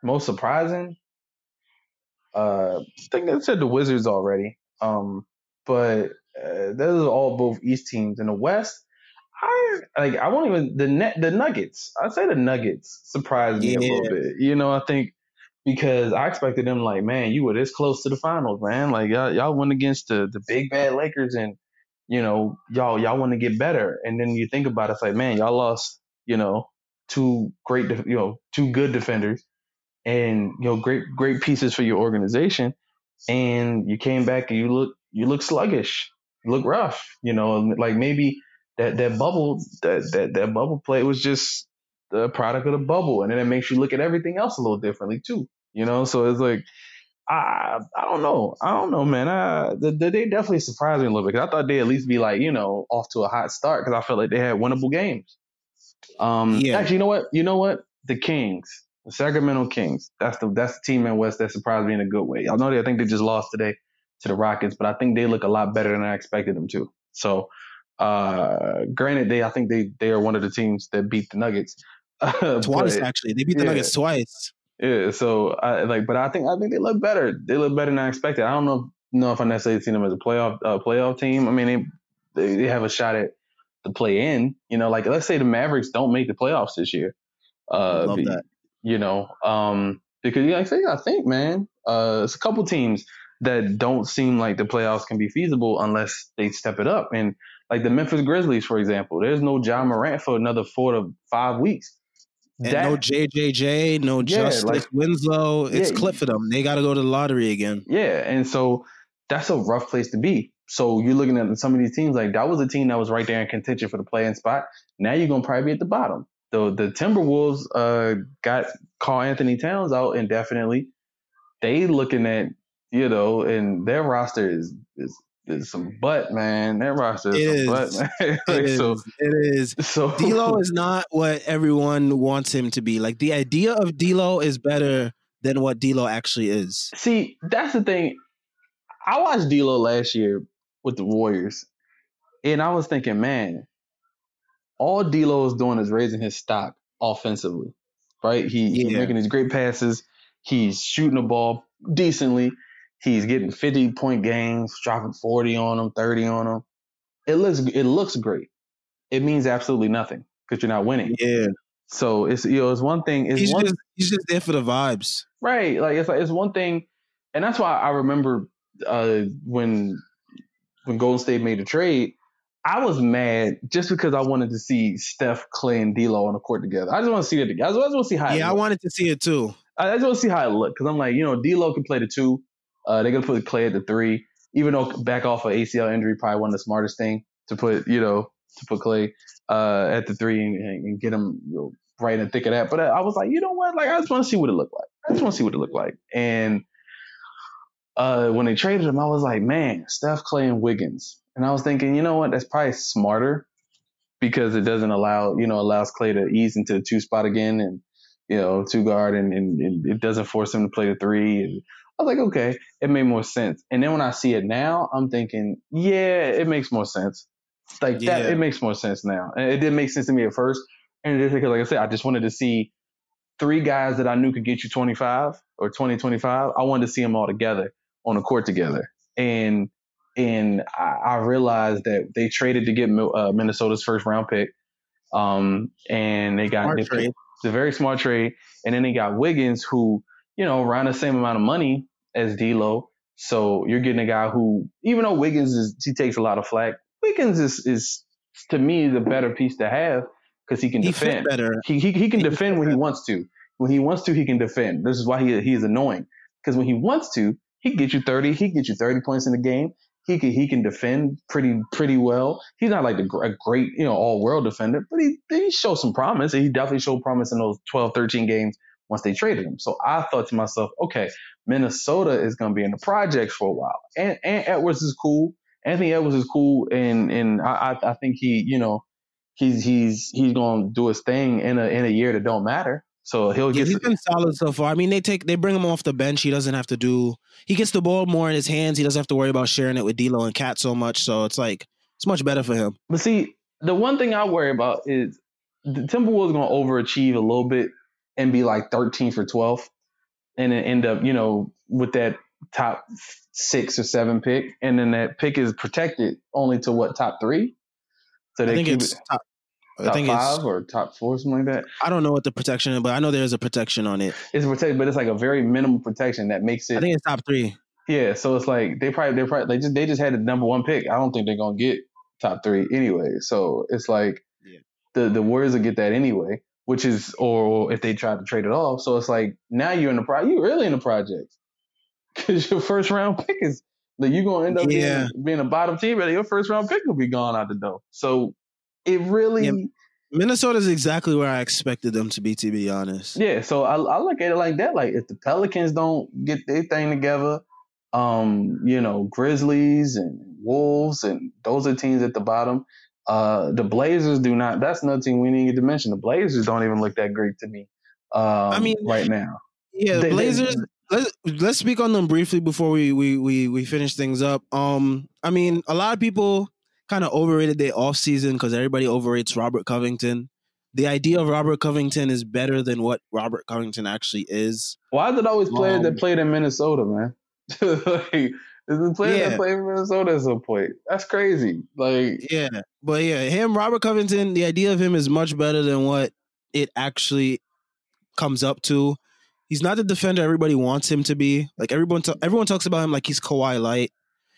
most surprising. Uh, I think I said the Wizards already. Um, but uh, those are all both East teams. In the West, I like I won't even the net the Nuggets. I'd say the Nuggets surprised me yeah. a little bit. You know, I think because I expected them like, man, you were this close to the finals, man. Like y'all, y'all went against the the big bad Lakers, and you know, y'all y'all want to get better. And then you think about it, it's like, man, y'all lost, you know, two great, you know, two good defenders, and you know, great great pieces for your organization, and you came back and you look you look sluggish, you look rough, you know, like maybe that that bubble that that that bubble play was just the product of the bubble, and then it makes you look at everything else a little differently too. You know, so it's like I I don't know, I don't know, man. I, the, the, they definitely surprised me a little bit because I thought they at least be like you know off to a hot start because I felt like they had winnable games. Um, yeah. Actually, you know what? You know what? The Kings, the Sacramento Kings. That's the that's the team in West that surprised me in a good way. I know they I think they just lost today to the Rockets, but I think they look a lot better than I expected them to. So uh, granted, they I think they they are one of the teams that beat the Nuggets twice. but, actually, they beat the yeah. Nuggets twice. Yeah, so I like, but I think I think they look better. They look better than I expected. I don't know know if I necessarily see them as a playoff uh, playoff team. I mean, they they have a shot at the play in. You know, like let's say the Mavericks don't make the playoffs this year. Uh, love that. You know, um, because like I say, I think man, Uh, it's a couple teams that don't seem like the playoffs can be feasible unless they step it up. And like the Memphis Grizzlies, for example, there's no Ja Morant for another four to five weeks. And that, no JJJ, no yeah, Justise like, Winslow. It's yeah, clip for them. They got to go to the lottery again. Yeah, and so that's a rough place to be. So you're looking at some of these teams like that was a team that was right there in contention for the playing spot. Now you're gonna probably be at the bottom. The the Timberwolves uh, got Karl-Anthony Towns out indefinitely. They looking at you know, and their roster is is is some butt, man. That roster is some is. butt, man. like, it so, is. It is. So D'Lo is not what everyone wants him to be. Like the idea of D'Lo is better than what D'Lo actually is. See, that's the thing. I watched D'Lo last year with the Warriors, and I was thinking, man, all D'Lo is doing is raising his stock offensively, right? He, yeah. He's making these great passes. He's shooting the ball decently. He's getting 50 point games, dropping 40 on them, 30 on them. It looks it looks great. It means absolutely nothing because you're not winning. Yeah. So it's you know it's one thing. It's he's one, just he's just there for the vibes, right? Like it's like it's one thing, and that's why I remember uh, when when Golden State made the trade. I was mad just because I wanted to see Steph, Klay, and D'Lo on the court together. I just want to see it together. I just want to see how. Yeah, I wanted to see it too. I just want to see how it looked because I'm like, you know, D'Lo can play the two. Uh, they're gonna put Klay at the three, even though back off of ACL injury probably one of the smartest thing to put, you know, to put Klay uh, at the three and, and get him you know, right in the thick of that. But I was like, you know what? Like, I just want to see what it looked like. I just want to see what it looked like. And uh, when they traded him, I was like, man, Steph, Klay, and Wiggins. And I was thinking, you know what? That's probably smarter because it doesn't allow, you know, allows Klay to ease into the two spot again and, you know, two guard and, and, and it doesn't force him to play the three. And I was like, okay, it made more sense. And then when I see it now, I'm thinking, yeah, it makes more sense. Like yeah. that, it makes more sense now. And it didn't make sense to me at first. And just because, like I said, I just wanted to see three guys that I knew could get you 25 or 20, 25. I wanted to see them all together on the court together. And and I, I realized that they traded to get uh, Minnesota's first round pick. Um, and they got they, it's a very smart trade. And then they got Wiggins, who you know, around the same amount of money as D'Lo. So you're getting a guy who, even though Wiggins is, he takes a lot of flack. Wiggins is, is to me the better piece to have because he can he defend. better. He, he, he can he defend when he wants to. When he wants to, he can defend. This is why he he is annoying because when he wants to, he can get you 30. He can get you 30 points in the game. He can he can defend pretty pretty well. He's not like a, a great you know all world defender, but he he showed some promise. He definitely showed promise in those 12, 13 games once they traded him. So I thought to myself, okay, Minnesota is going to be in the projects for a while. And, and Edwards is cool. Anthony Edwards is cool, and and I I think he you know he's he's he's going to do his thing in a in a year that don't matter. So he'll get. yeah. He's been solid so far. I mean, they take they bring him off the bench. He doesn't have to do. He gets the ball more in his hands. He doesn't have to worry about sharing it with D'Lo and KAT so much. So it's like it's much better for him. But see, the one thing I worry about is the Timberwolves going to overachieve a little bit and be like 13 for 12 and then end up, you know, with that top six or seven pick. And then that pick is protected only to what, top three? So they I think it's top, top I think five or top four, something like that. I don't know what the protection is, but I know there's a protection on it. It's protected, but it's like a very minimal protection that makes it. I think it's top three. Yeah, so it's like they probably they probably they just they just had the number one pick. I don't think they're gonna get top three anyway. So it's like yeah. the the Warriors will get that anyway which is or if they try to trade it off. So it's like now you're in the pro, you're really in the project because your first round pick is like you're gonna end up yeah. being, being, a bottom team, but your first round pick will be gone out the door. So it really. Yeah. Minnesota is exactly where I expected them to be, to be honest. Yeah, so I, I look at it like that. Like if the Pelicans don't get their thing together, um, you know, Grizzlies and Wolves and those are teams at the bottom. Uh, the Blazers do not. That's another thing we didn't get to mention. The Blazers don't even look that great to me. Um, I mean, right now. Yeah, the Blazers. They, let's let's speak on them briefly before we we we we finish things up. Um, I mean, a lot of people kind of overrated their off season because everybody overrates Robert Covington. The idea of Robert Covington is better than what Robert Covington actually is. Why is it always players um, that played in Minnesota, man? like, the player yeah. that played for Minnesota at some point. That's crazy. Like Yeah. But yeah, him, Robert Covington, the idea of him is much better than what it actually comes up to. he's not the defender everybody wants him to be. Like everyone, t- everyone talks about him like he's Kawhi light.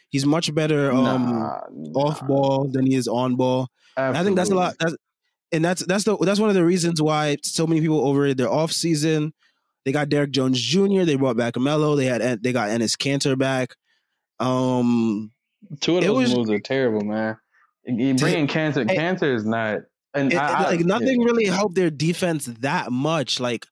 He's much better um, nah, nah. off ball than he is on ball. I think that's a lot. That's, and that's that's the that's one of the reasons why so many people overrated their off season. They got Derrick Jones Jr. They brought back Melo. They had they got Enes Kanter back. Um, two of those was, moves are terrible, man. Bringing Kanter, cancer is not. And it, I, like nothing yeah. really helped their defense that much. Like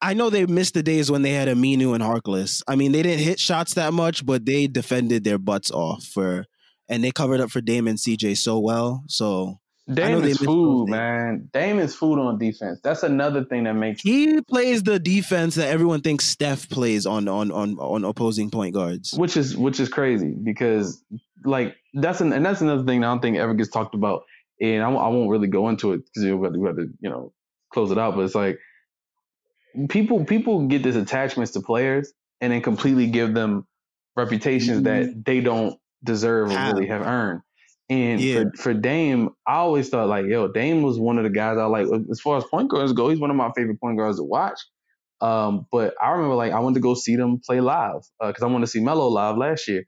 I know they missed the days when they had Aminu and Harkless. I mean, they didn't hit shots that much, but they defended their butts off for, and they covered up for Damon CJ so well. So Dame is food, man. Dame is food on defense. That's another thing that makes he plays the defense that everyone thinks Steph plays on on on on opposing point guards, which is which is crazy because like that's an and that's another thing I don't think ever gets talked about, and I, I won't really go into it because we have to you know close it out, but it's like people people get this attachments to players and then completely give them reputations mm-hmm. that they don't deserve or really have earned. And yeah. for, for Dame, I always thought like, yo, Dame was one of the guys I like. As far as point guards go, he's one of my favorite point guards to watch. Um, but I remember like I wanted to go see them play live because uh, I wanted to see Melo live last year,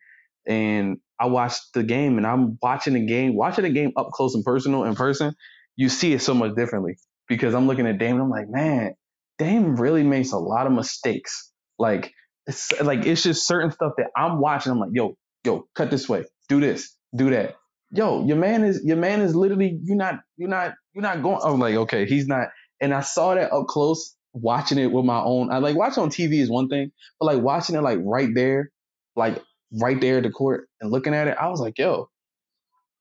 and I watched the game and I'm watching the game, watching the game up close and personal in person. You see it so much differently because I'm looking at Dame and I'm like, man, Dame really makes a lot of mistakes. Like it's like it's just certain stuff that I'm watching. I'm like, yo, yo, cut this way, do this, do that. Yo, your man is your man is literally you're not you're not you're not going. I'm like, okay, he's not. And I saw that up close, watching it with my own. I like watching on TV is one thing, but like watching it like right there, like right there at the court and looking at it, I was like, yo,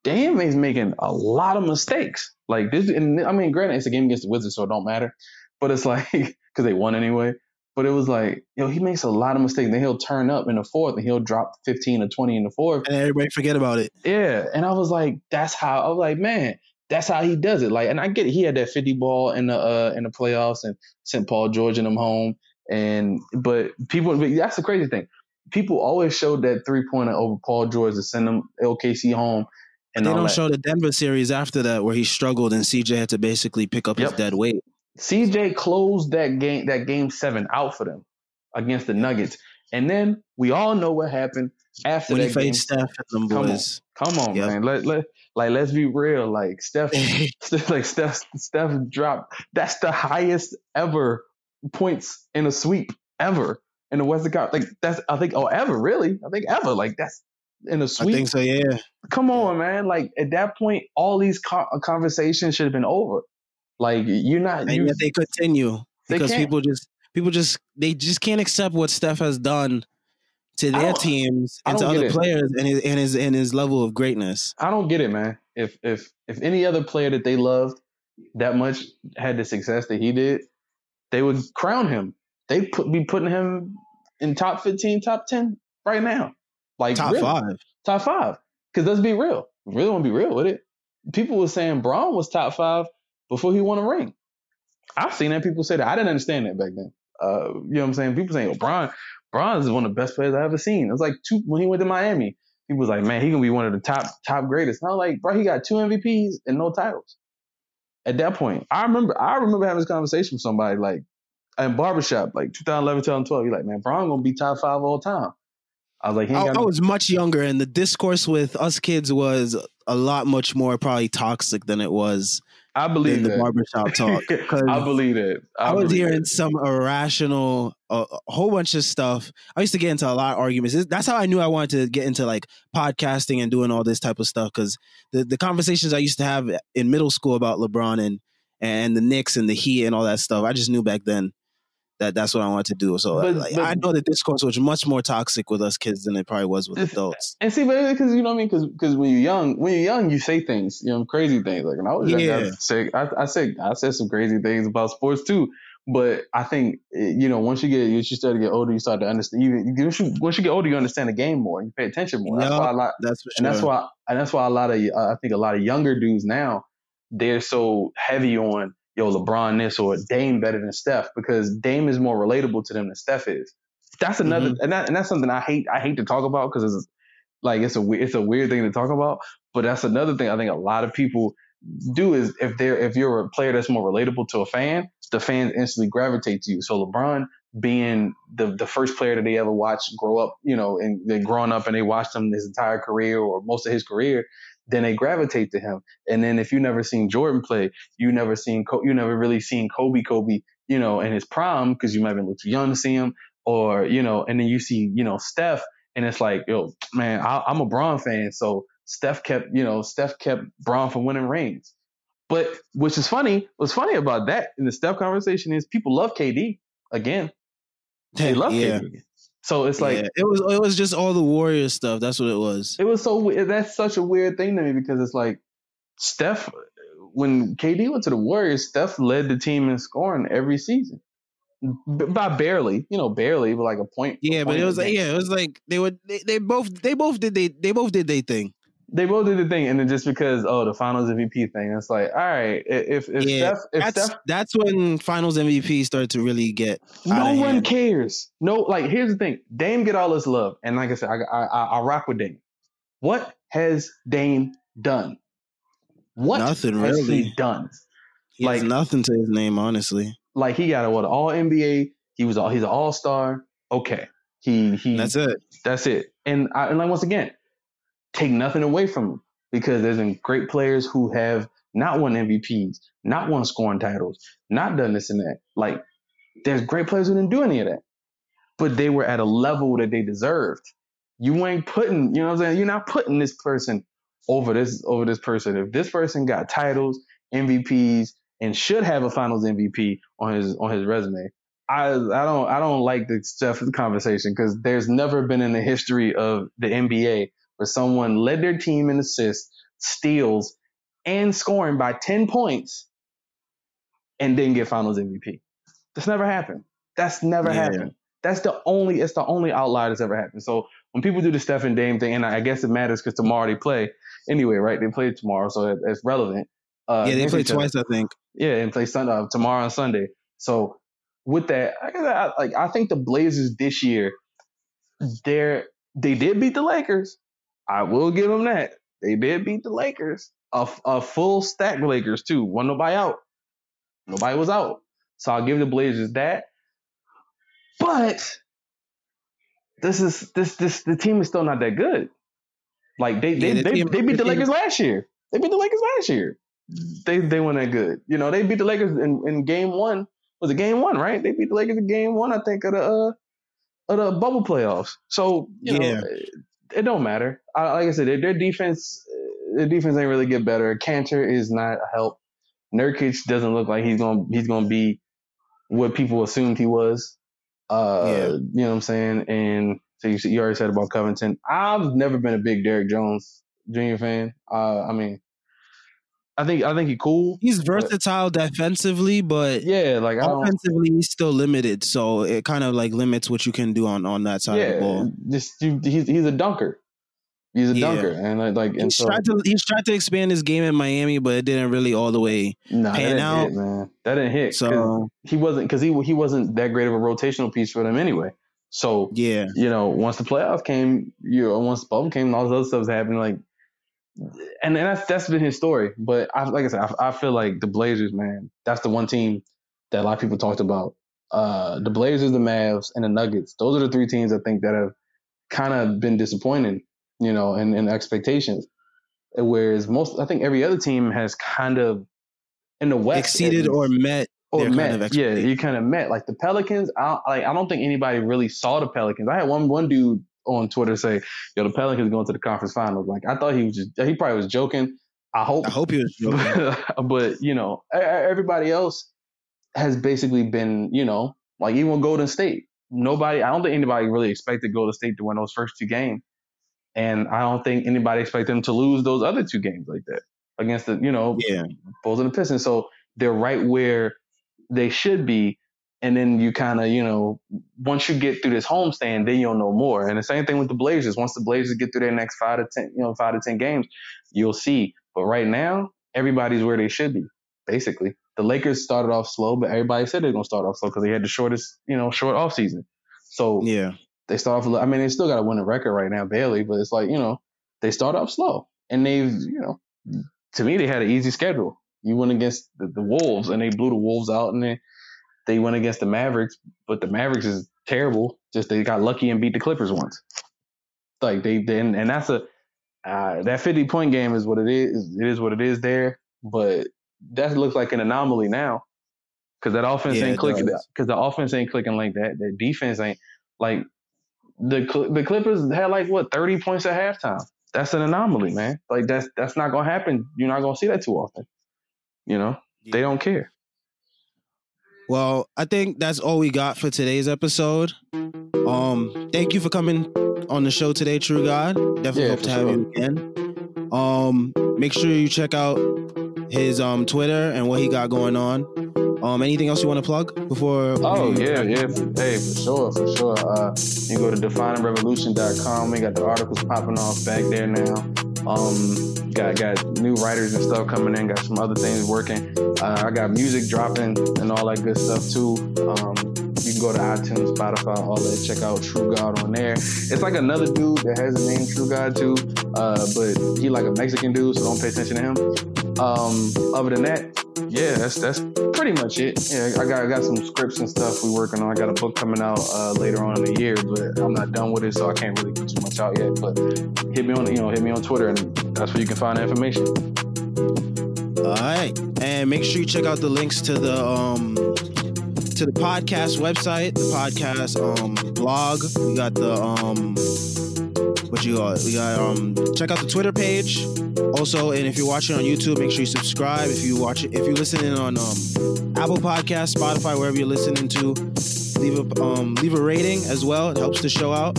Dame is making a lot of mistakes. Like this, and I mean, granted, it's a game against the Wizards, so it don't matter. But it's like because they won anyway. But it was like, yo, he makes a lot of mistakes. Then he'll turn up in the fourth and he'll drop 15 or 20 in the fourth. And everybody forget about it. Yeah. And I was like, that's how I was like, man, that's how he does it. Like, and I get it. He had that 50 ball in the uh in the playoffs and sent Paul George and them home. And but people that's the crazy thing. People always showed that three pointer over Paul George to send them LKC home. And they don't that. show the Denver series after that where he struggled and CJ had to basically pick up yep. his dead weight. CJ closed that game that game seven out for them against the Nuggets. And then we all know what happened after when that game. Steph and them boys. Come on, come on yep. man. Let, let like let's be real. Like Steph, like Steph, Steph dropped. That's the highest ever points in a sweep ever in the Western Conference. Like that's I think oh ever really I think ever like that's in a sweep. I think so. Yeah. Come on, man. Like at that point, all these conversations should have been over. Like you're not. And you, yet they continue because people just people just they just can't accept what Steph has done to their teams and to other it. players and his and his and his level of greatness. I don't get it, man. If if if any other player that they loved that much had the success that he did, they would crown him. They put be putting him in top fifteen, top ten right now. Like top really, five, top five. Because let's be real. really want to be real with it. People were saying Bron was top five before he won a ring. I've seen that people say that. I didn't understand that back then. Uh, you know what I'm saying? People saying, oh, Bron, Bron is one of the best players I've ever seen. It was like two when he went to Miami. People was like, man, he gonna be one of the top top greatest. And I was like, bro, he got two MVPs and no titles. At that point, I remember I remember having this conversation with somebody like in barbershop, like 2011, 2012. He's like, man, Bron gonna be top five all time. I was like, I, I was much younger, and the discourse with us kids was a lot much more probably toxic than it was I believe the barbershop talk. I believe it. I, I was hearing some irrational, uh, a whole bunch of stuff. I used to get into a lot of arguments. That's how I knew I wanted to get into like podcasting and doing all this type of stuff because the, the conversations I used to have in middle school about LeBron and and the Knicks and the Heat and all that stuff, I just knew back then that that's what I wanted to do. So but, like, but, I know the discourse was much more toxic with us kids than it probably was with adults. And see, but because you know what I mean, because because when you're young, when you're young, you say things, you know, crazy things. Like when I was young, yeah. I, say, I, I said I said some crazy things about sports too. But I think eh, you know once you get you start to get older, you start to understand. Even once you, once you get older, you understand the game more. You pay attention more. That's why a lot. That's for sure. And that's why and that's why a lot of I think a lot of younger dudes now they're so heavy on yo, LeBron this or Dame better than Steph because Dame is more relatable to them than Steph is. That's another, mm-hmm. and, that, and that's something I hate. I hate to talk about because it's like it's a it's a weird thing to talk about. But that's another thing I think a lot of people do is if they're if you're a player that's more relatable to a fan, the fans instantly gravitate to you. So LeBron being the the first player that they ever watched grow up, you know, and they growing up and they watched him his entire career or most of his career, then they gravitate to him. And then if you never seen Jordan play, you never seen you never really seen Kobe Kobe, you know, in his prime because you might have been a little too young to see him, or you know, and then you see you know Steph, and it's like, yo, man, I, I'm a Bron fan, so Steph kept, you know, Steph kept Bron from winning rings. But which is funny, what's funny about that in the Steph conversation is people love KD again. They love yeah. KD. So it's like yeah. it was it was just all the Warriors stuff. That's what it was. It was so that's such a weird thing to me because it's like Steph when KD went to the Warriors, Steph led the team in scoring every season. By barely, you know, barely, but like a point. Yeah, a point but it was like, yeah, it was like they were they, they both they both did they they both did their thing they both did the thing, and then just because oh the Finals MVP thing, it's like all right, if if yeah, Steph, if that's Steph, that's when Finals MVP started to really get. No one hand. cares. No, like here's the thing: Dame get all this love, and like I said, I I, I rock with Dame. What has Dame done? What nothing has really he done? He like nothing to his name, honestly. Like he got a what All NBA. He was all he's an All Star. Okay, he he. That's it. That's it. And I, and like once again, take nothing away from him because there's great players who have not won MVPs, not won scoring titles, not done this and that. Like there's great players who didn't do any of that, but they were at a level that they deserved. You ain't putting, you know what I'm saying? You're not putting this person over this over this person. If this person got titles, MVPs, and should have a Finals MVP on his on his resume, I I don't I don't like the stuff the conversation because there's never been in the history of the NBA where someone led their team in assists, steals, and scoring by 10 points and didn't get finals MVP. That's never happened. That's never yeah. happened. That's the only, it's the only outlier that's ever happened. So when people do the Steph and Dame thing, and I guess it matters because tomorrow they play anyway, right? They play tomorrow, so it's relevant. Uh, yeah, they play twice, I think. Yeah, and play Sunday, uh, tomorrow and Sunday. So with that, I, I, like I think the Blazers this year, they're they did beat the Lakers, I will give them that. They did beat the Lakers. A, a full stack Lakers too. One nobody out. Nobody was out. So I'll give the Blazers that. But this is this this the team is still not that good. Like they they, the they, team, they, beat the, the Lakers last year. They beat the Lakers last year. They they weren't that good. You know, they beat the Lakers in, in game one. Was it game one, right? They beat the Lakers in game one, I think, of the uh of the bubble playoffs. So, you know, yeah it don't matter. I, like I said, their, their defense, their defense ain't really get better. Kanter is not a help. Nurkic doesn't look like he's gonna he's gonna be what people assumed he was. Uh, yeah. you know what I'm saying? And so you, you already said about Covington. I've never been a big Derrick Jones Jr. fan. Uh, I mean, I think I think he's cool. He's versatile but, defensively, but yeah, like offensively, he's still limited. So it kind of like limits what you can do on on that side yeah, of the ball. Just he's he's a dunker. He's a yeah. dunker, and like, like and he's so, tried to he's tried to expand his game in Miami, but it didn't really all the way nah, pan that out. Hit, man, that didn't hit. So he wasn't because he he wasn't that great of a rotational piece for them anyway. So yeah, you know, once the playoffs came, you know, once the bubble came, all this other stuff's happening. Like, and, and that's that's been his story. But I, like I said, I, I, feel like the Blazers, man, that's the one team that a lot of people talked about. Uh, the Blazers, the Mavs, and the Nuggets. Those are the three teams I think that have kind of been disappointing you know, in, and expectations. Whereas most, I think every other team has kind of in the West exceeded or met or met. Kind of yeah, you kind of met. Like the Pelicans, I like I don't think anybody really saw the Pelicans. I had one one dude on Twitter say, "Yo, the Pelicans going to the conference finals." Like I thought he was just he probably was joking. I hope I hope he was joking. but you know, everybody else has basically been, you know, like even Golden State. Nobody, I don't think anybody really expected Golden State to win those first two games. And I don't think anybody expect them to lose those other two games like that against the, you know, yeah. Bulls and the Pistons. So they're right where they should be. And then you kind of, you know, once you get through this homestand, then you'll know more. And the same thing with the Blazers. Once the Blazers get through their next five to ten, you know, five to ten games, you'll see. But right now, everybody's where they should be, basically. The Lakers started off slow, but everybody said they're gonna start off slow because they had the shortest, you know, short off season. So yeah, they start off. I mean, they still got to win a record right now, barely, but it's like you know they start off slow, and they've you know to me, they had an easy schedule. You went against the, the Wolves and they blew the Wolves out, and then they went against the Mavericks, but the Mavericks is terrible. Just they got lucky and beat the Clippers once. Like they then, and that's a uh, that fifty point game is what it is. It is what it is there, but that looks like an anomaly now because that offense yeah, ain't clicking. Because the offense ain't clicking like that. The defense ain't like the the Clippers had like what thirty points at halftime. That's an anomaly, man. Like that's that's not gonna happen. You're not gonna see that too often. You know, yeah. they don't care. Well, I think that's all we got for today's episode. Um, thank you for coming on the show today, True God. Definitely yeah, hope to have sure. you again. Um, make sure you check out his um Twitter and what he got going on. Um, anything else you want to plug before? Oh yeah, yeah, hey, for sure, for sure. Uh, you go to definingrevolution.com. We got the articles popping off back there now. Um, got got new writers and stuff coming in. Got some other things working. Uh, I got music dropping and all that good stuff too. Um, you can go to iTunes, Spotify, all that. Check out True God on there. It's like another dude that has a name True God too, uh, but he like a Mexican dude, so don't pay attention to him. Um, other than that, yeah, that's that's pretty much it. Yeah, I got I got some scripts and stuff we're working on. I got a book coming out uh, later on in the year, but I'm not done with it, so I can't really put too much out yet. But hit me on you know hit me on Twitter, and that's where you can find the information. All right, and make sure you check out the links to the um to the podcast website, the podcast um blog. We got the um what you got? We got um check out the Twitter page. Also, and if you're watching on YouTube, make sure you subscribe. If you watch it, if you're listening on um Apple Podcast, Spotify, wherever you're listening to, leave a um leave a rating as well. It helps the show out.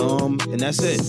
Um, and that's it.